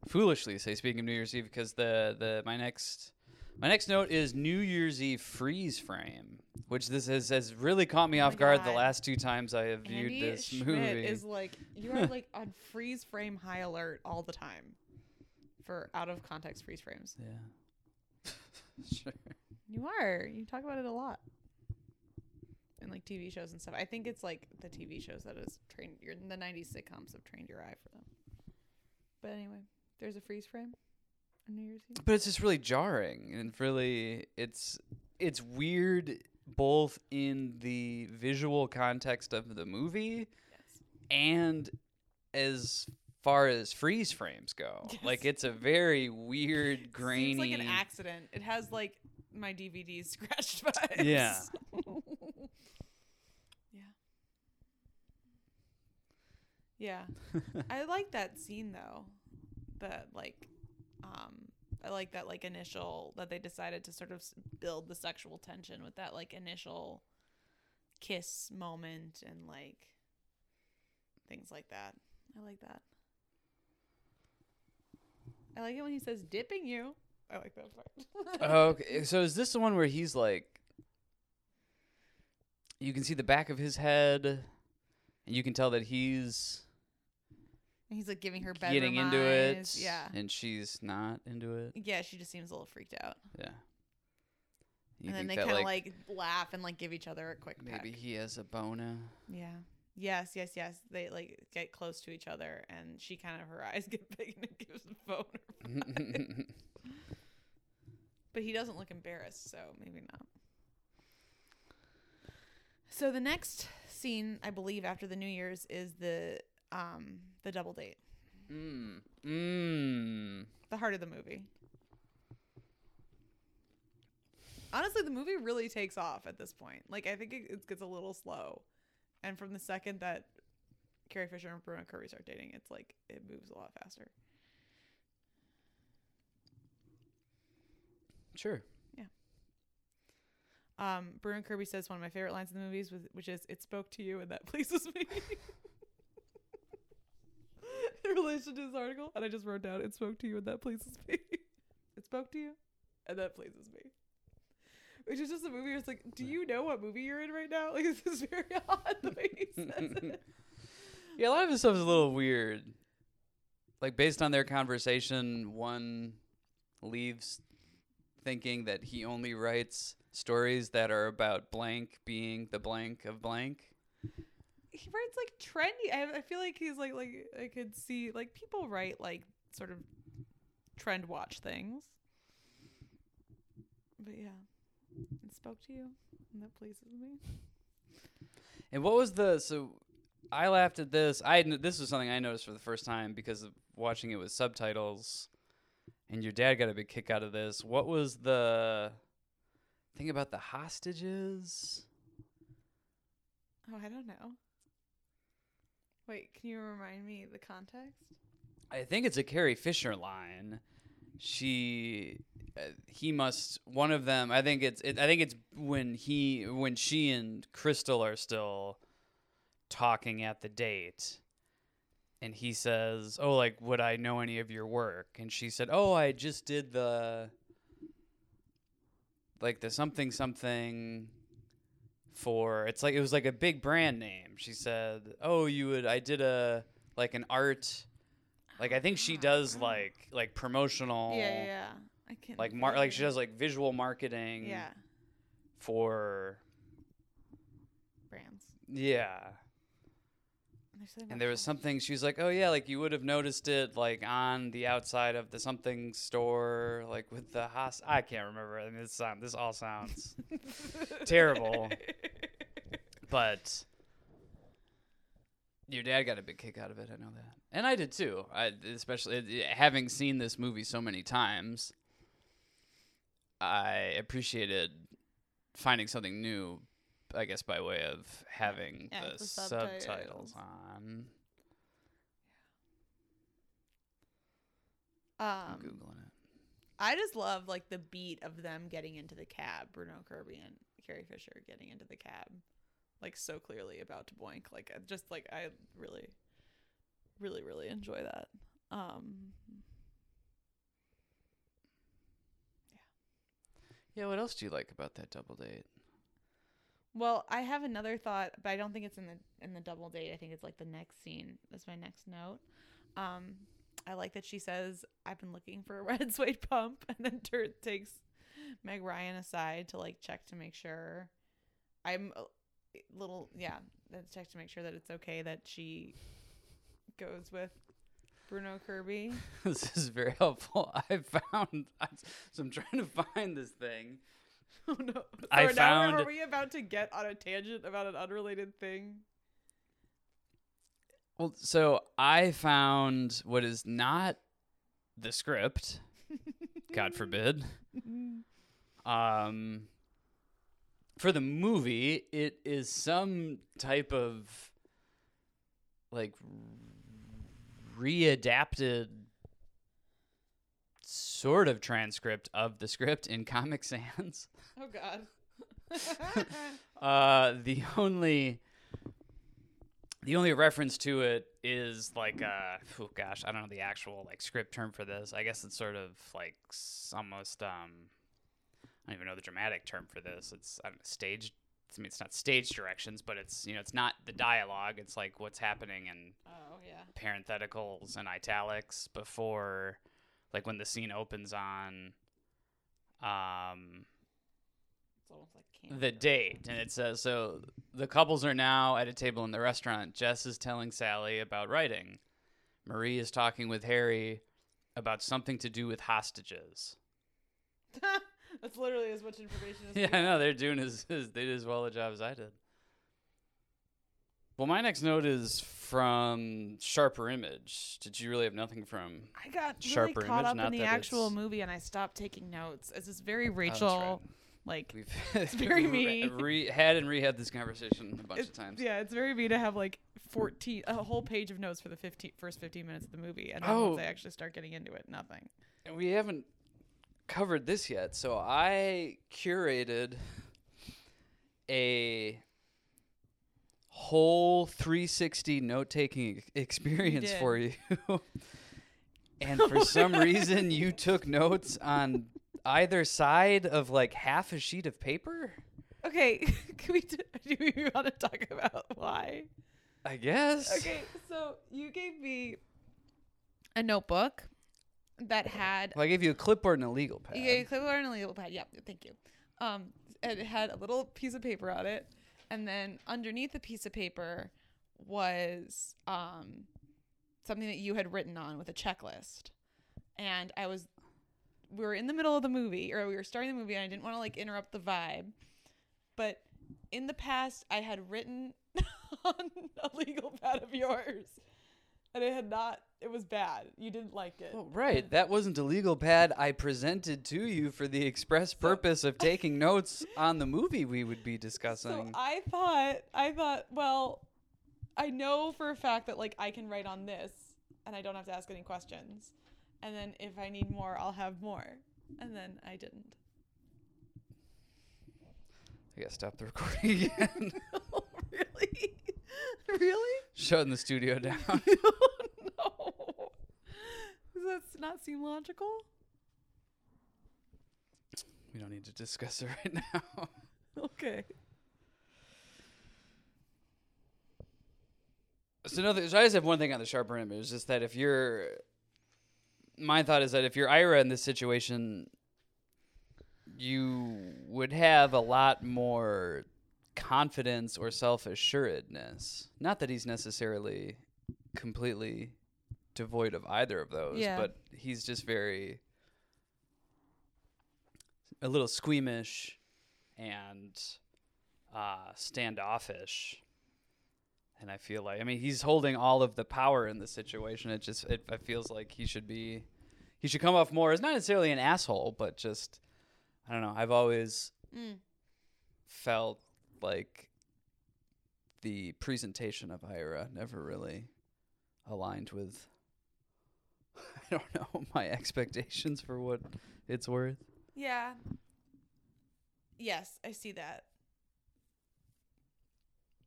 foolishly say, speaking of New Year's Eve, because the the my next my next note is New Year's Eve freeze frame, which this has has really caught me Oh off guard the last two times I have viewed this Schmidt movie. is like you are like on freeze frame high alert all the time for out of context freeze frames. yeah. sure. You are. You talk about it a lot. In like TV shows and stuff. I think it's like the TV shows that has trained your the 90s sitcoms have trained your eye for them. But anyway, there's a freeze frame. on New Year's Eve. but it's just really jarring and really it's it's weird both in the visual context of the movie Yes. and as far as freeze frames go. Like it's a very weird, grainy. Seems like an accident. It has like my DVDs scratched vibes. Yeah. yeah. Yeah. I like that scene though. That like um I like that like initial that they decided to sort of build the sexual tension with that like initial kiss moment and like things like that. I like that. I like it when he says dipping you. I like that part. okay, so is this the one where he's like you can see the back of his head and you can tell that he's And he's like giving her bedroom getting into eyes. it Yeah. and she's not into it. Yeah, she just seems a little freaked out. Yeah. You and then think they that, kind of like, laugh and like give each other a quick maybe peck. he has a boner. Yeah. Yes, yes, yes. They like get close to each other and she kind of her eyes get big and it gives the phone. But he doesn't look embarrassed, so maybe not. So the next scene, I believe, after the New Year's is the um the double date. mm. Mm. the heart of the movie. Honestly, the movie really takes off at this point. Like, I think it, it gets a little slow, and from the second that Carrie Fisher and Bruno Kirby start dating, it's like it moves a lot faster. Sure. Yeah. Um, Bruno Kirby says one of my favorite lines in the movies, was, which is "It spoke to you, and that pleases me." in relation to this article, and I just wrote down, "It spoke to you, and that pleases me." it spoke to you, and that pleases me. Which is just a movie where it's like, do you know what movie you're in right now? Like, this is very odd the way he says it. Yeah, a lot of this stuff is a little weird. Like based on their conversation, one leaves thinking that he only writes stories that are about blank being the blank of blank. He writes like trendy. I, I feel like he's like like I could see like people write like sort of trend watch things. But yeah, it spoke to you, and that pleases me. And what was the so? I laughed at this. I had, this was something I noticed for the first time because of watching it with subtitles. And your dad got a big kick out of this. What was the thing about the hostages? Oh, I don't know. Wait, can you remind me the context? I think it's a Carrie Fisher line. She, uh, he must. One of them. I think it's. It, I think it's when he, when she and Crystal are still talking at the date, and he says, "Oh, like, would I know any of your work?" And she said, "Oh, I just did the, like the something something." For it's like it was like a big brand name. She said, "Oh, you would. I did a like an art." Like I think she ah. does like like promotional Yeah, yeah, yeah. I can't. like mar- like she does like visual marketing Yeah, for brands. yeah. And, there was something she was like, "Oh yeah, like you would have noticed it like on the outside of the something store like with the house I can't remember. I mean this sound this all sounds terrible. but your dad got a big kick out of it. I know that, and I did too. I especially it- having seen this movie so many times. I appreciated finding something new. I guess by way of having Yeah, the, the subtitles. subtitles. on. I'm Um, googling it. I just love like the beat of them getting into the cab, Bruno Kirby and Carrie Fisher getting into the cab, like so clearly about to boink. Like just like I really, really, really enjoy that. Um, yeah. Yeah, what else do you like about that double date? Well, I have another thought, but I don't think it's in the in the double date. I think it's like the next scene. That's my next note. Um, I like that she says, "I've been looking for a red suede pump," and then tur takes Meg Ryan aside to like check to make sure. I'm a little yeah, that check to make sure that it's okay that she goes with Bruno Kirby. this is very helpful. I found. So I'm trying to find this thing. Oh no! I So now found- Are we about to get on a tangent about an unrelated thing? Well, so I found what is not the script. God forbid. Um, for the movie, it is some type of like readapted sort of transcript of the script in Comic Sans. Oh God. Uh, the only the only reference to it is like uh oh gosh, I don't know the actual like script term for this. I guess it's sort of like almost um I don't even know the dramatic term for this. It's I don't know, stage I mean it's not stage directions, but it's you know, it's not the dialogue, it's like what's happening in oh yeah. parentheticals and italics before like when the scene opens on um It's almost like the date and it says so the couples are now at a table in the restaurant. Jess is telling sally about writing. Marie is talking with harry about something to do with hostages. That's literally as much information as yeah i know they're doing as, as they did as well a job as i did well my next note is from sharper image did you really have nothing from I got really Sharper caught image, up not in the actual it's- movie and I stopped taking notes. It's just very Oh, Rachel, right. like we've It's very me. re- had and rehabbed this conversation a bunch it's, of times yeah, it's very me to have like fourteen, a whole page of notes for the 15, first fifteen minutes of the movie, and then Oh. once I actually start getting into it, nothing. And we haven't covered this yet, so I curated a whole 360 note taking experience for you. and for some reason, you took notes on either side of like half a sheet of paper? Okay, can we do, do we want to talk about why? I guess. Okay, so you gave me a notebook that had Well, I gave you a clipboard and a legal pad. you gave a clipboard and a legal pad. Yep, thank you. Um, and it had a little piece of paper on it, and then underneath the piece of paper was um something that you had written on with a checklist. And I was we were in the middle of the movie or we were starting the movie and I didn't want to like interrupt the vibe. But in the past I had written on a legal pad of yours. And it had not it was bad. You didn't like it. Well, right. That wasn't a legal pad I presented to you for the express purpose of taking notes on the movie we would be discussing. So. I thought, I thought, well, I know for a fact that like I can write on this, and I don't have to ask any questions. And then if I need more, I'll have more. And then I didn't. I gotta stop the recording again. really? really? Shutting the studio down. no. Does that not seem logical? we don't need to discuss it right now. Okay. So, no, so I just have one thing on the sharper image, just that if you're, my thought is that if you're Ira in this situation, you would have a lot more confidence or self assuredness. Not that he's necessarily completely devoid of either of those, Yeah. but he's just very a little squeamish and uh, standoffish. And I feel like I mean he's holding all of the power in the situation. It just it, it feels like he should be he should come off more as not necessarily an asshole, but just I don't know. I've always Mm. felt like the presentation of Ira never really aligned with I don't know my expectations for what it's worth. Yeah. Yes, I see that.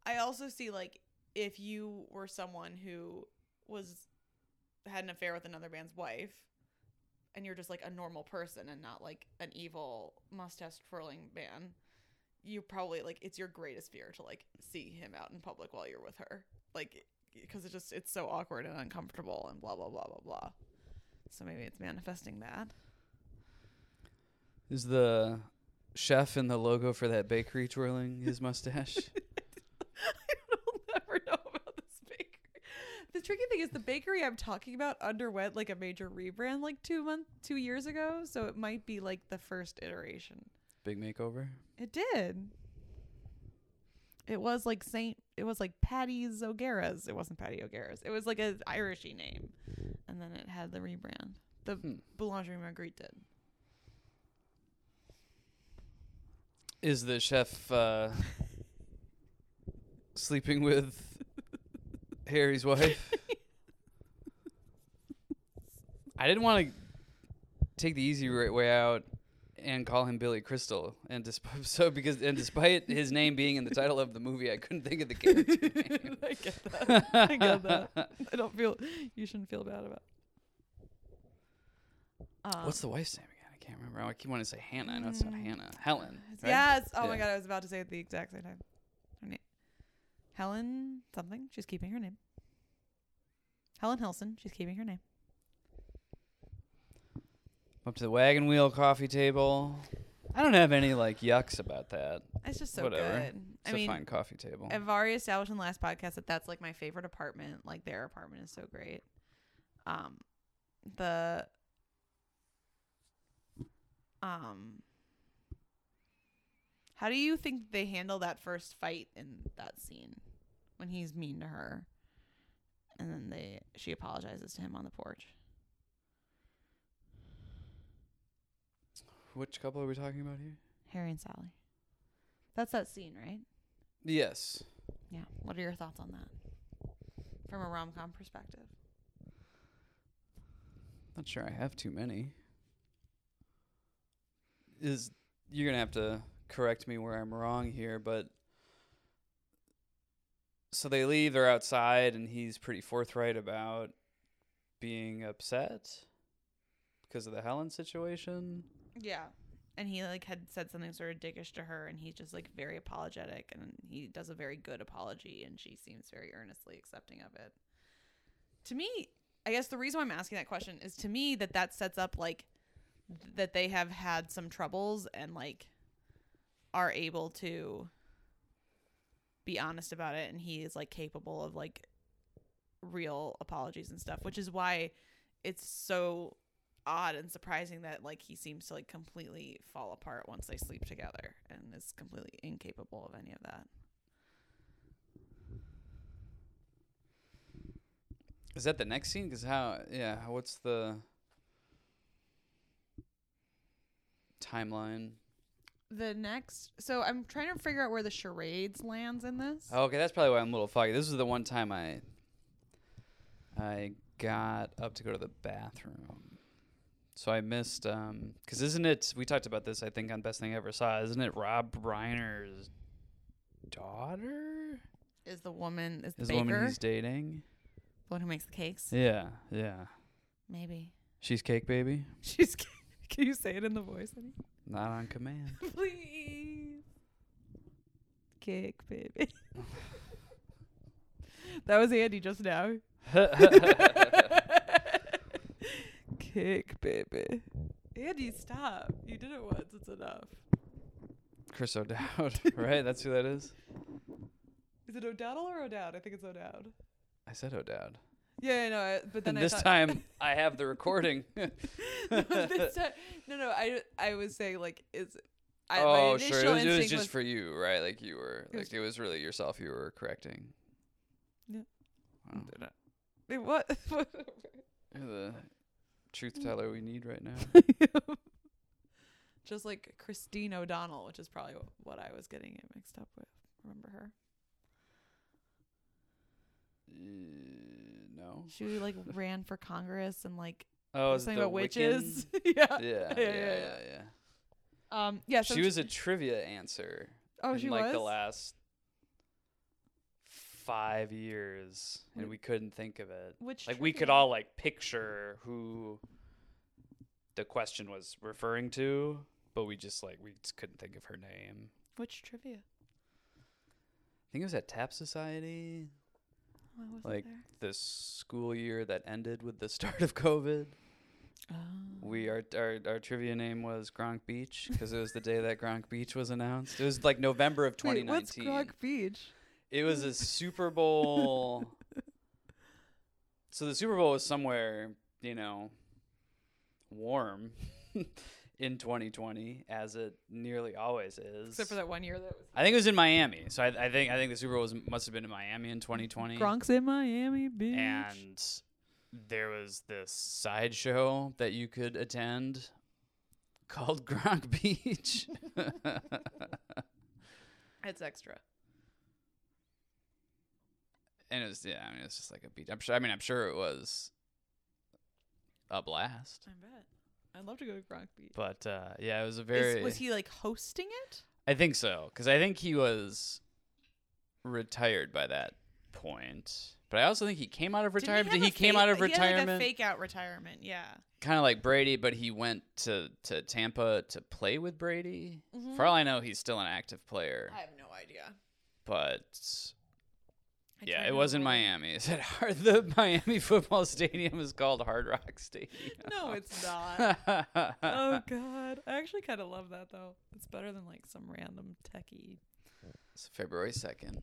I also see like if you were someone who was had an affair with another man's wife and you're just like a normal person and not like an evil mustache twirling man, you probably like it's your greatest fear to like see him out in public while you're with her. Like because it just it's so awkward and uncomfortable and blah blah blah blah blah. So maybe it's manifesting that. Is the chef in the logo for that bakery twirling his mustache? I will never know about this bakery. The tricky thing is the bakery I'm talking about underwent like a major rebrand like two month two years ago, so it might be like the first iteration. Big makeover. It did. It was like Saint. It was like Patty's O'Gara's. It wasn't Patty O'Gara's. It was like a Irishy name, and then it had the rebrand. The Hmm. Boulangerie Marguerite did. Is the chef uh, sleeping with Harry's wife? I didn't want to take the easy way out and call him Billy Crystal, and desp- so because and despite his name being in the title of the movie, I couldn't think of the character name. I get that. I get that. I don't feel. You shouldn't feel bad about. Um, What's the wife's name again? I can't remember. I keep wanting to say Hannah. I know it's not Mm. Hannah. Helen. Right? Yes. Oh my god, I was about to say it the exact same time. Her name. Helen something. She's keeping her name. Helen Hillson. She's keeping her name. Up to the wagon wheel coffee table. I don't have any like yucks about that. It's just so Whatever. good. It's I a mean, fine coffee table. I've already established in the last podcast that that's like my favorite apartment. Like their apartment is so great. Um, the um, how do you think they handle that first fight in that scene when he's mean to her, and then they she apologizes to him on the porch? Which couple are we talking about here? Harry and Sally. That's that scene, right? Yes. Yeah. What are your thoughts on that from a rom com perspective? Not sure I have too many. Is you're gonna have to correct me where I'm wrong here, but so they leave, they're outside, and he's pretty forthright about being upset because of the Helen situation. Yeah. And he like had said something sort of dickish to her and he's just like very apologetic and he does a very good apology and she seems very earnestly accepting of it. To me, I guess the reason why I'm asking that question is to me that that sets up like th- that they have had some troubles and like are able to be honest about it and he is like capable of like real apologies and stuff, which is why it's so odd and surprising that like he seems to like completely fall apart once they sleep together and is completely incapable of any of that. Is that the next scene? Because how? Yeah. What's the timeline? The next, so I'm trying to figure out where the charades lands in this. Oh, okay, that's probably why I'm a little foggy. This is the one time I I got up to go to the bathroom. So I missed um cuz isn't it we talked about this I think on best thing I ever saw. Isn't it Rob Reiner's daughter? Is the woman is the Is the woman he's dating? the one who makes the cakes? Yeah, yeah. Maybe She's cake baby? she's. Can you say it in the voice, honey? Not on command. Please, cake baby. that was Andy just now. Cake baby. Andy, stop. You did it once. It's enough. Chris O'Dowd, right? That's who that is. Is it O'Donnell or O'Dowd? I think it's O'Dowd. I said O'Dowd. Yeah, I know. I- But then And I this thought, time I have the recording. no, this time, no, no. I, I was saying like, is I, my oh, initial sure. It was, it was instinct just was, for you, right? Like you were, It was- like it was really yourself you were correcting. Yeah. Wow. Wait, what? You're the truth teller we need right now. just like Christine O'Donnell, which is probably wh- what I was getting it mixed up with. Remember her? Uh, no. She like ran for Congress and like Oh, is it something the about Wiccan? witches. yeah. Yeah, Yeah, yeah, yeah, yeah, yeah. yeah. Um. Yeah. So she was a trivia answer. Oh, in she like the last five years, and we couldn't think of it. Which like we could all like picture who the question was referring to, but we just like we just couldn't think of her name. Which trivia? I think it was at Tap Society. Like this school year that ended with the start of COVID. Oh. We our our, our trivia name was Gronk Beach because it was the day that Gronk Beach was announced. It was like November of Wait, what's 2019. Gronk Beach? It was a Super Bowl So the Super Bowl was somewhere, you know, warm in 2020, as it nearly always is. Except for that one year that was. I think it was in Miami. So I, I think I think the Super Bowl was, must have been in Miami in 2020. Gronk's in Miami, bitch. and there was this sideshow that you could attend called Gronk Beach. it's extra. And it was yeah, I mean it's just like a beach. I'm sure I mean I'm sure it was a blast. I bet. I'd love to go to Gronk Beach. But uh yeah, it was a very Is, was he like hosting it? I think so cuz I think he was retired by that point. But I also think he came out of retirement. He, have came fake- out of he like, retirement a fake out retirement. Yeah. kind of like Brady, but he went to to Tampa to play with Brady. Mhm. For all I know, he's still an active player. I have no idea. But I yeah, it was in Miami. Is it hard? The Miami football stadium is called Hard Rock Stadium. No, it's not. oh God, I actually kind of love that though. It's better than like some random techie. It's February second,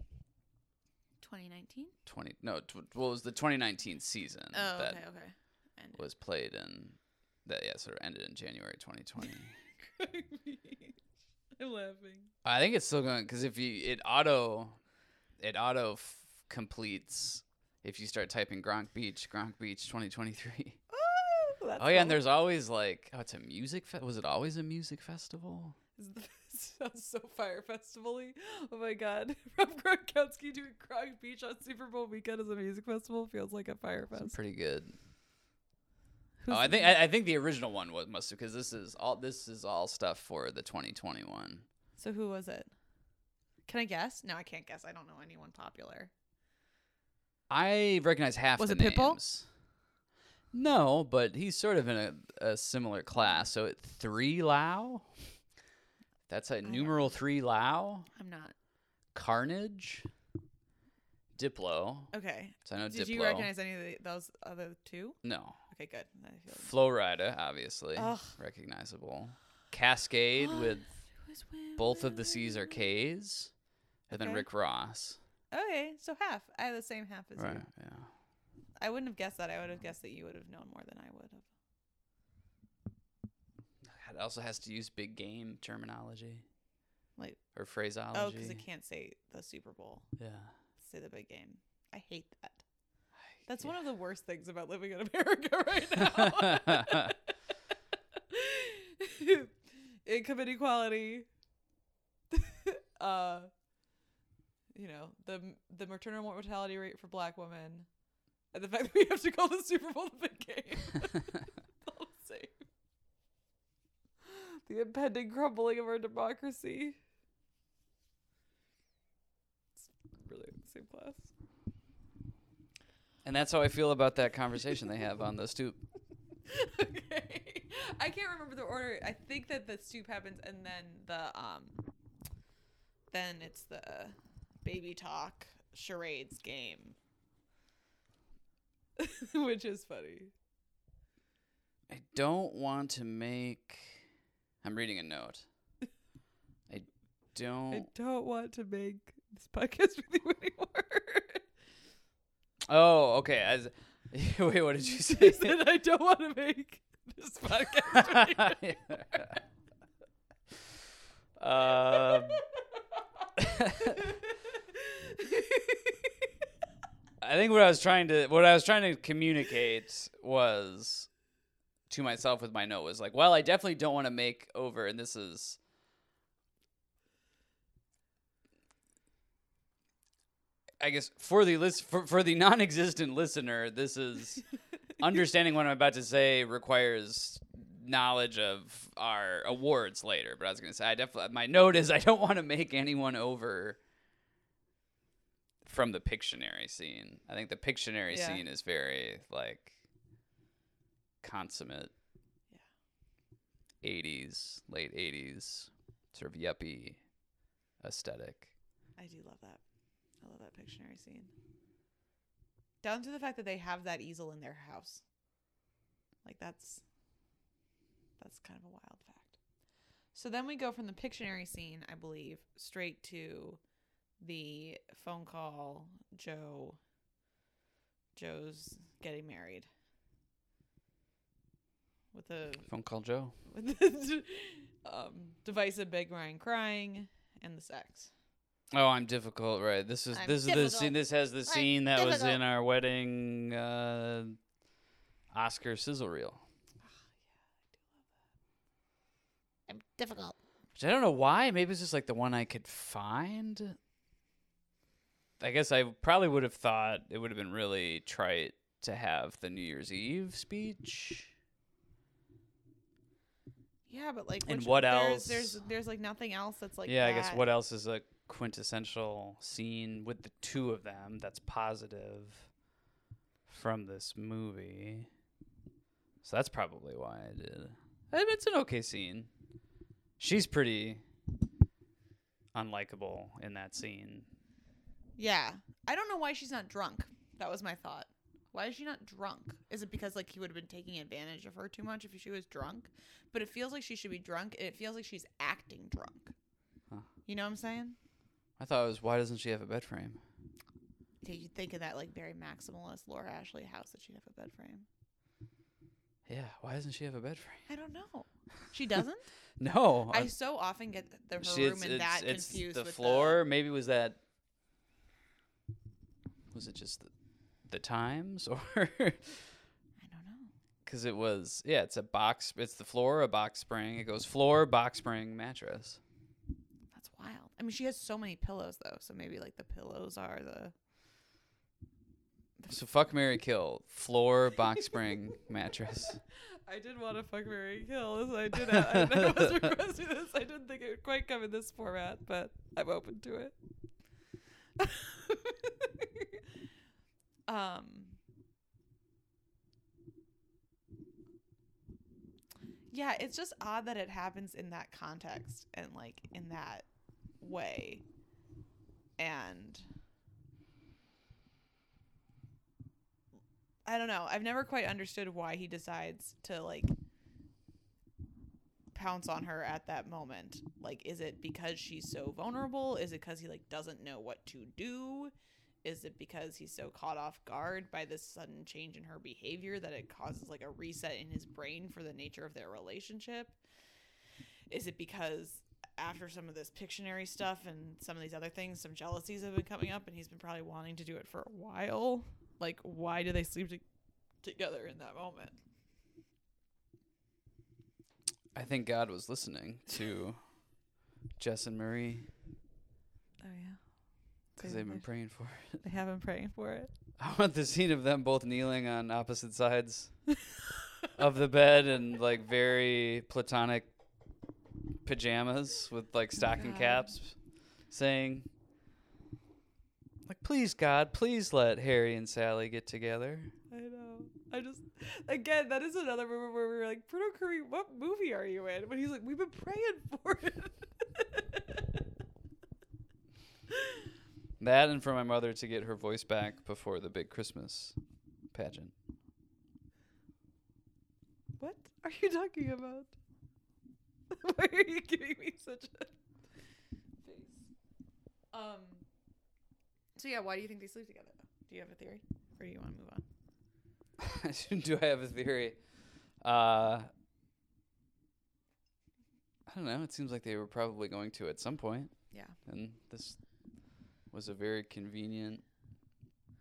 2019. twenty. No, tw- well, it was the 2019 season Oh, that okay, okay. And was played in that yeah sort of ended in January 2020. I'm laughing. I think it's still going because if you it auto it auto f- completes if you start typing Gronk Beach Gronk Beach 2023. Oh, oh yeah, and there's always like oh it's a music fe- was it always a music festival? Sounds so Fyre Festival-y. Oh my god. Rob Gronkowski doing Gronk Beach on Super Bowl weekend as a music festival feels like a Fyre Fest. pretty good. Who's oh, I think I, I think the original one was must because this is all this is all stuff for the 2021. So who was it? Can I guess? No, I can't guess. I don't know anyone popular. I recognize half Was the it Pitbull? names. No, but he's sort of in a, a similar class. So it three Lao. That's a numeral three Lao. I'm not. Carnage. Diplo. Okay. So I know Did Diplo. you recognize any of the, those other two? No. Okay, good. I feel Flo Rida, obviously Ugh. recognizable. Kaskade with Who is Will both of the C's are K's, and then Okay. Rick Ross. Okay, so half. I have the same half as Right. you. Yeah. I wouldn't have guessed that. I would have guessed that you would have known more than I would have. It also has to use big game terminology Like, or phraseology. oh, because it can't say the Super Bowl. Yeah. Say the big game. I hate that. That's yeah. one of the worst things about living in America right now. Income inequality. uh, you know the the maternal mortality rate for Black women, and the fact that we have to call the Super Bowl the big game. All the same. The impending crumbling of our democracy. It's really the same class. and that's how I feel about that conversation they have on the stoop. okay. I can't remember the order. I think that the soup happens and then the um then it's the baby talk charades game. Which is funny. I don't want to make. I'm reading a note. I don't. I don't want to make this podcast with you anymore. Oh, okay. As wait, what did you I say? said I don't want to make this podcast with you. um, I think what I was trying to what I was trying to communicate was to myself with my note was like, well, I definitely don't want to make over, and this is. I guess for the list for, for the non-existent listener, this is understanding what I'm about to say requires knowledge of our awards later. But I was gonna say I definitely my note is I don't want to make anyone over from the Pictionary scene. I think the Pictionary Yeah. scene is very like consummate. Yeah. 80s, late 80s, sort of yuppie aesthetic. I do love that. I love that Pictionary scene. Down to the fact that they have that easel in their house. Like that's that's kind of a wild fact. So then we go from the Pictionary scene, I believe, straight to the phone call Joe Joe's getting married. With a Phone call Joe. with the um, divisive Meg Ryan crying and the sex. Oh, I'm difficult, right? This is I'm this is the scene. This has the I'm scene that was in our wedding uh, Oscar sizzle reel. I'm difficult. Which I don't know why. Maybe it's just like the one I could find. I guess I probably would have thought it would have been really trite to have the New Year's Eve speech. Yeah, but like, And what there's, else? There's there's like nothing else that's like. yeah, I guess what else is a quintessential scene with the two of them that's positive from this movie? So that's probably why I did. I mean, it's an okay scene. She's pretty unlikable in that scene. Yeah, I don't know why she's not drunk. That was my thought. Why is she not drunk? Is it because like he would have been taking advantage of her too much if she was drunk? But it feels like she should be drunk, and it feels like she's acting drunk. Huh. You know what I'm saying? I thought it was why doesn't she have a bed frame? Did you think of that like very maximalist Laura Ashley house that she'd have a bed frame? Yeah, why doesn't she have a bed frame? I don't know. She doesn't. No, I I'm- so often get the, her she- room it's, and it's, that it's confused the floor. Maybe was that was it just the, the times or I don't know. because it was yeah it's a box it's the floor a box spring it goes floor box spring mattress That's wild. I mean, she has so many pillows though, so maybe like the pillows are the. so fuck Mary kill floor box spring mattress I did uh, want to fuck Mary Kill. This I did. I, I was requesting this. I didn't think it would quite come in this format, but I'm open to it. um. Yeah, it's just odd that it happens in that context and like in that way. And I don't know. I've never quite understood why he decides to like pounce on her at that moment. Like is it because she's so vulnerable? Is it cuz he like doesn't know what to do? Is it because he's so caught off guard by this sudden change in her behavior that it causes like a reset in his brain for the nature of their relationship? Is it because after some of this Pictionary stuff and some of these other things, some jealousies have been coming up and he's been probably wanting to do it for a while? Like, why do they sleep to- together in that moment? I think God was listening to Jess and Marie Oh, yeah. Because they've been praying for it They have been praying for it. I want the scene of them both kneeling on opposite sides of the bed and like very platonic pajamas with like oh stocking God. caps saying like please God, please let Harry and Sally get together. I know. I just, again, that is another moment where we were like, Bruno Kirby, what movie are you in? But he's like, we've been praying for it. That and for my mother to get her voice back before the big Christmas pageant. what are you talking about? Why are you giving me such a face? Um. So yeah, why do you think they sleep together? Do you have a theory, or do you want to move on? Do I have a theory? Uh I don't know. It seems like they were probably going to at some point. Yeah. and this was a very convenient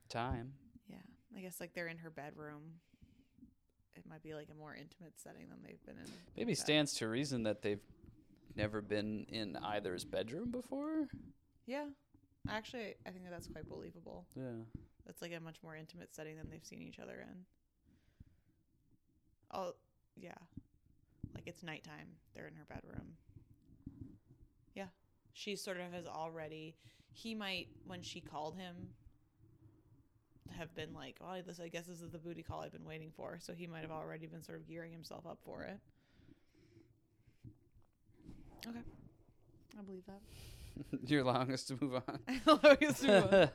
time. Yeah, I guess like they're in her bedroom. It might be like a more intimate setting than they've been in. Maybe stands to reason that they've never been in either's bedroom before. Yeah, actually, I think that that's quite believable. Yeah. That's like a much more intimate setting than they've seen each other in. Oh, yeah. Like it's nighttime. They're in her bedroom. Yeah. She sort of has already. He might, when she called him, have been like, oh, this, I guess this is the booty call I've been waiting for. So he might have already been sort of gearing himself up for it. Okay. I believe that. You're allowing us to move on. I guess we will.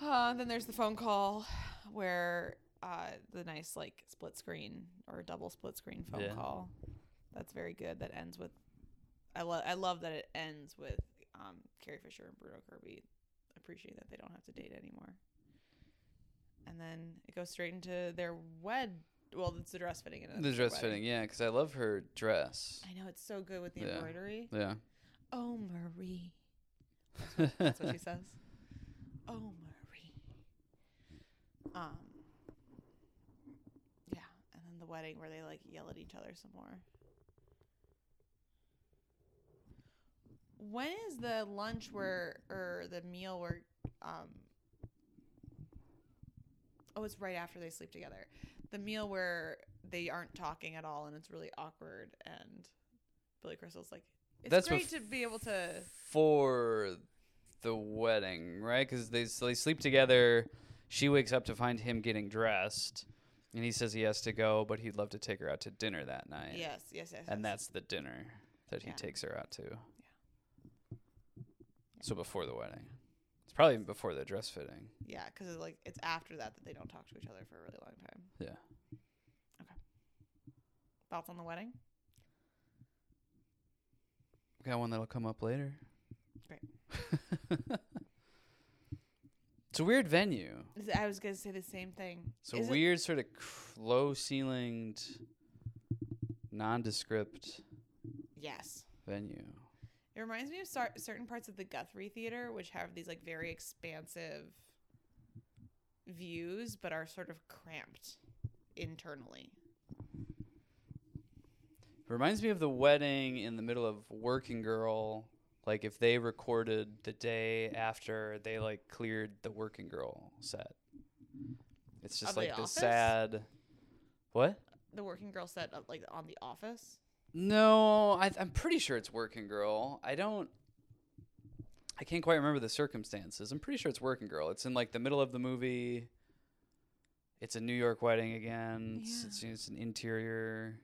Uh, then there's the phone call where uh, the nice like split screen or double split screen phone Yeah. call. That's very good. That ends with. I love. I love that it ends with um, Carrie Fisher and Bruno Kirby appreciate that they don't have to date anymore. and then it goes straight into their wed. Well, it's the dress fitting. And The dress wedding. fitting, yeah, because I love her dress. I know it's so good with the Yeah. embroidery. Yeah. Oh, Marie. That's what she says. Oh, Marie. Um. Yeah, and then the wedding where they like yell at each other some more. When is the lunch where or the meal where um Oh, it's right after they sleep together. The meal where they aren't talking at all and it's really awkward and Billy Crystal's like it's That's great to be able to For the wedding, right? Because they, so they sleep together. She wakes up to find him getting dressed. And he says he has to go, but he'd love to take her out to dinner that night. Yes, yes, yes. And yes. that's the dinner that he Yeah. takes her out to. So before the wedding. It's probably even before the dress fitting. Yeah, because it's like it's after that that they don't talk to each other for a really long time. Yeah. Okay. Thoughts on the wedding? Got one that'll come up later. Great. it's a weird venue. I was gonna say the same thing. It's a Is it- weird sort of low ceilinged, nondescript yes. venue. It reminds me of cer- certain parts of the Guthrie Theater, which have these like very expansive views, but are sort of cramped internally. It reminds me of the wedding in the middle of Working Girl. Like if they recorded the day after they like cleared the Working Girl set. It's just Of like the Office? sad. What? The working girl set up like on The Office. No, I, I'm pretty sure it's Working Girl. I don't. I can't quite remember the circumstances. I'm pretty sure it's Working Girl. It's in like the middle of the movie. It's a New York wedding again. It's, Yeah. it's, it's an interior.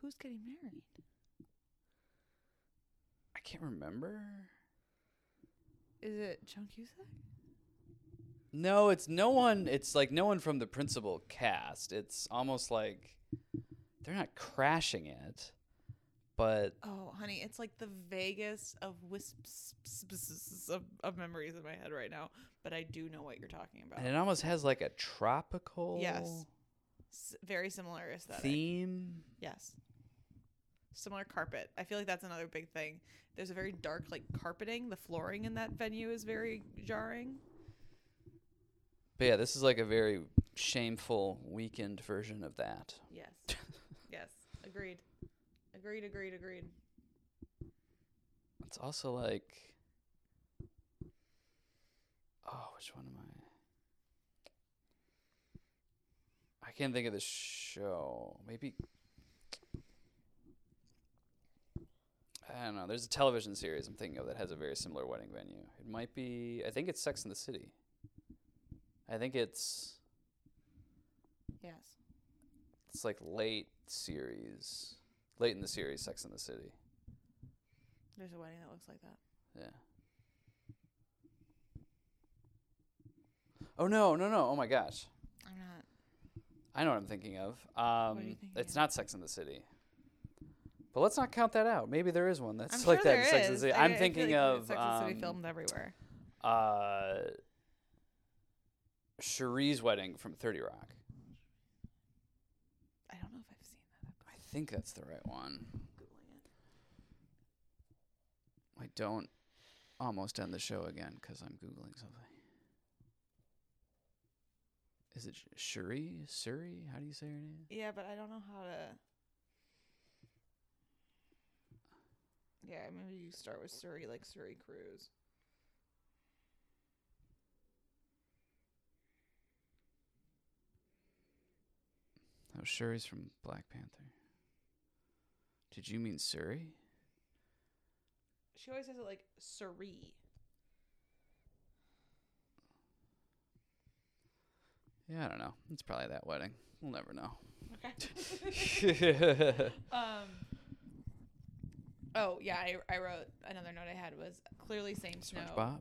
Who's getting married? I can't remember. Is it Joan Cusack? No, it's no one. It's like no one from the principal cast. It's almost like they're not crashing it, but Oh, honey, it's like the vaguest of wisps of, of memories in my head right now. But I do know what you're talking about. and it almost has like a tropical Yes. S- very similar aesthetic. theme. Yes. Similar carpet. I feel like that's another big thing. There's a very dark like carpeting. The flooring in that venue is very jarring. But yeah, this is like a very shameful weekend version of that. Yes. Agreed. Agreed, agreed, agreed. It's also like, oh, which one am I? I can't think of the show. Maybe I don't know. There's a television series I'm thinking of that has a very similar wedding venue. It might be. I think it's Sex in the City. I think it's Yes. It's like late series, late in the series, Sex in the City. There's a wedding that looks like that. Yeah. Oh no, no, no! Oh my gosh, I'm not. I know what I'm thinking of. Um, are you thinking it's of? not Sex in the City. But let's not count that out. Maybe there is one that's I'm like sure that. in Sex and the. City. I- I'm feel thinking like of Sex and the City um, filmed everywhere. uh, Cherie's wedding from Thirty Rock. I don't know if I've seen that. I think that's the right one. I'm googling it. I don't almost end the show again because I'm googling something. Is it Shuri? Suri? How do you say her name? Yeah, but I don't know how to. Yeah, maybe you start with Surrey, like Suri Cruise. Oh, Shuri's from Black Panther. Did you mean Surrey? She always says it like Surrey. Yeah, I don't know. It's probably that wedding. We'll never know. Okay. um. Oh yeah, I, I wrote another note I had was clearly saying snow. SpongeBob?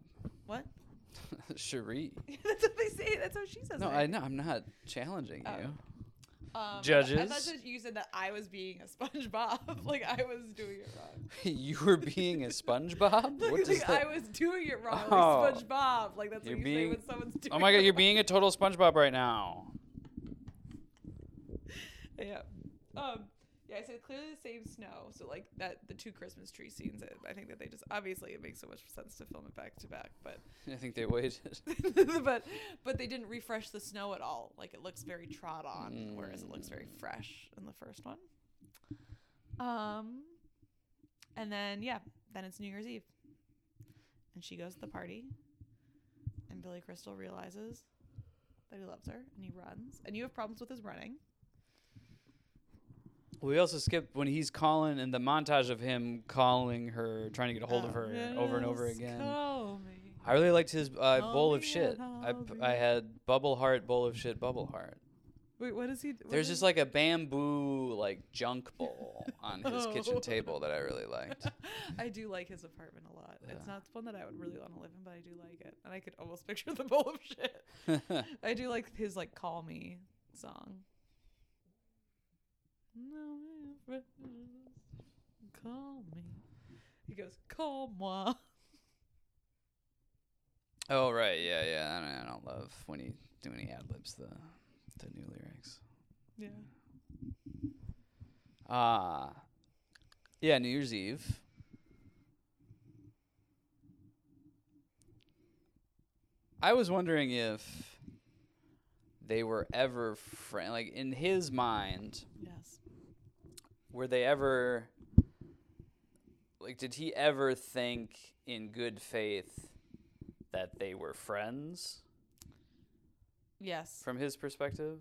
What? Cherie. That's what they say. That's how she says No, it. I know. I'm not challenging Oh. you. Um, I thought Judges. that you said that I was being a SpongeBob, like I was doing it wrong. you were being a SpongeBob. Like, What does like, that? I was doing it wrong, Oh. like SpongeBob. Like that's You're what you being- say when someone's doing. Oh my god, it you're wrong. being a total SpongeBob right now. Yeah. Um. Yeah, I said clearly the same snow. So like that, the two Christmas tree scenes. I- think that they just obviously it makes so much sense to film it back to back, but I think they waited. but but they didn't refresh the snow at all. Like it looks very trod on, whereas it looks very fresh in the first one. Um, and then yeah, then it's New Year's Eve, and she goes to the party, and Billy Crystal realizes that he loves her, and he runs. And you have problems with his running. We also skipped when he's calling and the montage of him calling her, trying to get a hold of her over and over again. I really liked his uh, Call bowl of me shit. and I, I'll be- I had bubble heart, bowl of shit, bubble heart. Wait, what is he? what There's is- just like a bamboo like junk bowl on his kitchen Oh. table that I really liked. I do like his apartment a lot. It's not one that I would really want to live in, but I do like it, and I could almost picture the bowl of shit. I do like his like "Call Me" song. No, friends, call me. He goes, "Call moi." oh right, yeah, yeah. I don't, I don't love when he do when he ad libs the the new lyrics. Yeah. Uh yeah, New Year's Eve. I was wondering if they were ever friend like in his mind Yes. Were they ever like did he ever think in good faith that they were friends Yes. from his perspective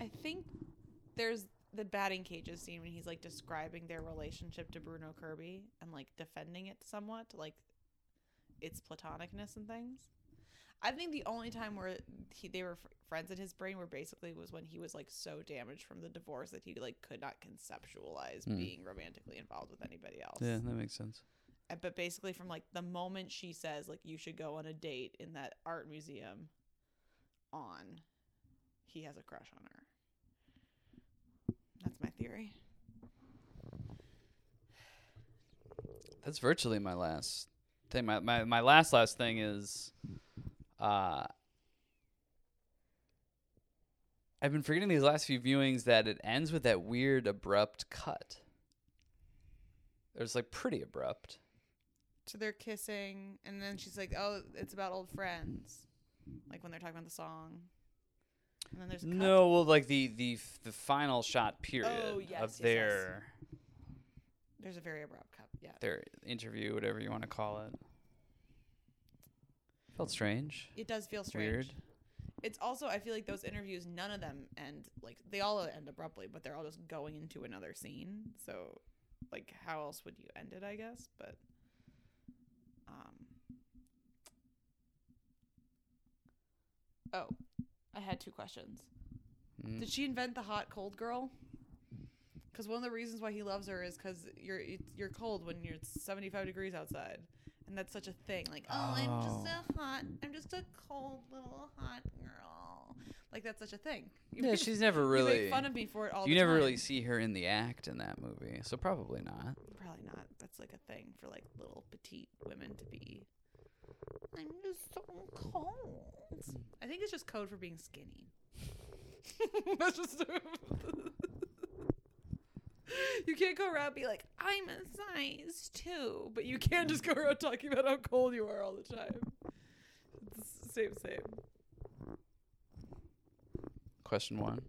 I think there's the batting cages scene when he's like describing their relationship to Bruno Kirby and like defending it somewhat, like its platonicness and things. I think the only time where he, they were fr- friends in his brain were basically was when he was like so damaged from the divorce that he like could not conceptualize Mm. being romantically involved with anybody else. yeah that makes sense Uh, But basically, from like the moment she says like you should go on a date in that art museum, on, he has a crush on her. That's my theory. That's virtually my last thing. My, my my last last thing is uh I've been forgetting these last few viewings that it ends with that weird abrupt cut. It was like pretty abrupt. So they're kissing, and then she's like, "Oh, it's about old friends," like when they're talking about the song. And then there's a cut. No, well like the the the final shot period Oh, yes, of yes, yes. their There's a very abrupt cut. Yeah, their interview, whatever you want to call it. Felt strange. it does feel strange. Weird. It's also I feel like those interviews, none of them end like they all end abruptly, but they're all just going into another scene. So, like, how else would you end it? I guess, but um. Oh, I had two questions. Mm. Did she invent the hot cold girl? Because one of the reasons why he loves her is because you're you're cold when you're 75 degrees outside, and that's such a thing. Like, oh, I'm just a oh. hot, I'm just a cold little hot girl. Like that's such a thing. You Yeah, make- she's never you really make fun of me for it all. You never time. really see her in the act in that movie, so probably not. Probably not. That's like a thing for like little petite women to be. I'm just so cold. I think it's just code for being skinny. That's just. you can't go around be like I'm a size two, but you can't just go around talking about how cold you are all the time. It's same, same. Question one.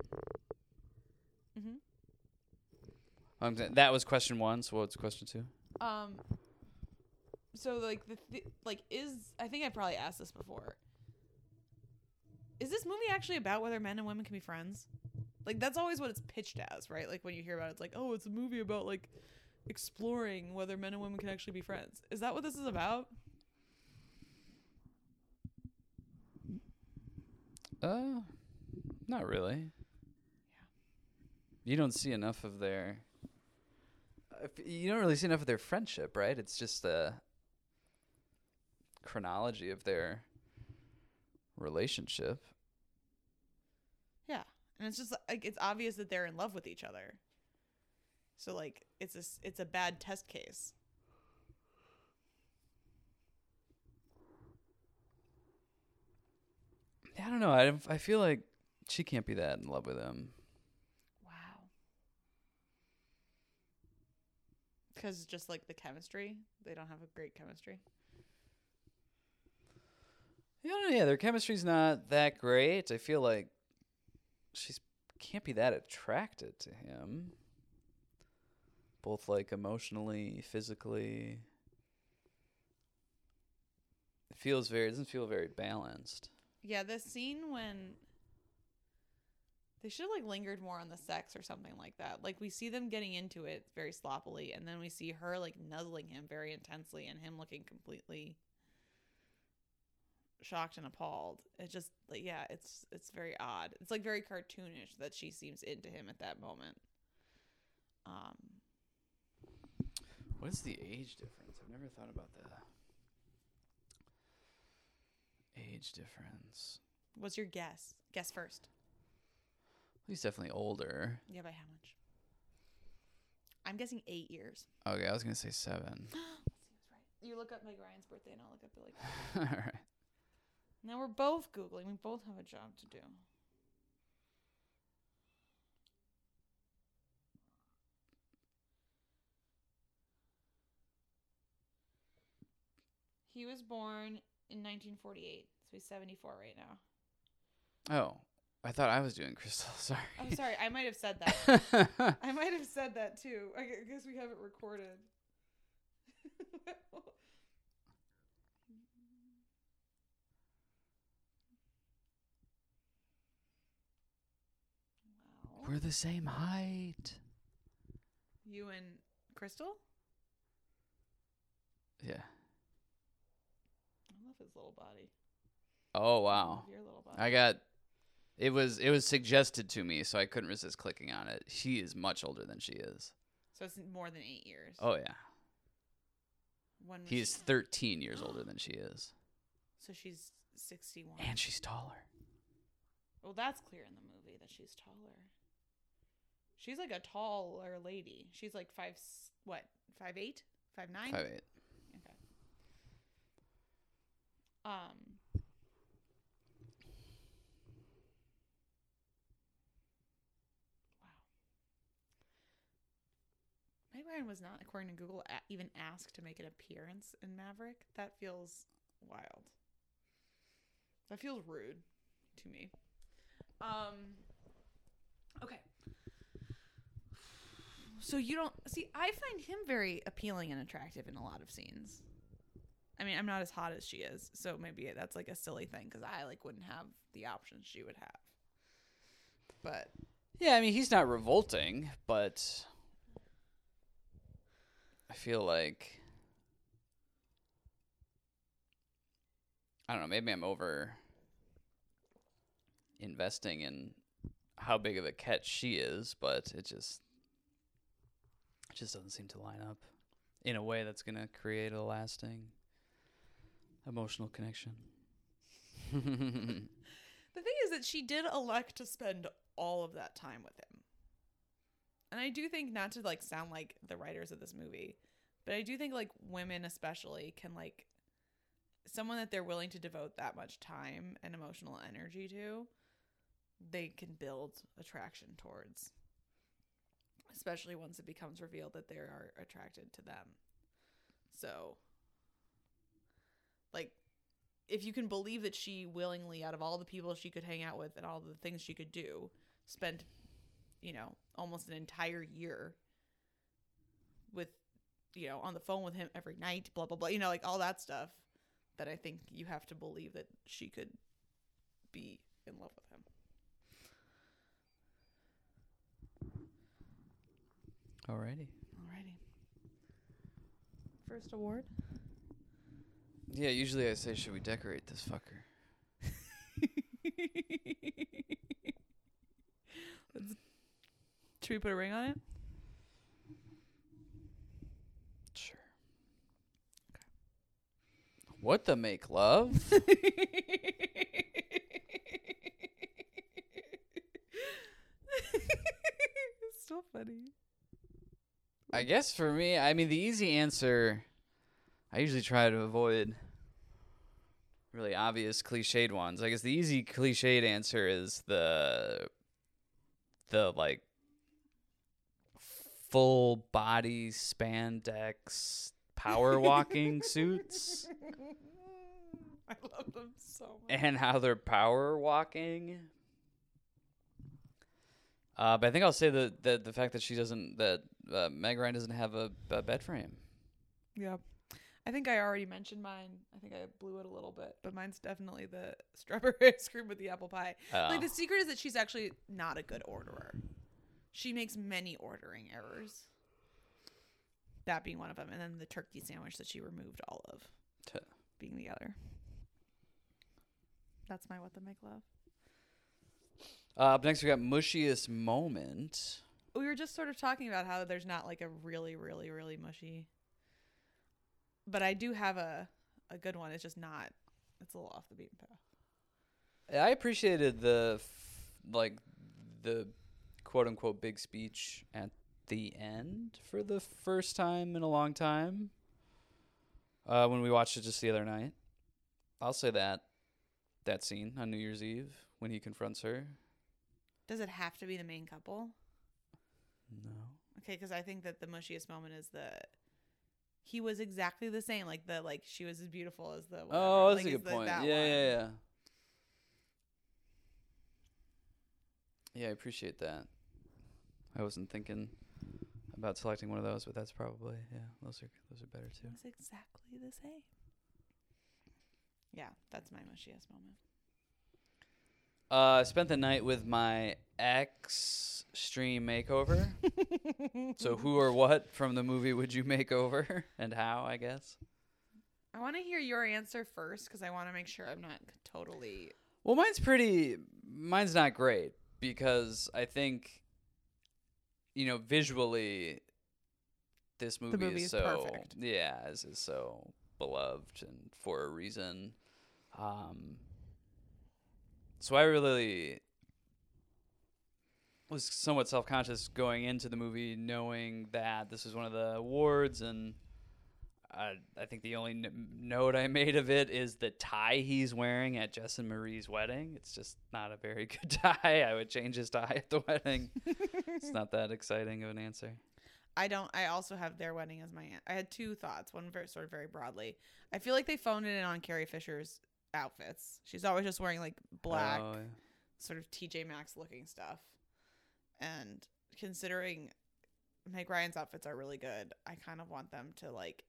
Mm-hmm. Um, that was question one. So what's question two? Um. So like the th- like is I think I probably asked this before. Is this movie actually about whether men and women can be friends? Like that's always what it's pitched as, right? Like when you hear about it, it's like, oh, it's a movie about like exploring whether men and women can actually be friends. Is that what this is about? Uh, not really. Yeah. You don't see enough of their. You don't really see enough of their friendship, right? It's just a chronology of their relationship. Yeah. and it's just like it's obvious that they're in love with each other. So like it's a s- it's a bad test case. I don't know. I I feel like she can't be that in love with him. Wow. Because just like the chemistry, they don't have a great chemistry. Yeah, I don't know, yeah, their chemistry's not that great. I feel like she's can't be that attracted to him. Both like emotionally, physically. It feels very it doesn't feel very balanced. Yeah, this scene when they should have like lingered more on the sex or something like that. Like we see them getting into it very sloppily, and then we see her like nuzzling him very intensely, and him looking completely shocked and appalled. It just like yeah, it's it's very odd. It's like very cartoonish that she seems into him at that moment. Um, What is the age difference? I've never thought about that. Age difference. what's your guess? Guess first. He's definitely older. Yeah, by how much? I'm guessing eight years. Okay, I was gonna say seven. You look up Meg Ryan's birthday, and I'll look up Billy. All right. Now we're both Googling. We both have a job to do. He was born in 1948, so he's 74 right now. Oh, I thought I was doing Crystal. Sorry. I'm oh, sorry, I might have said that. I might have said that too. I guess we haven't recorded. wow. We're the same height. You and Crystal? Yeah. I love his little body. Oh wow. your little body. I got it was it was suggested to me, so I couldn't resist clicking on it. She is much older than she is. so it's more than eight years. Oh yeah. When He is 13 years older than she is. So she's 61. And she's taller. well, that's clear in the movie that she's taller. She's like a taller lady. She's like five, what, five eight, five nine. Five eight. Okay. Um. Wow. Meg Ryan was not, according to Google, a- even asked to make an appearance in Maverick. That feels wild. That feels rude to me. Um. Okay. So you don't see? I find him very appealing and attractive in a lot of scenes. I mean, I'm not as hot as she is, so maybe that's like a silly thing because I like wouldn't have the options she would have. But Yeah, I mean he's not revolting, but I feel like I don't know, maybe I'm over investing in how big of a catch she is, but it just it just doesn't seem to line up in a way that's going to create a lasting emotional connection. the thing is that she did elect to spend all of that time with him. And I do think not to like sound like the writers of this movie, but I do think like women especially can like someone that they're willing to devote that much time and emotional energy to, they can build attraction towards. Especially once it becomes revealed that they are attracted to them. So like if you can believe that she willingly out of all the people she could hang out with and all the things she could do spent you know almost an entire year with you know on the phone with him every night blah blah blah you know like all that stuff that i think you have to believe that she could be in love with him Alrighty. alrighty first award Yeah, usually I say should we decorate this fucker? Let's, should we put a ring on it Sure. What the make love? I guess for me, I mean, the easy answer, I usually try to avoid really obvious cliched ones. I guess the easy cliched answer is the the like full body spandex power walking suits I love them so much. and how they're power walking. Uh, but I think I'll say the, the the fact that she doesn't that uh, Meg Ryan doesn't have a, a bed frame. Yeah. I think I already mentioned mine. I think I blew it a little bit, but mine's definitely the strawberry ice cream with the apple pie. Oh. Like the secret is that she's actually not a good orderer. She makes many ordering errors. That being one of them, and then the turkey sandwich that she removed all of T- being the other. That's my what the make love. Uh, up next, we got mushiest moment. We were just sort of talking about how there's not like a really, really, really mushy. But I do have a a good one. It's just not. It's a little off the beaten path. I appreciated the f- like the quote unquote big speech at the end for the first time in a long time. Uh, when we watched it just the other night, I'll say that that scene on New Year's Eve when he confronts her. Does it have to be the main couple? No. Okay, because I think that the mushiest moment is the he was exactly the same. Like the like she was as beautiful as the. Whatever. Oh, that's like, a good the- point. Yeah, yeah, yeah. Yeah, I appreciate that. I wasn't thinking about selecting one of those, but that's probably yeah. Those are those are better too. It was exactly the same. Yeah, that's my mushiest moment. Uh, I spent the night with my ex stream makeover. so who or what from the movie would you make over and how? I guess. I want to hear your answer first because I want to make sure I'm not totally. Well, mine's pretty. Mine's not great because I think, you know, visually, this movie, movie is is so perfect. yeah, is, is so beloved and for a reason. Um, so I really was somewhat self conscious going into the movie, knowing that this was one of the awards and. I, I think the only n- note I made of it is the tie he's wearing at Jess and Marie's wedding. It's just not a very good tie. I would change his tie at the wedding. it's not that exciting of an answer. I don't. I also have their wedding as my. an- I had two thoughts. One very sort of very broadly. I feel like they phoned it in on Carrie Fisher's outfits. She's always just wearing like black, Oh, yeah. sort of TJ Maxx looking stuff. And considering Meg Ryan's outfits are really good, I kind of want them to like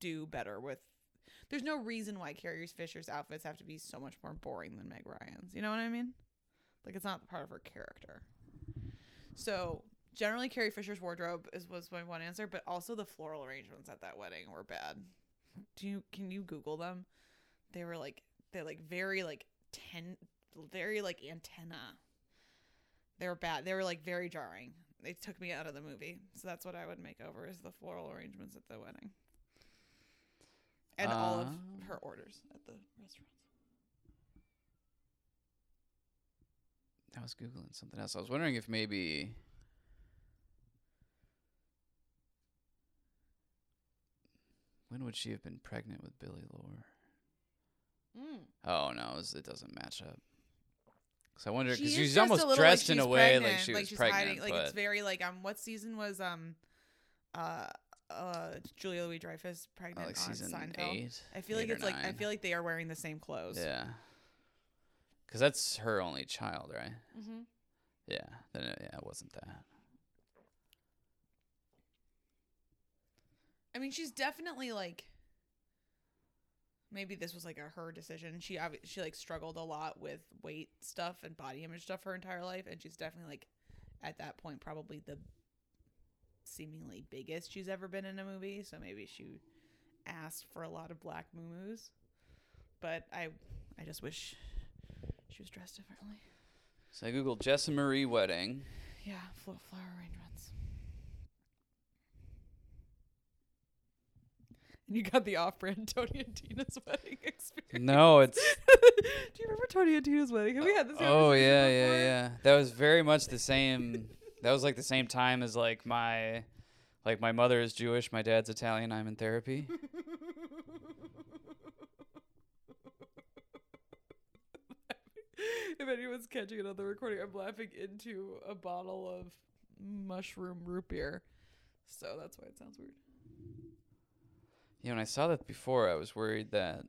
do better with. There's no reason why Carrie Fisher's outfits have to be so much more boring than Meg Ryan's. You know what I mean? Like it's not part of her character. So generally, Carrie Fisher's wardrobe is was my one answer, but also the floral arrangements at that wedding were bad. Do you can you Google them? They were like they're like very like ten, very like antenna. They were bad. They were like very jarring. They took me out of the movie. So that's what I would make over is the floral arrangements at the wedding. And all of Ah. her orders at the restaurants. I was googling something else. I was wondering if maybe when would she have been pregnant with Billie Lourd? Mm. Oh no, it, was, it doesn't match up. Because I wonder because She she's almost dressed in a way like pregnant, she was she's pregnant, hiding- like but it's very like um what season was um uh uh Julia Louis Dreyfus oh, pregnant like on season Seinfeld? eight. I feel like it's like I feel like they are wearing the same clothes. Yeah. Because that's her only child, right? Mm-hmm. Yeah. Then it, yeah, it wasn't that. I mean, she's definitely like. Maybe this was like a her decision. She obvi- she like struggled a lot with weight stuff and body image stuff her entire life, and she's definitely like, at that point, probably the seemingly biggest she's ever been in a movie. So maybe she asked for a lot of black moo But I, I just wish she was dressed differently. So I googled Jess and Marie wedding. Yeah, flo- flower arrangements. And you got the off-brand Tony and Tina's wedding experience. No, it's Do you remember Tony and Tina's wedding? Have we had this? oh yeah, yeah, before? yeah. That was very much the same. That was like the same time as like my Like my mother is Jewish, my dad's Italian, I'm in therapy. if anyone's catching it on the recording, I'm laughing into a bottle of mushroom root beer. So that's why it sounds weird. Yeah, when I saw that before, I was worried that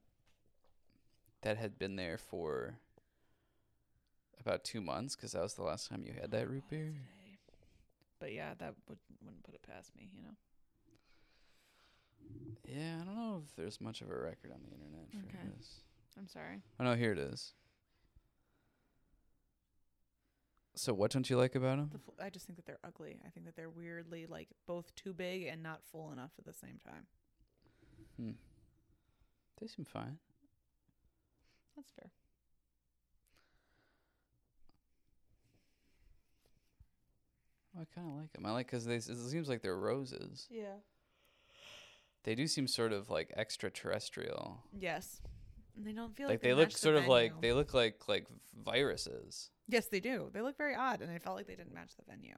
that had been there for about two months because that was the last time you had that root beer. Oh, Today. But yeah, that would, wouldn't put it past me, you know? Yeah, I don't know if there's much of a record on the internet for Okay. this. I'm sorry. Oh no, here it is. So what don't you like about them? The fl- I just think that they're ugly. I think that they're weirdly, like, both too big and not full enough at the same time. Hmm. They seem fine. That's fair. I kind of like them. I like because they. It seems like they're roses. Yeah. They do seem sort of like extraterrestrial. Yes. And they don't feel Like like, they look match the sort of like they look like like viruses. Yes, they do. They look very odd, and I felt like they didn't match the venue.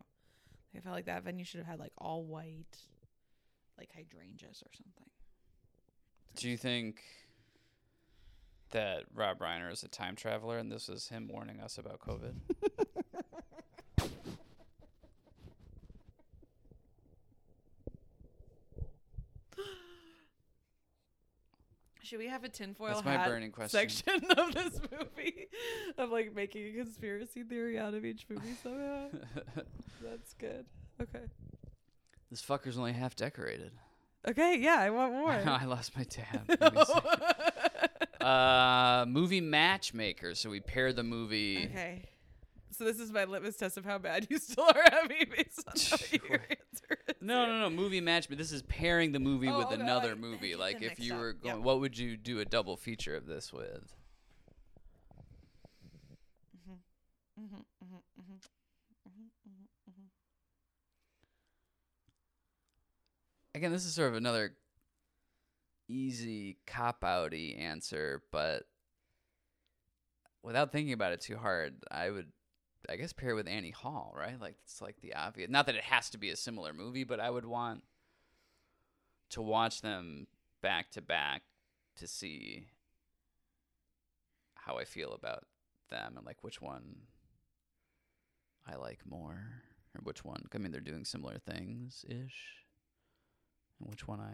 I felt like that venue should have had like all white, like hydrangeas or something. Do you think that Rob Reiner is a time traveler and this is him warning us about COVID? Should we have a tinfoil That's my hat burning question. section of this movie? of like making a conspiracy theory out of each movie somehow. That's good. Okay. this fucker's only half decorated. Okay. Yeah, I want more. I lost my tab. Give me a second. uh, movie matchmaker. So we pair the movie. okay. So this is my litmus test of how bad you still are at me based on what your answer is. No, no, no. Movie match, but this is pairing the movie Oh, with okay, another like, movie. Like if you up. were Yep. going, what would you do a double feature of this with? Mm-hmm, mm-hmm, mm-hmm. Mm-hmm, mm-hmm, mm-hmm. Again, this is sort of another easy cop outy answer, but without thinking about it too hard, I would, I guess, pair with Annie Hall, right? Like it's like the obvious. Not that it has to be a similar movie, but I would want to watch them back to back to see how I feel about them and like which one I like more or which one. I mean, they're doing similar things ish. And which one I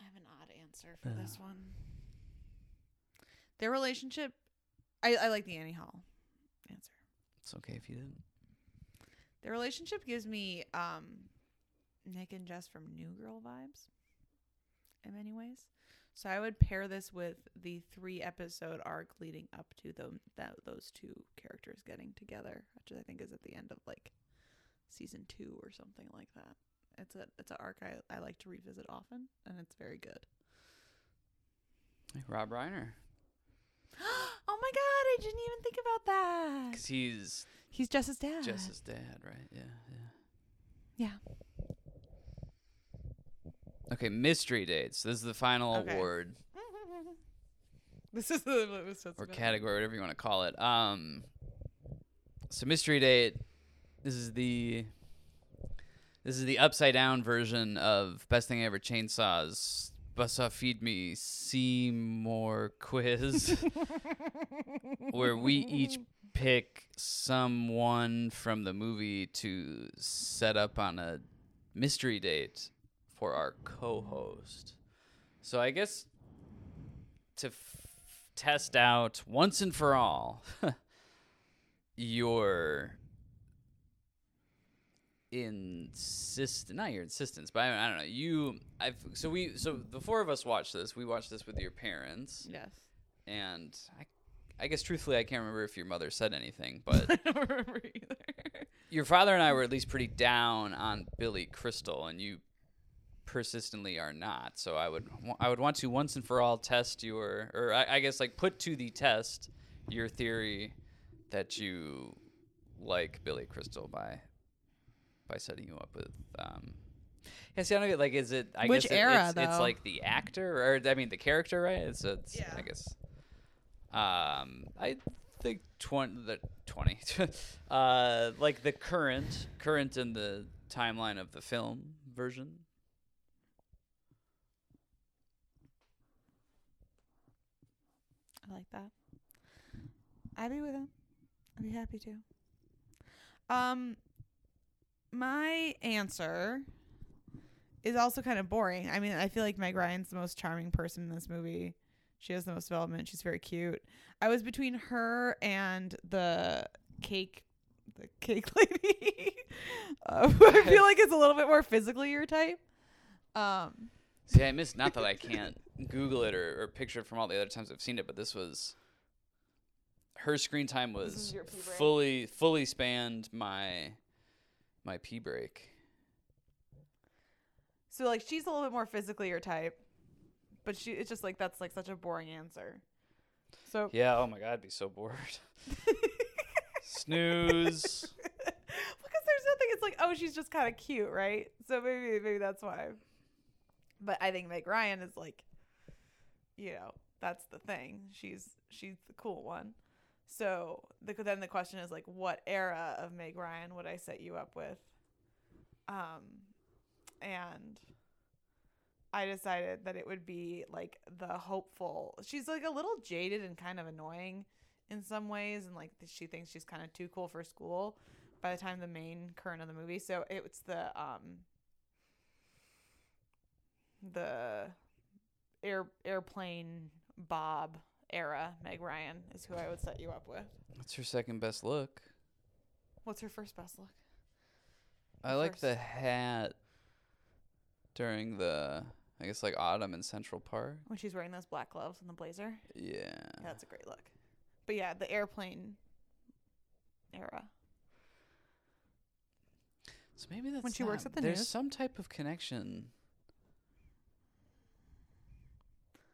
I have an odd answer for this one. Their relationship, I, I like the Annie Hall answer. It's okay if you didn't. Their relationship gives me um, Nick and Jess from New Girl vibes in many ways. So I would pair this with the three episode arc leading up to them that those two characters getting together, which I think is at the end of like season two or something like that. It's a it's an arc I, I like to revisit often, and it's very good. Rob Reiner. oh my god, I didn't even think about that. Because he's He's Jess's dad. Jess's dad, right? Yeah, yeah. Yeah. Okay, mystery dates. This is the final Okay. award This is the or category, whatever you want to call it. Um, so mystery date. This is the this is the upside down version of Best Thing I Ever Chainsaws. Buzzsaw Feed Me Seymour quiz, where we each pick someone from the movie to set up on a mystery date for our co-host. So I guess to f- test out once and for all your insist not your insistence but I, I don't know you i've so we so the four of us watched this we watched this with your parents Yes. and i i guess truthfully i can't remember if your mother said anything but I don't remember either. your father and i were at least pretty down on billy crystal and you persistently are not so i would i would want to once and for all test your or i, I guess like put to the test your theory that you like billy crystal by by setting you up with um yeah, see, I don't get like, is it? I Which guess it- era, it's, it's though? like the actor, or I mean, the character, right? It's, it's Yeah. I guess. Um, I think twenty, the twenty, uh, like the current, current in the timeline of the film version. I like that. I'd be with him. I'd be happy to. Um, my answer is also kind of boring. I mean, I feel like Meg Ryan's the most charming person in this movie. She has the most development. She's very cute. I was between her and the cake, the cake lady. uh, I feel like it's a little bit more physically your type. Um, See, I missed. Not that I can't Google it or, or picture it from all the other times I've seen it, but this was her screen time was your pee break? fully fully spanned my my pee break. So like she's a little bit more physically your type, but she it's just like that's like such a boring answer. So Yeah. Oh my god, I'd be so bored. Snooze. because there's nothing. It's like oh she's just kind of cute, right? So maybe maybe that's why. But I think Meg Ryan is like, you know, that's the thing. She's she's the cool one. So the, then the question is like, what era of Meg Ryan would I set you up with? Um, and I decided that it would be like the hopeful. She's like a little jaded and kind of annoying in some ways, and like she thinks she's kind of too cool for school. By the time the main current of the movie, so it's the um the air airplane Bob era. Meg Ryan is who I would set you up with. What's her second best look? What's her first best look? I like First. the hat during the I guess like autumn in Central Park. When she's wearing those black gloves and the blazer. Yeah. Yeah, that's a great look. But yeah, the airplane era. So maybe that's when she works at the There's news. some type of connection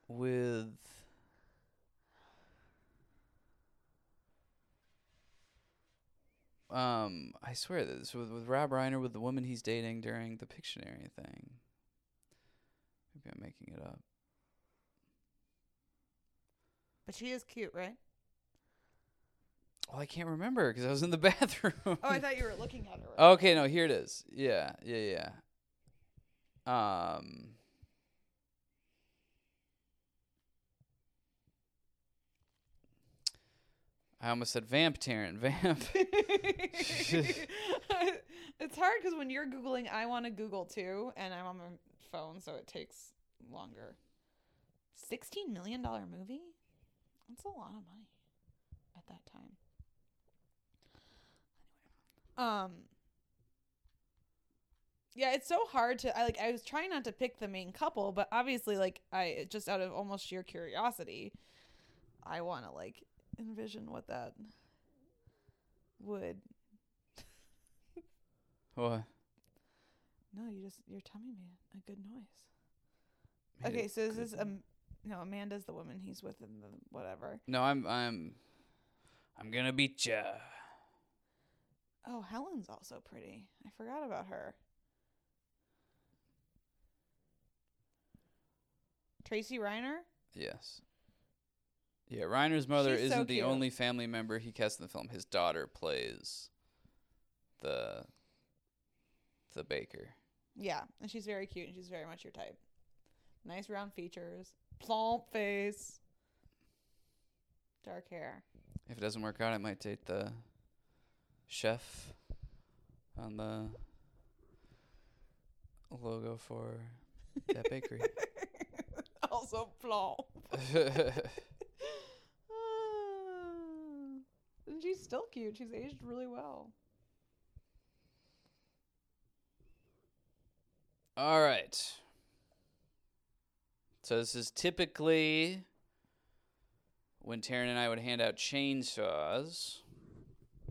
with um I swear this with with Rob Reiner with the woman he's dating during the Pictionary thing. Maybe I'm making it up. But she is cute, right? Well, I can't remember because I was in the bathroom. Oh, I thought you were looking at her. Right? Okay, no, here it is. Yeah, yeah, yeah. Um I almost said vamp Taryn. Vamp. it's hard because when you're googling, I want to Google too, and I'm on my phone, so it takes longer. Sixteen million dollar movie? That's a lot of money at that time. Um. Yeah, it's so hard to. I like. I was trying not to pick the main couple, but obviously, like, I just out of almost sheer curiosity, I want to like envision what that would. What? No, you just your tummy made a good noise. Made okay, so this is um no Amanda's the woman he's with in the whatever. No, I'm I'm I'm gonna beat ya. Oh, Helen's also pretty. I forgot about her. Tracy Reiner. Yes. Yeah, Reiner's mother She's isn't the cute. only family member he cast in the film. His daughter plays the the baker. Yeah, and she's very cute and she's very much your type. Nice round features, plump face, dark hair. If it doesn't work out, I might date the chef on the logo for that bakery. also plump. and she's still cute. She's aged really well. All right. So this is typically when Taryn and I would hand out chainsaws.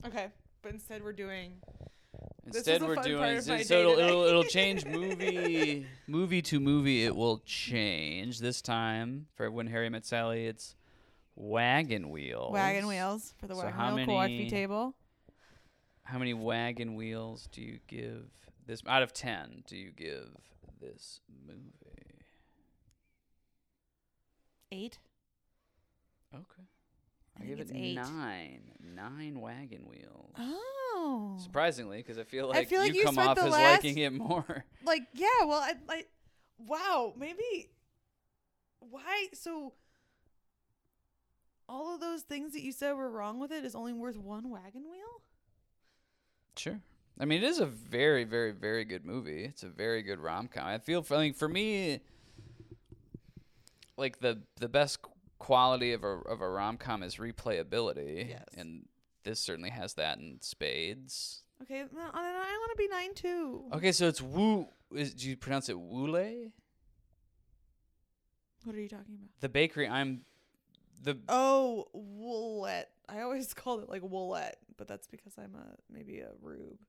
Okay, but instead we're doing. Instead, we're doing part of so my so it'll, it'll it'll change movie movie to movie. It will change this time for when Harry met Sally. It's wagon wheels. Wagon wheels for the So wagon wheel coffee table. How many wagon wheels do you give this out of ten? Do you give this movie? Eight. Okay. I, think give it's it eight. nine. Nine wagon wheels. Oh. Surprisingly, because I feel I like feel like you you come off as last- liking it more. Like, yeah, well, I like, wow, maybe. Why? So, all of those things that you said were wrong with it is only worth one wagon wheel? Sure. I mean, it is a very, very, very good movie. It's a very good rom com. I feel, for, mean, for me, like the the best quality of a of a rom com is replayability. Yes. And this certainly has that in spades. Okay, no, I, I want to be nine too. Okay, so it's Wu. Is, do you pronounce it Wule? What are you talking about? The bakery. I'm the. Oh, Woolette. I always called it like Woolette, but that's because I'm a maybe a rube.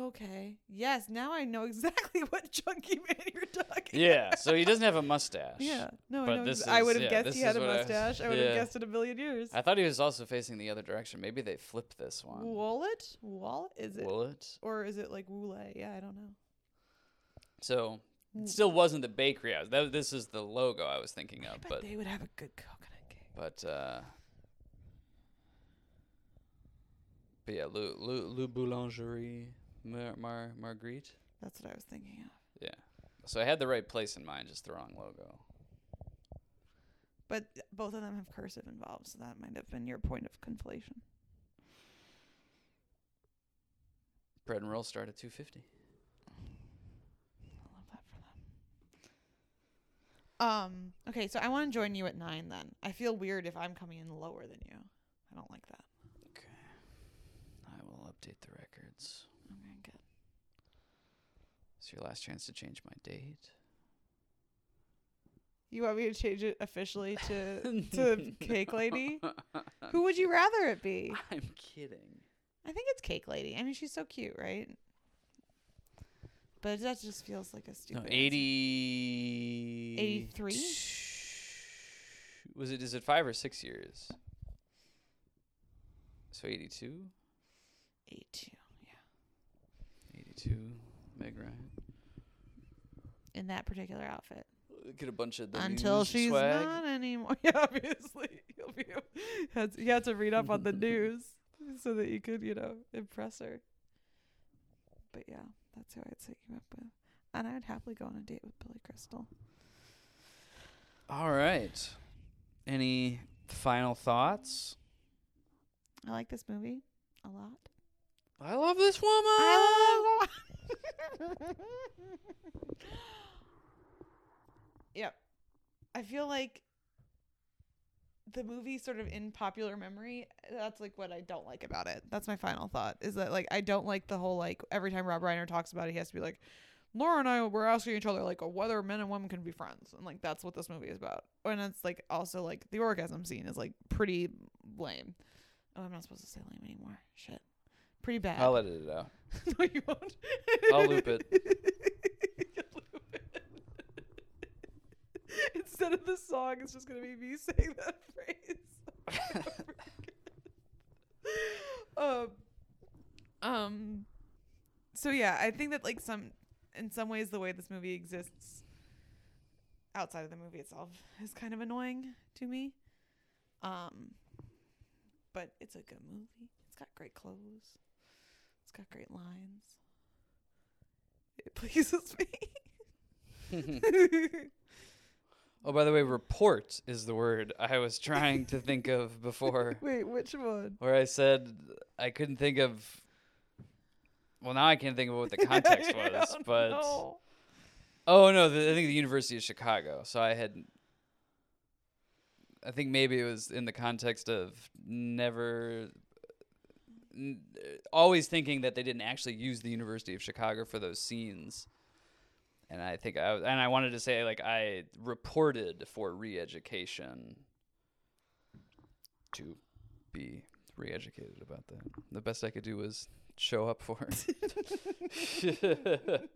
Okay. Yes, now I know exactly what chunky man you're talking. Yeah. So he doesn't have a mustache. Yeah. No, But I know. this ex- I would have yeah, guessed he had a what I mustache. I would yeah. have guessed in a million years. I thought he was also facing the other direction. Maybe they flipped this one. Wallet? Wallet? Is it? Woolet. Or is it like Woole? Yeah, I don't know. So it still wasn't the bakery. I was. That, this is the logo I was thinking of. But they would have a good coconut cake. but uh. But yeah, Le, Le, Le Boulangerie Mar, Mar Marguerite. That's what I was thinking of. Yeah. So I had the right place in mind, just the wrong logo. But both of them have cursive involved, so that might have been your point of conflation. Bread and roll start at two fifty. I love that for them. Um. Okay, so I want to join you at nine. Then I feel weird if I'm coming in lower than you. I don't like that. Okay. I will update the records. Okay, good. It's your last chance to change my date. You want me to change it officially to to Cake Lady? Who would you rather it be? I'm kidding. I think it's Cake Lady. I mean, she's so cute, right? But that just feels like a stupid. answer. 80. 83? Was it, is it five or six years? So 82? 82. Yeah. 82. Meg Ryan. In that particular outfit. Get a bunch of the Until she's swag. not anymore. Yeah, obviously. You'll be, had, you had to read up on the news so that you could, you know, impress her. But yeah, that's who I'd set you up with. And I would happily go on a date with Billy Crystal. All right. Any final thoughts? I like this movie a lot. I love this woman. I love Yep. I feel like the movie sort of in popular memory, that's like what I don't like about it. That's my final thought. Is that like I don't like the whole like every time Rob Reiner talks about it, he has to be like, Laura and I were asking each other like whether men and women can be friends. And like that's what this movie is about. And it's like also like the orgasm scene is like pretty lame. Oh, I'm not supposed to say lame anymore. Shit. Pretty bad. I'll edit it out. no, you won't. I'll loop it. You'll loop it. Instead of the song, it's just gonna be me saying that phrase. um, um. So yeah, I think that like some, in some ways, the way this movie exists outside of the movie itself is kind of annoying to me. Um, but it's a good movie. It's got great clothes. It's got great lines. It pleases me. Oh, by the way, report is the word I was trying to think of before, Wait, which one? where I said I couldn't think of. Well, now I can't think of what the context was, but know. oh no, the, I think the University of Chicago. So I had. I think maybe it was in the context of never. n- Always thinking that they didn't actually use the University of Chicago for those scenes, and I think I and I wanted to say like I reported for re-education to be re-educated about that. The best I could do was show up for it.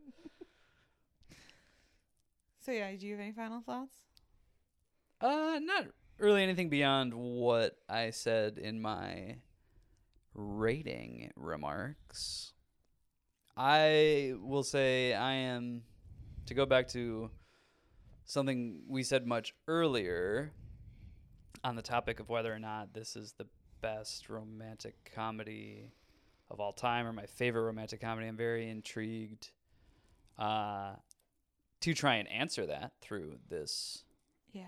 So yeah, do you have any final thoughts? uh, not really anything beyond what I said in my rating remarks. I will say I am to go back to something we said much earlier. on the topic of whether or not this is the best romantic comedy of all time or my favorite romantic comedy, I'm very intrigued uh, to try and answer that through this Yeah.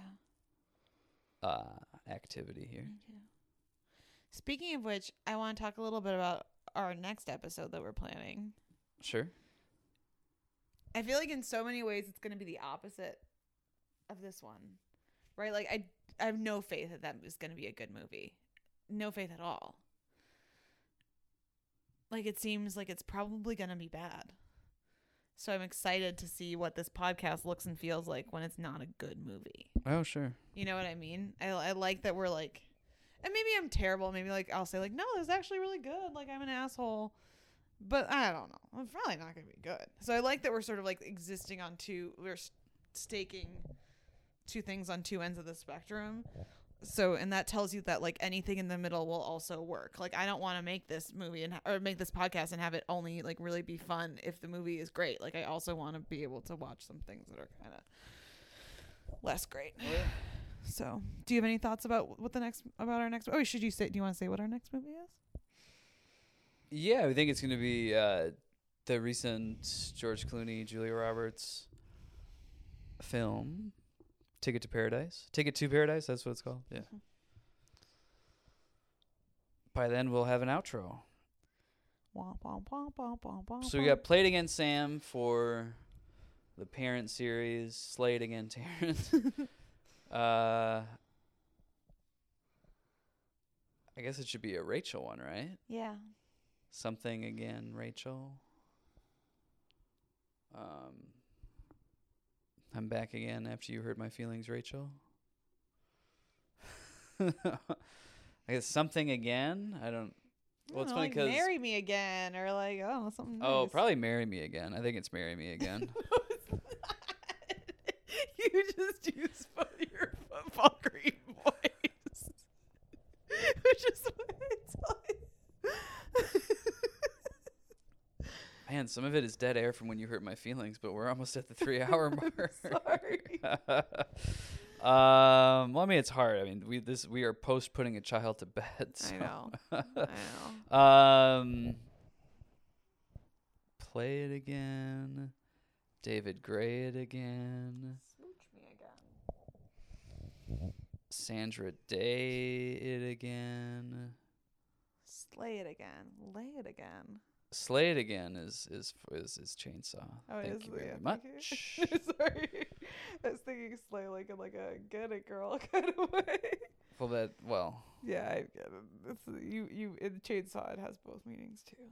uh, activity here. Speaking of which, I want to talk a little bit about our next episode that we're planning. Sure. I feel like in so many ways it's going to be the opposite of this one. Right? Like I I have no faith that that is going to be a good movie. No faith at all. Like it seems like it's probably going to be bad. So I'm excited to see what this podcast looks and feels like when it's not a good movie. Oh, sure. You know what I mean? I I like that we're like and maybe I'm terrible. Maybe like I'll say like, "No, this is actually really good." Like I'm an asshole. But I don't know. It's probably not going to be good. So I like that we're sort of like existing on two we're staking two things on two ends of the spectrum. So and that tells you that like anything in the middle will also work. Like I don't want to make this movie and or make this podcast and have it only like really be fun if the movie is great. Like I also want to be able to watch some things that are kind of less great. Oh, so, do you have any thoughts about what the next about our next? Oh, should you say? Do you want to say what our next movie is? Yeah, I think it's going to be uh, the recent George Clooney, Julia Roberts film, Ticket to Paradise. Ticket to Paradise, that's what it's called. Yeah. By then, we'll have an outro. Womp, womp, womp, womp, womp, womp, So we got Played Against Sam for the Parent series, Slayed Again Terrence. uh, I guess it should be a Rachel one, right? yeah. Something again, Rachel. Um, I'm back again after you hurt my feelings, Rachel. I guess something again. I don't. Well, it's I don't know, funny like, 'cause- marry me again or like oh something. Oh, nice. probably marry me again. I think it's marry me again. No, you just use your football green voice, which is what it's like. Man, some of it is dead air from when you hurt my feelings, but we're almost at the three hour mark. Sorry. um, well, I mean, it's hard. I mean, we this we are post putting a child to bed. I know. I know. Um, play it again. David Gray it again. Smooch me again. Sandra Day it again. Slay it again. Lay it again. Slay it again is is is, is chainsaw. Oh, Thank is you very yeah, much. you. Sorry, I was thinking slay like in like a get it girl kind of way. Well, that well. Yeah, I get it. It's you you in chainsaw it has both meanings too.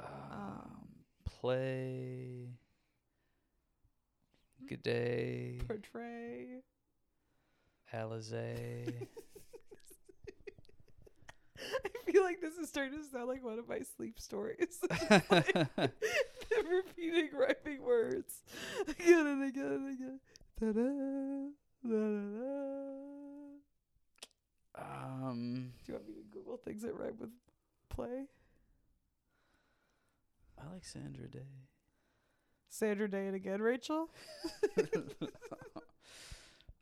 Um, play. Good day, Portray. Alizé. I feel like this is starting to sound like one of my sleep stories. Like repeating rhyming words again and again and again. Da-da, da-da-da. um, Do you want me to Google things that rhyme with play? I like Sandra Day. Sandra Day and again, Rachel.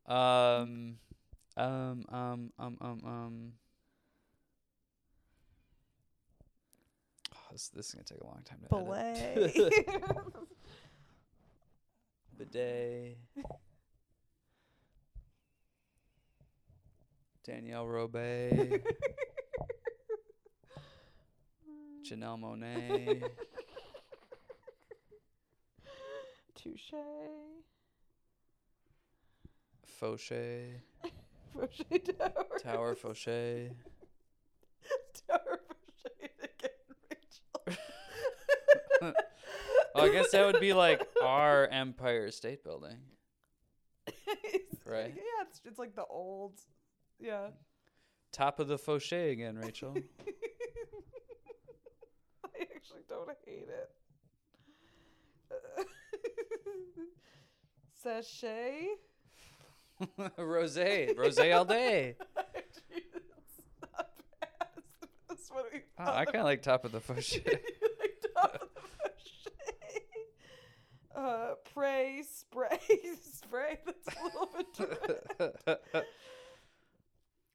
um, um, um, um, um, um. Oh, this, this is gonna take a long time to edit. Belay. Bidet. Danielle Robay. Janelle Monáe. Touche. Foshay. Foshay Tower. Tower Foshay. Tower Foshay again, Rachel. Oh, I guess that would be like our Empire State Building. Right. Yeah, it's, it's like the old. Yeah. Top of the Foshay again, Rachel. I actually don't hate it. Sachet. Rosé. Rosé all day. Actually, not bad. It's the we've Oh, I kind of like Top of the Foshay. like top of. Uh, pray, spray, spray. That's a little bit.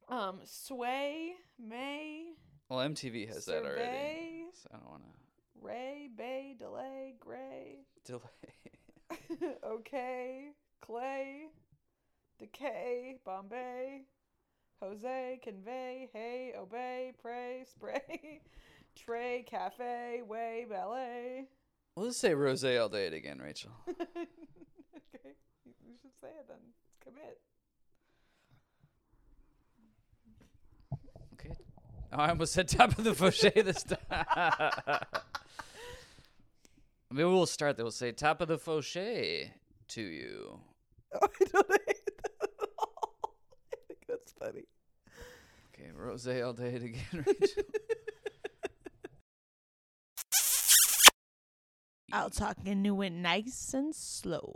direct. Sway, May, Well, MTV has that already. Survey, So I don't want to. Ray, Bay, Delay, Gray, delay. Okay, Clay, Decay, Bombay, Jose, Convey, Hey, Obey, Pray, Spray, tray, Cafe, Way, Ballet. We'll just say Rose all day again, Rachel. okay, you should say it then. Commit. Okay. Oh, I almost said top of the Foshay this time. Maybe we'll start there. We'll say top of the Foshay to you. Oh, I don't hate that at all. I think that's funny. Okay, Rose all day again, Rachel. I'll talk and do it nice and slow.